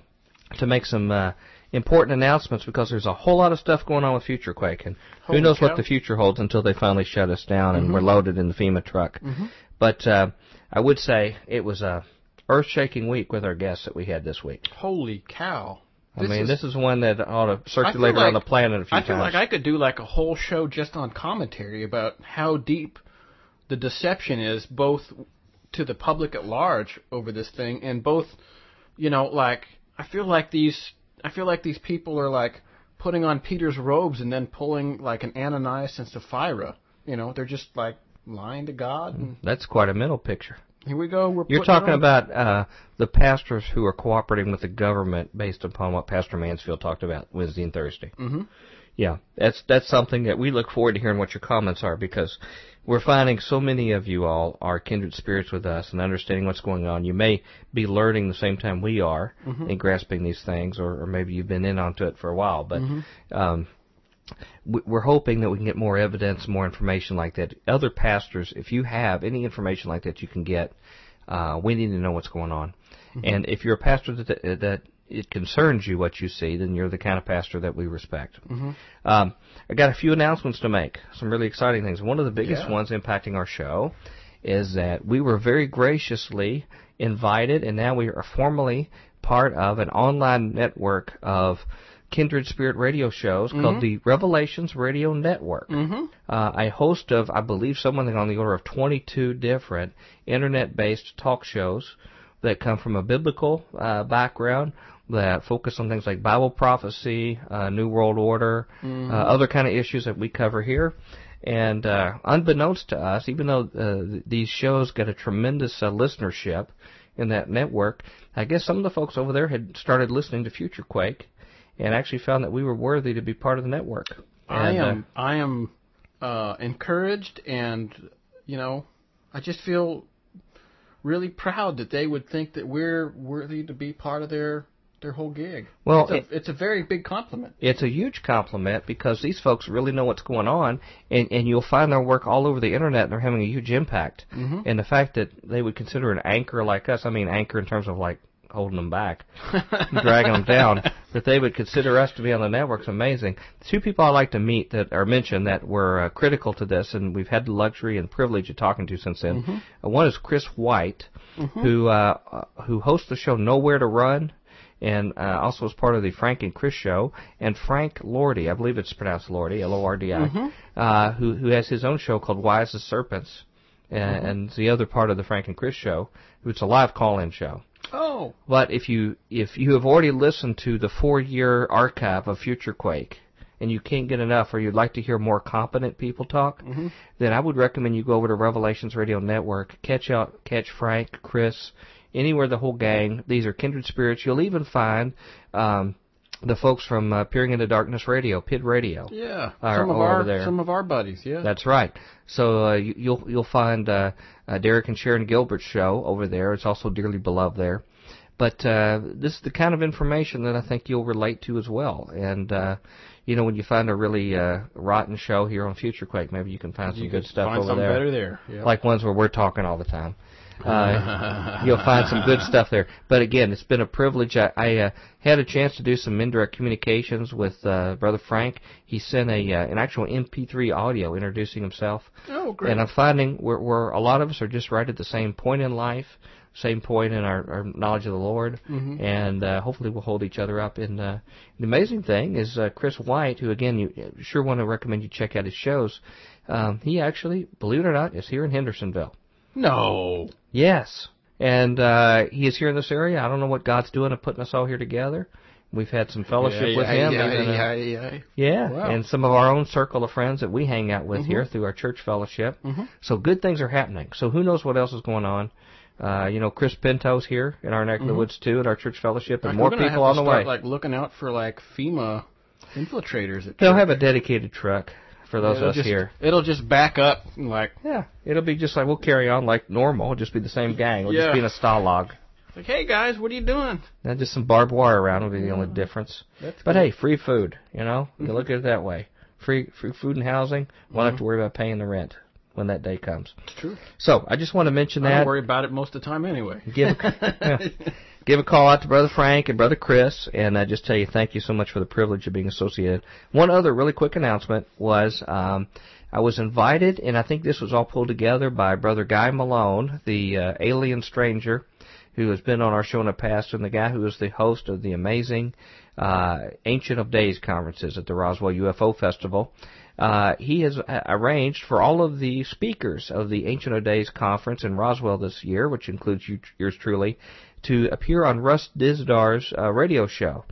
to make some uh, important announcements because there's a whole lot of stuff going on with Future Quake, and Holy who knows cow. what the future holds until they finally shut us down and Mhm. we're loaded in the FEMA truck. Mhm. But uh, I would say it was a earth-shaking week with our guests that we had this week. Holy cow! I mean, this is one that ought to circulate like- around the planet a few times. I feel times. like I could do like a whole show just on commentary about how deep the deception is, both to the public at large over this thing, and both, you know, like I feel like these, I feel like these people are like putting on Peter's robes and then pulling like an Ananias and Sapphira. You know, they're just like lying to God. And That's quite a mental picture. here we go. We're You're talking about uh, the pastors who are cooperating with the government based upon what Pastor Mansfield talked about Wednesday and Thursday. Mhm. Yeah, that's that's something that we look forward to hearing what your comments are because we're finding so many of you all are kindred spirits with us and understanding what's going on. You may be learning the same time we are Mhm. and grasping these things, or, or maybe you've been in onto it for a while. But Mhm. um, we're hoping that we can get more evidence, more information like that. Other pastors, if you have any information like that, you can get. Uh, we need to know what's going on. And if you're a pastor that that it concerns you what you see, then you're the kind of pastor that we respect. Mhm. Um, I got a few announcements to make. Some really exciting things. One of the biggest Yeah. ones impacting our show is that we were very graciously invited, and now we are formally part of an online network of kindred spirit radio shows called Mhm. the Revelations Radio Network. Mhm. Uh, a host of, I believe, something on the order of 22 different internet-based talk shows that come from a biblical uh, background that focus on things like Bible prophecy, uh, New World Order, Mhm. uh, other kind of issues that we cover here. And uh, unbeknownst to us, even though uh, these shows get a tremendous uh, listenership in that network, I guess some of the folks over there had started listening to Future Quake and actually found that we were worthy to be part of the network. I And, uh, am I am uh, encouraged, and you know, I just feel really proud that they would think that we're worthy to be part of their their whole gig. Well, it's a, it- it's a very big compliment. It's a huge compliment because these folks really know what's going on, and, and you'll find their work all over the internet, and they're having a huge impact. Mhm. And the fact that they would consider an anchor like us, I mean anchor in terms of like holding them back, dragging them down, that they would consider us to be on the network's amazing. Two people I like to meet that are mentioned that were uh, critical to this, and we've had the luxury and privilege of talking to since then. Mhm. Uh, one is Chris White, Mhm. who uh, uh, who hosts the show Nowhere to Run, and uh, also is part of the Frank and Chris show, and Frank Lordi, I believe it's pronounced Lordy, L-O-R-D-I, Mhm. uh, who who has his own show called Wise as Serpents, and, Mhm. and the other part of the Frank and Chris show. It's a live call-in show. Oh, But if you if you have already listened to the four-year archive of Future Quake, and you can't get enough, or you'd like to hear more competent people talk, Mhm. then I would recommend you go over to Revelations Radio Network, catch out, catch Frank, Chris, anywhere the whole gang. These are kindred spirits. You'll even find um, the folks from uh, Peering into Darkness Radio, PID Radio. yeah. Are some of our over there. some of our buddies. Yeah. That's right. So uh, you, you'll you'll find uh, uh, Derek and Sharon Gilbert's show over there. It's also dearly beloved there. But uh, this is the kind of information that I think you'll relate to as well. And uh, you know, when you find a really uh, rotten show here on Future Quake, maybe you can find some you good stuff find over there, better there. Yeah. like ones where we're talking all the time. Uh, you'll find some good stuff there. But again, it's been a privilege. I, I uh, had a chance to do some indirect communications with uh, Brother Frank. He sent a uh, an actual MP3 audio introducing himself. Oh, great. And I'm finding where, where a lot of us are just right at the same point in life, same point in our, our knowledge of the Lord, Mm-hmm. and uh, hopefully we'll hold each other up. And uh, the amazing thing is uh, Chris White, who again you sure want to recommend you check out his shows. Um, he actually, believe it or not, is here in Hendersonville. No. Yes, and uh, he is here in this area. I don't know what God's doing of putting us all here together. We've had some fellowship yeah, with yeah, him. Yeah, uh, yeah, yeah. yeah, Wow. and some of our own circle of friends that we hang out with here through our church fellowship. So good things are happening. So who knows what else is going on? Uh, you know, Chris Pinto's here in our neck of the woods too, at our church fellowship, and Like, more people on the start, way. Like looking out for like FEMA infiltrators. At They'll have a dedicated truck for those it'll of us just, here. It'll just back up and like Yeah, it'll be just like we'll carry on like normal. It'll just be the same gang. We'll Yeah. just be in a stall log. like, hey guys, what are you doing? And just some barbed wire around will be the only difference. That's But cool. hey, free food. You know, you mm-hmm. look at it that way. Free, free food and housing. Won't have to mm-hmm. worry about paying the rent when that day comes. It's true. So I just want to mention I that. don't worry about it most of the time anyway. Give a, give a call out to Brother Frank and Brother Chris, and I just tell you thank you so much for the privilege of being associated. One other really quick announcement was um, I was invited, and I think this was all pulled together by Brother Guy Malone, the uh, alien stranger who has been on our show in the past, and the guy who is the host of the amazing uh, Ancient of Days conferences at the Roswell UFO Festival. Uh, he has uh, arranged for all of the speakers of the Ancient of Days conference in Roswell this year, which includes you, yours truly, to appear on Russ Dizdar's uh, radio show,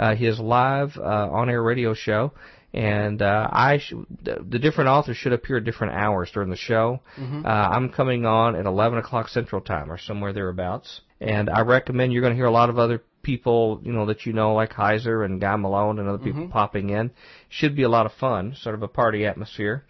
uh, his live uh, on-air radio show. And uh, I, sh- the, the different authors should appear at different hours during the show. Uh, I'm coming on at 11 o'clock Central Time or somewhere thereabouts. And I recommend you're going to hear a lot of other people, you know, that you know, like Heiser and Guy Malone and other people popping in. Should be a lot of fun, sort of a party atmosphere.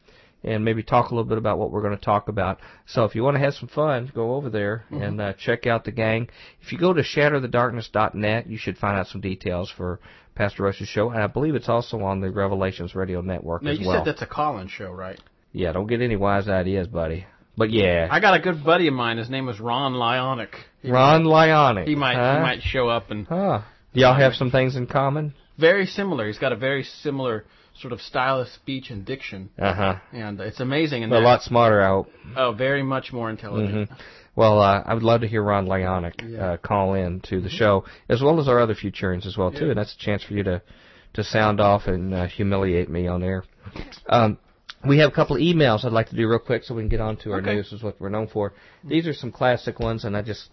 And maybe talk a little bit about what we're going to talk about. So if you want to have some fun, go over there and uh, check out the gang. If you go to shatterthedarkness.net, you should find out some details for Pastor Russ's show. And I believe it's also on the Revelations Radio Network Now as you well. said that's a call-in show, right? Yeah, don't get any wise ideas, buddy. But yeah, I got a good buddy of mine. His name was Ron Lyonic. He Ron Lyonic. He might huh? he might show up and Huh. Do y'all have some things in common? very similar. He's got a very similar sort of style of speech and diction, Uh huh. and it's amazing. And A lot smarter, I hope. oh, very much more intelligent. Well, uh, I would love to hear Ron Lyonic Yeah. uh, call in to the show, as well as our other Futurians as well too, and that's a chance for you to to sound off and uh, humiliate me on air. Um, we have a couple of emails I'd like to do real quick so we can get on to our Okay. news, is what we're known for. These are some classic ones, and I just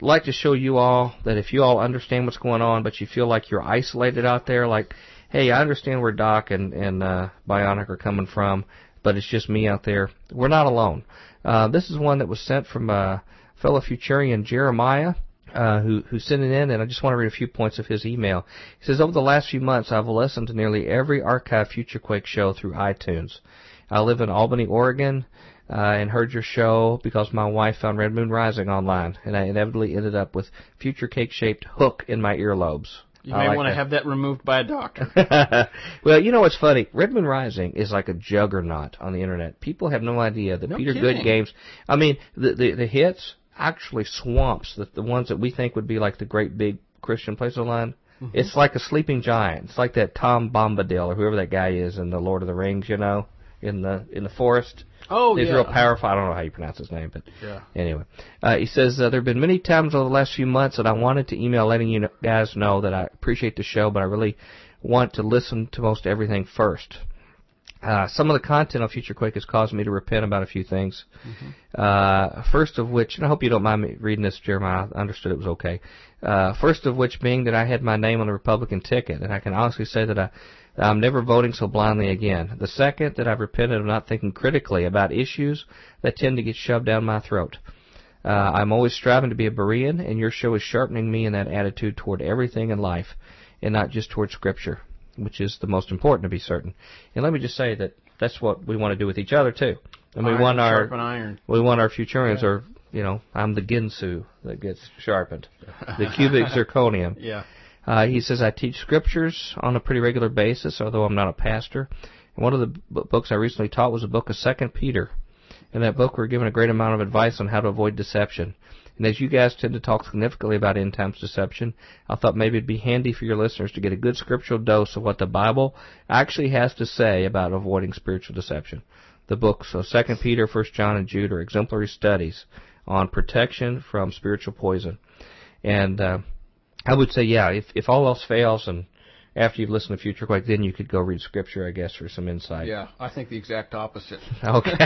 like to show you all that if you all understand what's going on, but you feel like you're isolated out there, like, hey, I understand where Doc and and uh, Bionic are coming from, but it's just me out there. We're not alone. Uh, this is one that was sent from uh, fellow Futurian Jeremiah. Uh, who who sent it in, and I just want to read a few points of his email. He says, over the last few months, I've listened to nearly every archive Future Quake show through iTunes. I live in Albany, Oregon, uh, and heard your show because my wife found Red Moon Rising online, and I inevitably ended up with Future Quake-shaped hook in my earlobes. You may like want to have that removed by a doctor. well, you know what's funny? Red Moon Rising is like a juggernaut on the internet. People have no idea that No Peter kidding. Good games. I mean, the the, the hits actually swamps the the ones that we think would be like the great big Christian places of land. Mm-hmm. It's like a sleeping giant. It's like that Tom Bombadil or whoever that guy is in the Lord of the Rings. You know, in the in the forest. Oh yeah. He's yeah. real powerful. I don't know how you pronounce his name, but Yeah. anyway, uh, he says uh, there have been many times over the last few months that I wanted to email letting you guys know that I appreciate the show, but I really want to listen to most everything first. Uh, some of the content on Future Quake has caused me to repent about a few things. Uh, first of which, and I hope you don't mind me reading this, Jeremiah. I understood it was okay. Uh, first of which being that I had my name on the Republican ticket, and I can honestly say that I, I'm never voting so blindly again. The second, that I've repented of not thinking critically about issues that tend to get shoved down my throat. Uh, I'm always striving to be a Berean, and your show is sharpening me in that attitude toward everything in life, and not just toward Scripture, which is the most important to be certain. And let me just say that that's what we want to do with each other too. And we Iron want our we want our Futurians, or you know, I'm the Ginsu that gets sharpened, the cubic zirconium. Yeah. Uh, he says I teach scriptures on a pretty regular basis, although I'm not a pastor. And one of the books I recently taught was a book of Second Peter. In that book, we're given a great amount of advice on how to avoid deception. And as you guys tend to talk significantly about end times deception, I thought maybe it'd be handy for your listeners to get a good scriptural dose of what the Bible actually has to say about avoiding spiritual deception. The books, of Second Peter, First John, and Jude are exemplary studies on protection from spiritual poison. And uh, I would say, yeah, if if all else fails, and after you've listened to Future Quake, then you could go read Scripture, I guess, for some insight. Yeah, I think the exact opposite. Okay.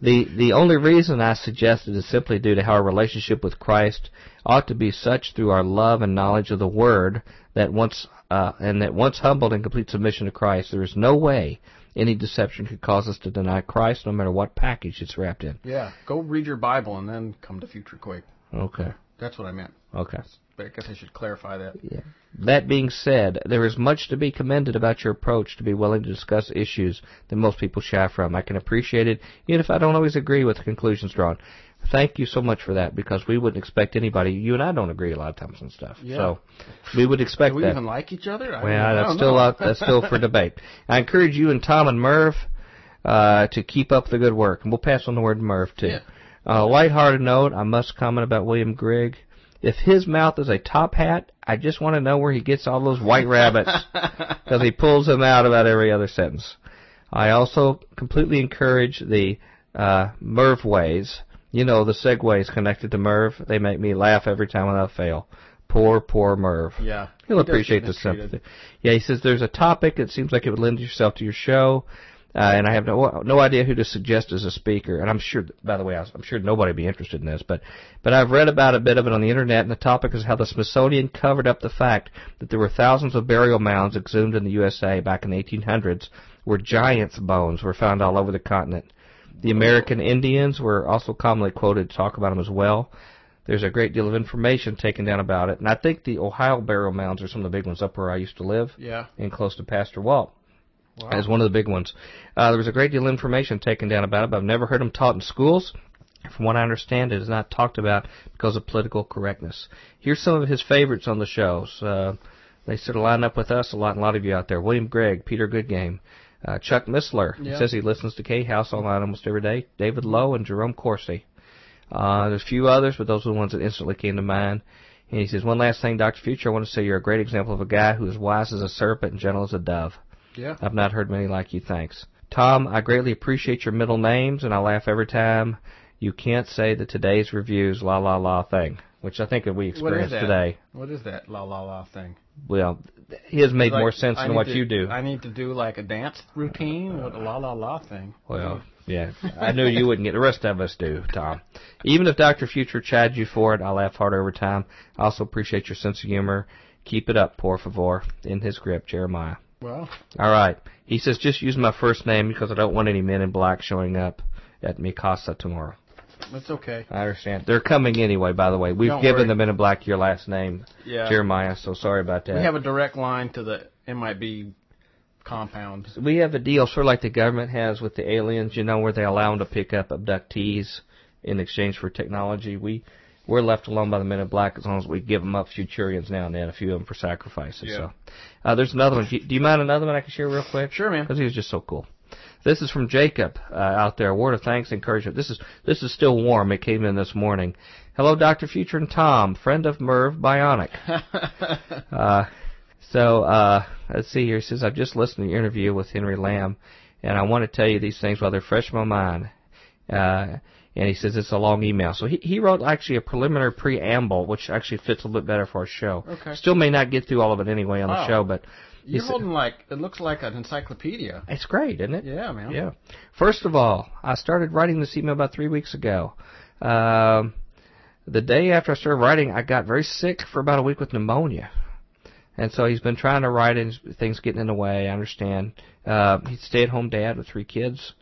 the the only reason I suggested is simply due to how our relationship with Christ ought to be such through our love and knowledge of the Word that once uh, and that once humbled in complete submission to Christ, there is no way any deception could cause us to deny Christ, no matter what package it's wrapped in. Yeah, go read your Bible and then come to Future Quake. Okay. That's what I meant. Okay. But I guess I should clarify that. Yeah. That being said, there is much to be commended about your approach to be willing to discuss issues that most people shy from. I can appreciate it, even if I don't always agree with the conclusions drawn. Thank you so much for that, because we wouldn't expect anybody. You and I don't agree a lot of times on stuff, Yeah. so we would expect Do we that. even like each other? I Well, don't- that's still know. out. That's still for debate. I encourage you and Tom and Merv uh, to keep up the good work, and we'll pass on the word to Merv too. Yeah. Uh, lighthearted note: I must comment about William Grigg. If his mouth is a top hat, I just want to know where he gets all those white rabbits because he pulls them out about every other sentence. I also completely encourage the uh, Merv ways. You know, the segways connected to Merv. They make me laugh every time without fail. Poor, poor Merv. Yeah. He'll He appreciate the sympathy. Yeah, he says there's a topic that seems like it would lend yourself to your show, uh, and I have no no idea who to suggest as a speaker. And I'm sure, by the way, I'm sure nobody would be interested in this, but but I've read about a bit of it on the internet, and the topic is how the Smithsonian covered up the fact that there were thousands of burial mounds exhumed in the USA back in the 1800s, where giants' bones were found all over the continent. The American Indians were also commonly quoted to talk about them as well. There's a great deal of information taken down about it, and I think the Ohio burial mounds are some of the big ones up where I used to live, Yeah. and close to Pastor Walt. Wow. As one of the big ones. Uh, there was a great deal of information taken down about it, but I've never heard them taught in schools. From what I understand, it is not talked about because of political correctness. Here's some of his favorites on the shows. Uh, they sort of line up with us a lot, and a lot of you out there. William Grigg, Peter Goodgame, uh, Chuck Missler. He says he listens to K House online almost every day. David Lowe and Jerome Corsi. Uh, there's a few others, but those are the ones that instantly came to mind. And he says, one last thing, Dr. Future, I want to say you're a great example of a guy who is wise as a serpent and gentle as a dove. Yeah. I've not heard many like you, thanks. Tom, I greatly appreciate your middle names, and I laugh every time you can't say the today's reviews la la la thing, which I think we What is experienced that? today. What is that la la la thing? Well, his made Like, more sense I than what to- you do. I need to do like a dance routine with a la la la thing. Well, yeah, I knew you wouldn't get. The rest of us do, Tom. Even if Dr. Future chides you for it, I laugh harder over time. I also appreciate your sense of humor. Keep it up, por favor. In his grip, Jeremiah. Well, All right. He says just use my first name because I don't want any men in black showing up at Mikasa tomorrow. That's okay. I understand. They're coming anyway, by the way. We've Don't given worry. the men in black your last name, Yeah. Jeremiah, so sorry about that. We have a direct line to the MIB compound. we have a deal sort of like the government has with the aliens, you know, where they allow them to pick up abductees in exchange for technology. We we're left alone by the men in black as long as we give them up Futurians now and then, a few of them for sacrifices. Yeah. So, uh, there's another one. Do you, mind another one I can share real quick? Sure, man. Because he was just so cool. This is from Jacob uh, out there. A word of thanks, encouragement. This is this is still warm. It came in this morning. Hello, Doctor Future and Tom, friend of Merv Bionic. Uh, so uh, let's see here. It says I've just listened to your interview with Henry Lamb, and I want to tell you these things while they're fresh in my mind. Uh, and he says it's a long email. So he he wrote actually a preliminary preamble, which actually fits a little bit better for our show. Okay. Still may not get through all of it anyway on the show, but You're holding like it looks like an encyclopedia. it's great, isn't it? Yeah, man. Yeah. First of all, I started writing this email about three weeks ago. Um, the day after I started writing, I got very sick for about a week with pneumonia. And so he's been trying to write and things getting in the way, I understand. Uh, he's a stay-at-home dad with three kids,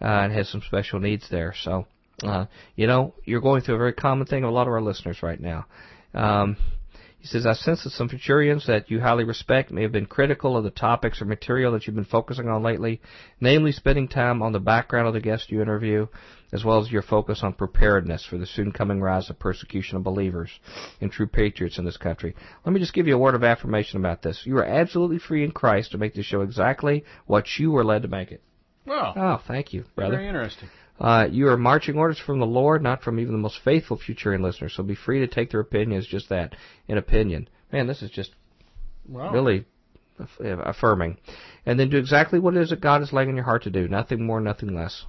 uh, and has some special needs there. So, uh, you know, you're going through a very common thing of a lot of our listeners right now. Um, he says, I sense that some Futurians that you highly respect may have been critical of the topics or material that you've been focusing on lately, namely spending time on the background of the guest you interview, as well as your focus on preparedness for the soon coming rise of persecution of believers and true patriots in this country. Let me just give you a word of affirmation about this. You are absolutely free in Christ to make this show exactly what you were led to make it. Well, Oh, thank you, brother. very interesting. Uh, you are marching orders from the Lord, not from even the most faithful Futurian listeners. So be free to take their opinion as just that, an opinion. Man, this is just Wow. really affirming. And then do exactly what it is that God is laying on your heart to do. Nothing more, nothing less.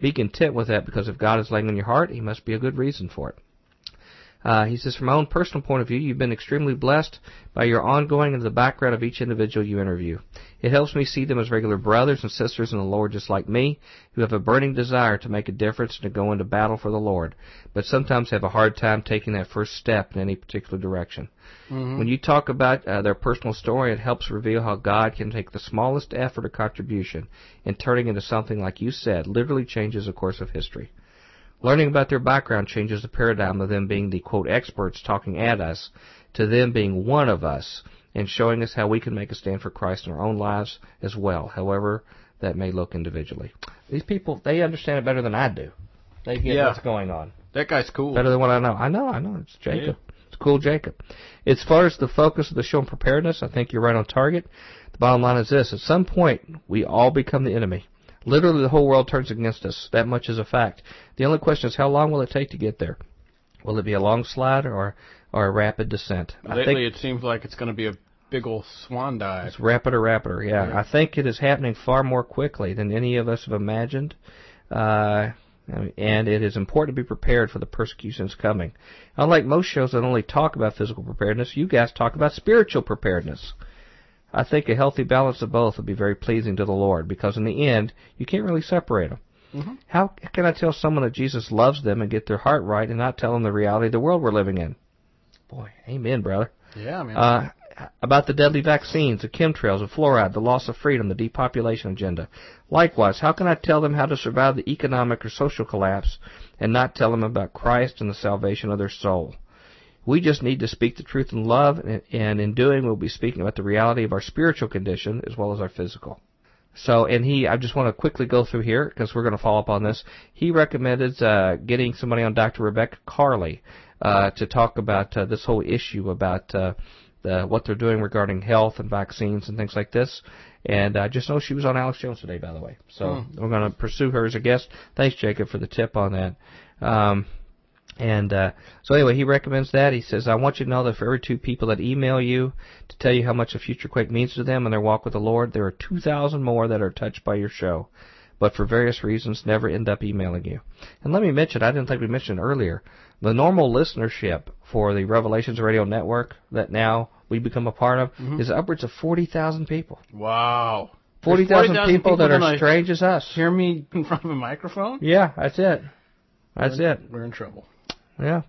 Be content with that because if God is laying on your heart, He must be a good reason for it. Uh, he says, from my own personal point of view, you've been extremely blessed by your ongoing into the background of each individual you interview. It helps me see them as regular brothers and sisters in the Lord just like me, who have a burning desire to make a difference and to go into battle for the Lord, but sometimes have a hard time taking that first step in any particular direction. When you talk about uh, their personal story, it helps reveal how God can take the smallest effort or contribution and turning into something, like you said, literally changes the course of history. Learning about their background changes the paradigm of them being the quote experts talking at us to them being one of us and showing us how we can make a stand for Christ in our own lives as well, however that may look individually. These people, they understand it better than I do. They get Yeah. what's going on That guy's cool. better than what I know. I know, I know. It's Jacob. It's cool, Jacob. As far as the focus of the show and preparedness, I think you're right on target. The bottom line is this: at some point, we all become the enemy. Literally, the whole world turns against us. That much is a fact. The only question is, how long will it take to get there? Will it be a long slide or or a rapid descent? I Lately, think it seems like it's going to be a big old swan dive. it's rapider, rapider. Yeah. Yeah. I think it is happening far more quickly than any of us have imagined. Uh, and it is important to be prepared for the persecutions coming. Unlike most shows that only talk about physical preparedness, you guys talk about spiritual preparedness. I think a healthy balance of both would be very pleasing to the Lord because in the end, you can't really separate them. Mm-hmm. How can I tell someone that Jesus loves them and get their heart right and not tell them the reality of the world we're living in? Boy, amen, brother. Yeah, man. Uh, about the deadly vaccines, the chemtrails, the fluoride, the loss of freedom, the depopulation agenda. Likewise, how can I tell them how to survive the economic or social collapse and not tell them about Christ and the salvation of their soul? We just need to speak the truth in love, and, and in doing, we'll be speaking about the reality of our spiritual condition as well as our physical. So, and he, I just want to quickly go through here because we're going to follow up on this. He recommended uh, getting somebody on Dr. Rebecca Carley uh, to talk about uh, this whole issue about uh, the, what they're doing regarding health and vaccines and things like this. And I just know she was on Alex Jones today, by the way. So we're going to pursue her as a guest. Thanks, Jacob, for the tip on that. Um, and uh, so anyway, he recommends that. He says, I want you to know that for every two people that email you to tell you how much a future quake means to them and their walk with the Lord, there are 2,000 more that are touched by your show, but for various reasons never end up emailing you. And let me mention, I didn't think we mentioned earlier, the normal listenership for the Revelations Radio Network that now we become a part of is upwards of 40,000 people. wow. 40,000 40,000 people that gonna are strange as us. Hear me in front of a microphone? Yeah, that's it. That's it. We're in trouble. Yeah.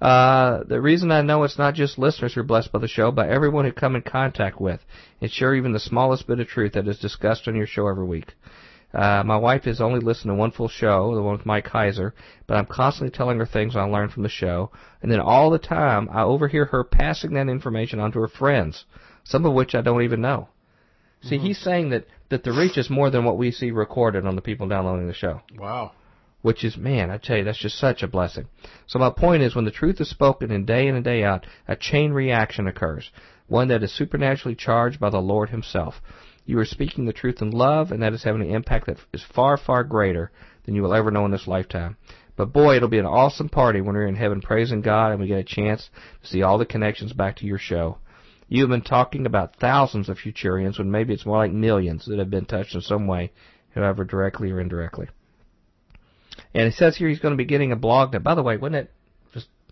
Uh, the reason I know it's not just listeners who are blessed by the show, but everyone who come in contact with and share even the smallest bit of truth that is discussed on your show every week. Uh, my wife has only listened to one full show, the one with Mike Kaiser, but I'm constantly telling her things I learned from the show, and then all the time I overhear her passing that information on to her friends, some of which I don't even know. See, he's saying that, that the reach is more than what we see recorded on the people downloading the show Wow. which is, man, I tell you, that's just such a blessing. So my point is, when the truth is spoken in day in and day out, a chain reaction occurs, one that is supernaturally charged by the Lord Himself. You are speaking the truth in love, and that is having an impact that is far, far greater than you will ever know in this lifetime. But boy, it'll be an awesome party when we're in heaven praising God and we get a chance to see all the connections back to your show. You have been talking about thousands of Futurians when maybe it's more like millions that have been touched in some way, however directly or indirectly. And it says here he's going to be getting a blog. That, by the way, wasn't it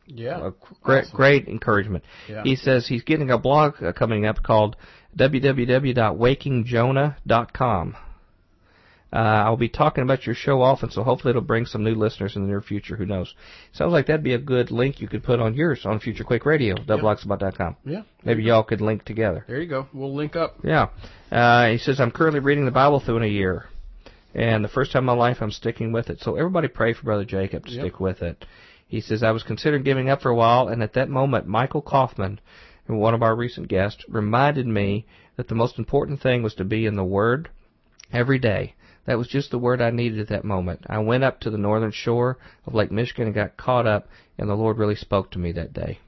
Yeah. a great, Awesome. great encouragement? Yeah. He says he's getting a blog uh, coming up called www.wakingjonah.com. Uh, I'll be talking about your show often, so hopefully it'll bring some new listeners in the near future. Who knows? Sounds like that'd be a good link you could put on yours on Future Quake Radio, doubleboxbot.com. Yeah. Maybe y'all could link together. There you go. We'll link up. Yeah. Uh, he says, I'm currently reading the Bible through in a year. And the first time in my life, I'm sticking with it. So everybody pray for Brother Jacob to Yep. stick with it. He says, I was considering giving up for a while, and at that moment, Michael Kaufman, one of our recent guests, reminded me that the most important thing was to be in the Word every day. That was just the word I needed at that moment. I went up to the northern shore of Lake Michigan and got caught up, and the Lord really spoke to me that day.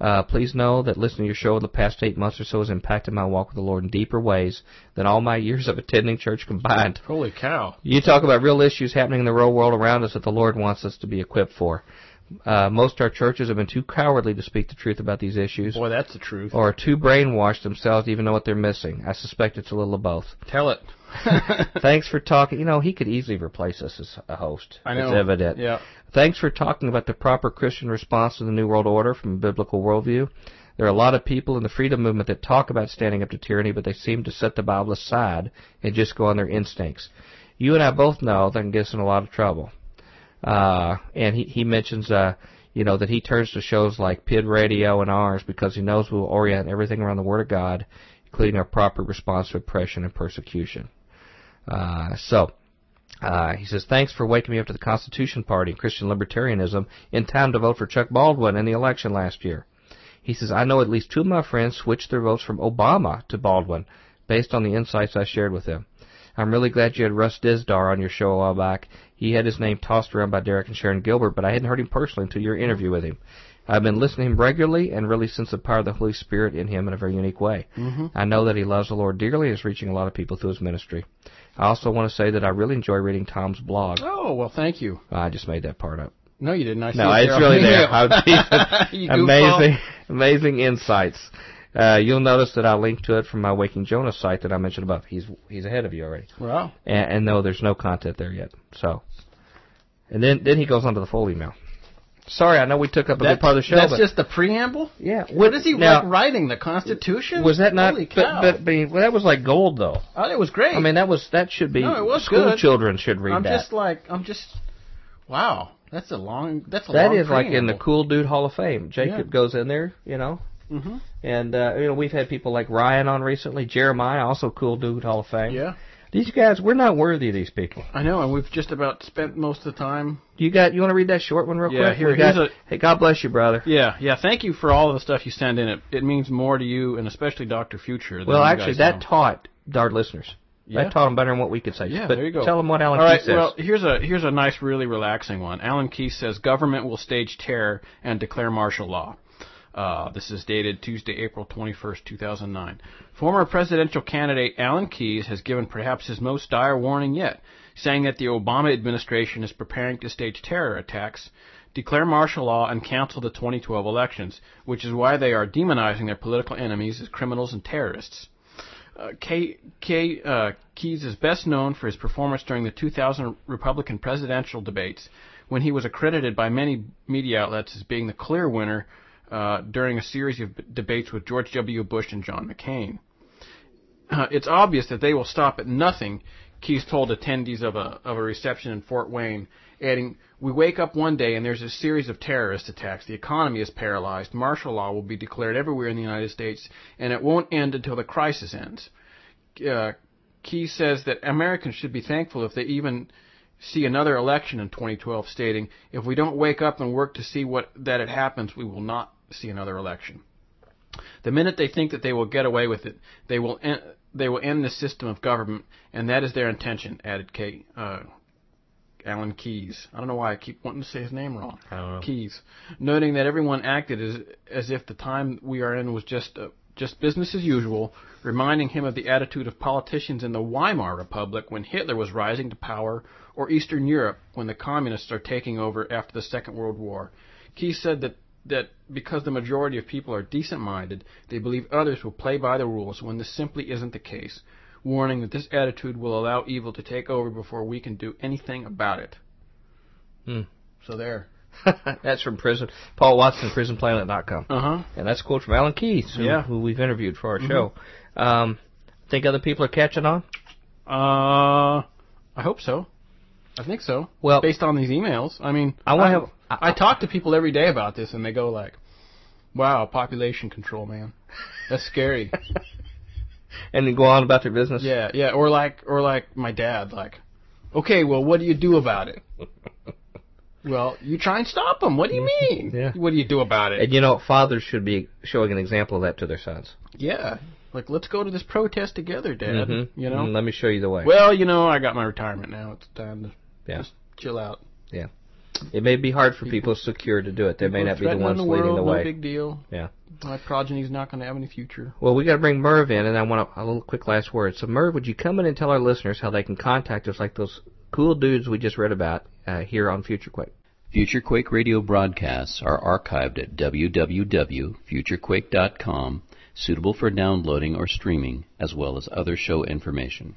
Uh, please know that listening to your show in the past eight months or so has impacted my walk with the Lord in deeper ways than all my years of attending church combined. Holy cow. You talk about real issues happening in the real world around us that the Lord wants us to be equipped for. Uh, most of our churches have been too cowardly to speak the truth about these issues, Boy, that's the truth. or are too brainwashed themselves to even know what they're missing. I suspect it's a little of both. Tell it. Thanks for talking. You know, he could easily replace us as a host. I know. It's evident. Yeah. Thanks for talking about the proper Christian response to the New World Order from a biblical worldview. There are a lot of people in the freedom movement that talk about standing up to tyranny, but they seem to set the Bible aside and just go on their instincts. You and I both know that can get us in a lot of trouble. Uh, and he, he mentions, uh, you know, that he turns to shows like PID Radio and ours because he knows we will orient everything around the Word of God, including our proper response to oppression and persecution. Uh, so, uh, he says, thanks for waking me up to the Constitution Party and Christian libertarianism in time to vote for Chuck Baldwin in the election last year. He says, I know at least two of my friends switched their votes from Obama to Baldwin based on the insights I shared with them. I'm really glad you had Russ Dizdar on your show a while back. He had his name tossed around by Derek and Sharon Gilbert, but I hadn't heard him personally until your interview with him. I've been listening to him regularly and really sense the power of the Holy Spirit in him in a very unique way. Mm-hmm. I know that he loves the Lord dearly and is reaching a lot of people through his ministry. I also want to say that I really enjoy reading Tom's blog. Oh, well, thank you. I just made that part up. No, you didn't. I see No, it it's there. really there. Yeah. How deep- You goofball. amazing, amazing insights. Uh, you'll notice that I linked to it from my Waking Jonah site that I mentioned above. He's he's ahead of you already, Wow. and, and no, there's no content there yet. So, and then then he goes on to the full email. Sorry, I know we took up a That's, good part of the show. that's but just the preamble? yeah. What is he now, like writing? The Constitution? Was that not? Holy but, cow. but, but well, that was like gold, though. oh, it was great. I mean, that was that should be No, it was school good. children should read I'm that. just like, I'm just, wow. That's a long, that's a That long is like in the. Cool Dude Hall of Fame. Jacob Yeah. goes in there, you know. Mhm. And uh, you know we've had people like Ryan on recently, Jeremiah, also Cool Dude Hall of Fame. Yeah. These guys, we're not worthy of these people. I know, and we've just about spent most of the time. You got? You want to read that short one real Yeah, quick? here- We got- a- hey, God bless you, brother. Yeah, yeah. Thank you for all of the stuff you send in. It it means more to you and especially Doctor Future. Than Well, you actually, guys that know. taught our listeners. Yeah. That taught them better than what we could say. Yeah, but there you go. Tell them what Alan All right. Key says. Well, here's a here's a nice, really relaxing one. Alan Keyes says government will stage terror and declare martial law. Uh, this is dated Tuesday, April 21st, 2009. Former presidential candidate Alan Keyes has given perhaps his most dire warning yet, saying that the Obama administration is preparing to stage terror attacks, declare martial law, and cancel the 2012 elections, which is why they are demonizing their political enemies as criminals and terrorists. Uh, K, uh, Keyes is best known for his performance during the 2000 Republican presidential debates, when he was accredited by many media outlets as being the clear winner uh, during a series of debates with George W. Bush and John McCain. Uh, it's obvious that they will stop at nothing, Keyes told attendees of a, of a reception in Fort Wayne, adding, We wake up one day and there's a series of terrorist attacks. The economy is paralyzed. Martial law will be declared everywhere in the United States, and it won't end until the crisis ends. Uh, Keyes says that Americans should be thankful if they even see another election in 2012, stating, If we don't wake up and work to see what that it happens, we will not see another election. The minute they think that they will get away with it, they will en- they will end the system of government, and that is their intention," added Kate, uh, Alan Keyes. I don't know why I keep wanting to say his name wrong. I don't know. Keyes, noting that everyone acted as as if the time we are in was just uh, just business as usual, reminding him of the attitude of politicians in the Weimar Republic when Hitler was rising to power, or Eastern Europe when the communists are taking over after the Second World War. Keyes said that that because the majority of people are decent-minded, they believe others will play by the rules when this simply isn't the case, warning that this attitude will allow evil to take over before we can do anything about it. Hmm. So there. that's from prison. Paul Watson, PrisonPlanet.com. Uh huh. And that's a quote from Alan Keyes, who, Yeah. who we've interviewed for our show. Um, think other people are catching on? Uh, I hope so. I think so. Well- based on these emails, I mean, I wanna I- have- I- I talk to people every day about this, and they go like, "Wow, population control, man, that's scary." And then go on about their business? yeah, yeah. Or like, or like my dad, like, "Okay, well, what do you do about it?" well, you try and stop them. What do you mean? Yeah. What do you do about it? And you know, fathers should be showing an example of that to their sons. yeah, like let's go to this protest together, Dad. Mhm. You know. Mm, let me show you the way. Well, you know, I got my retirement now. It's time to Yeah. just chill out. Yeah. It may be hard for people secure to do it. They may not be the threatening ones the leading world, the no way. big deal. Yeah. My progeny's not going to have any future. Well, we got to bring Merv in, and I want a, a little quick last word. So, Merv, would you come in and tell our listeners how they can contact us, like those cool dudes we just read about uh, here on Future Quake? FutureQuake radio broadcasts are archived at www.futurequake.com, suitable for downloading or streaming, as well as other show information.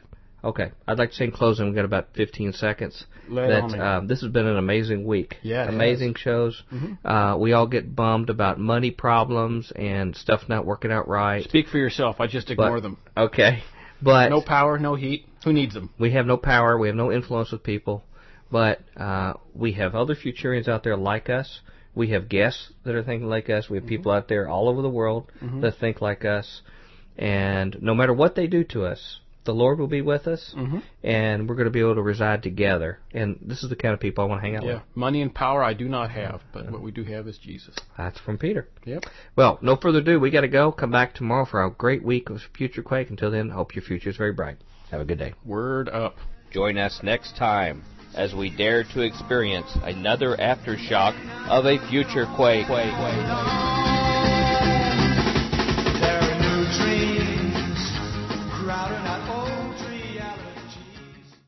Okay, I'd like to say in closing, we've got about 15 seconds. Lay that on me. um, this has been an amazing week. Yeah, amazing shows. Mhm. Uh, we all get bummed about money problems and stuff not working out right. Speak for yourself. I just But- ignore them. Okay, but No power, no heat. Who needs them? we have no power. We have no influence with people. But uh, we have other Futurians out there like us. We have guests that are thinking like us. We have people out there all over the world that think like us. And no matter what they do to us, the Lord will be with us, Mhm. and we're going to be able to reside together. And this is the kind of people I want to hang out with. Yeah. with. Money and power I do not have, but what we do have is Jesus. That's from Peter. Yep. Well, no further ado. We got to go. Come back tomorrow for a great week of Future Quake. Until then, hope your future is very bright. Have a good day. Word up. Join us next time as we dare to experience another aftershock of a future quake.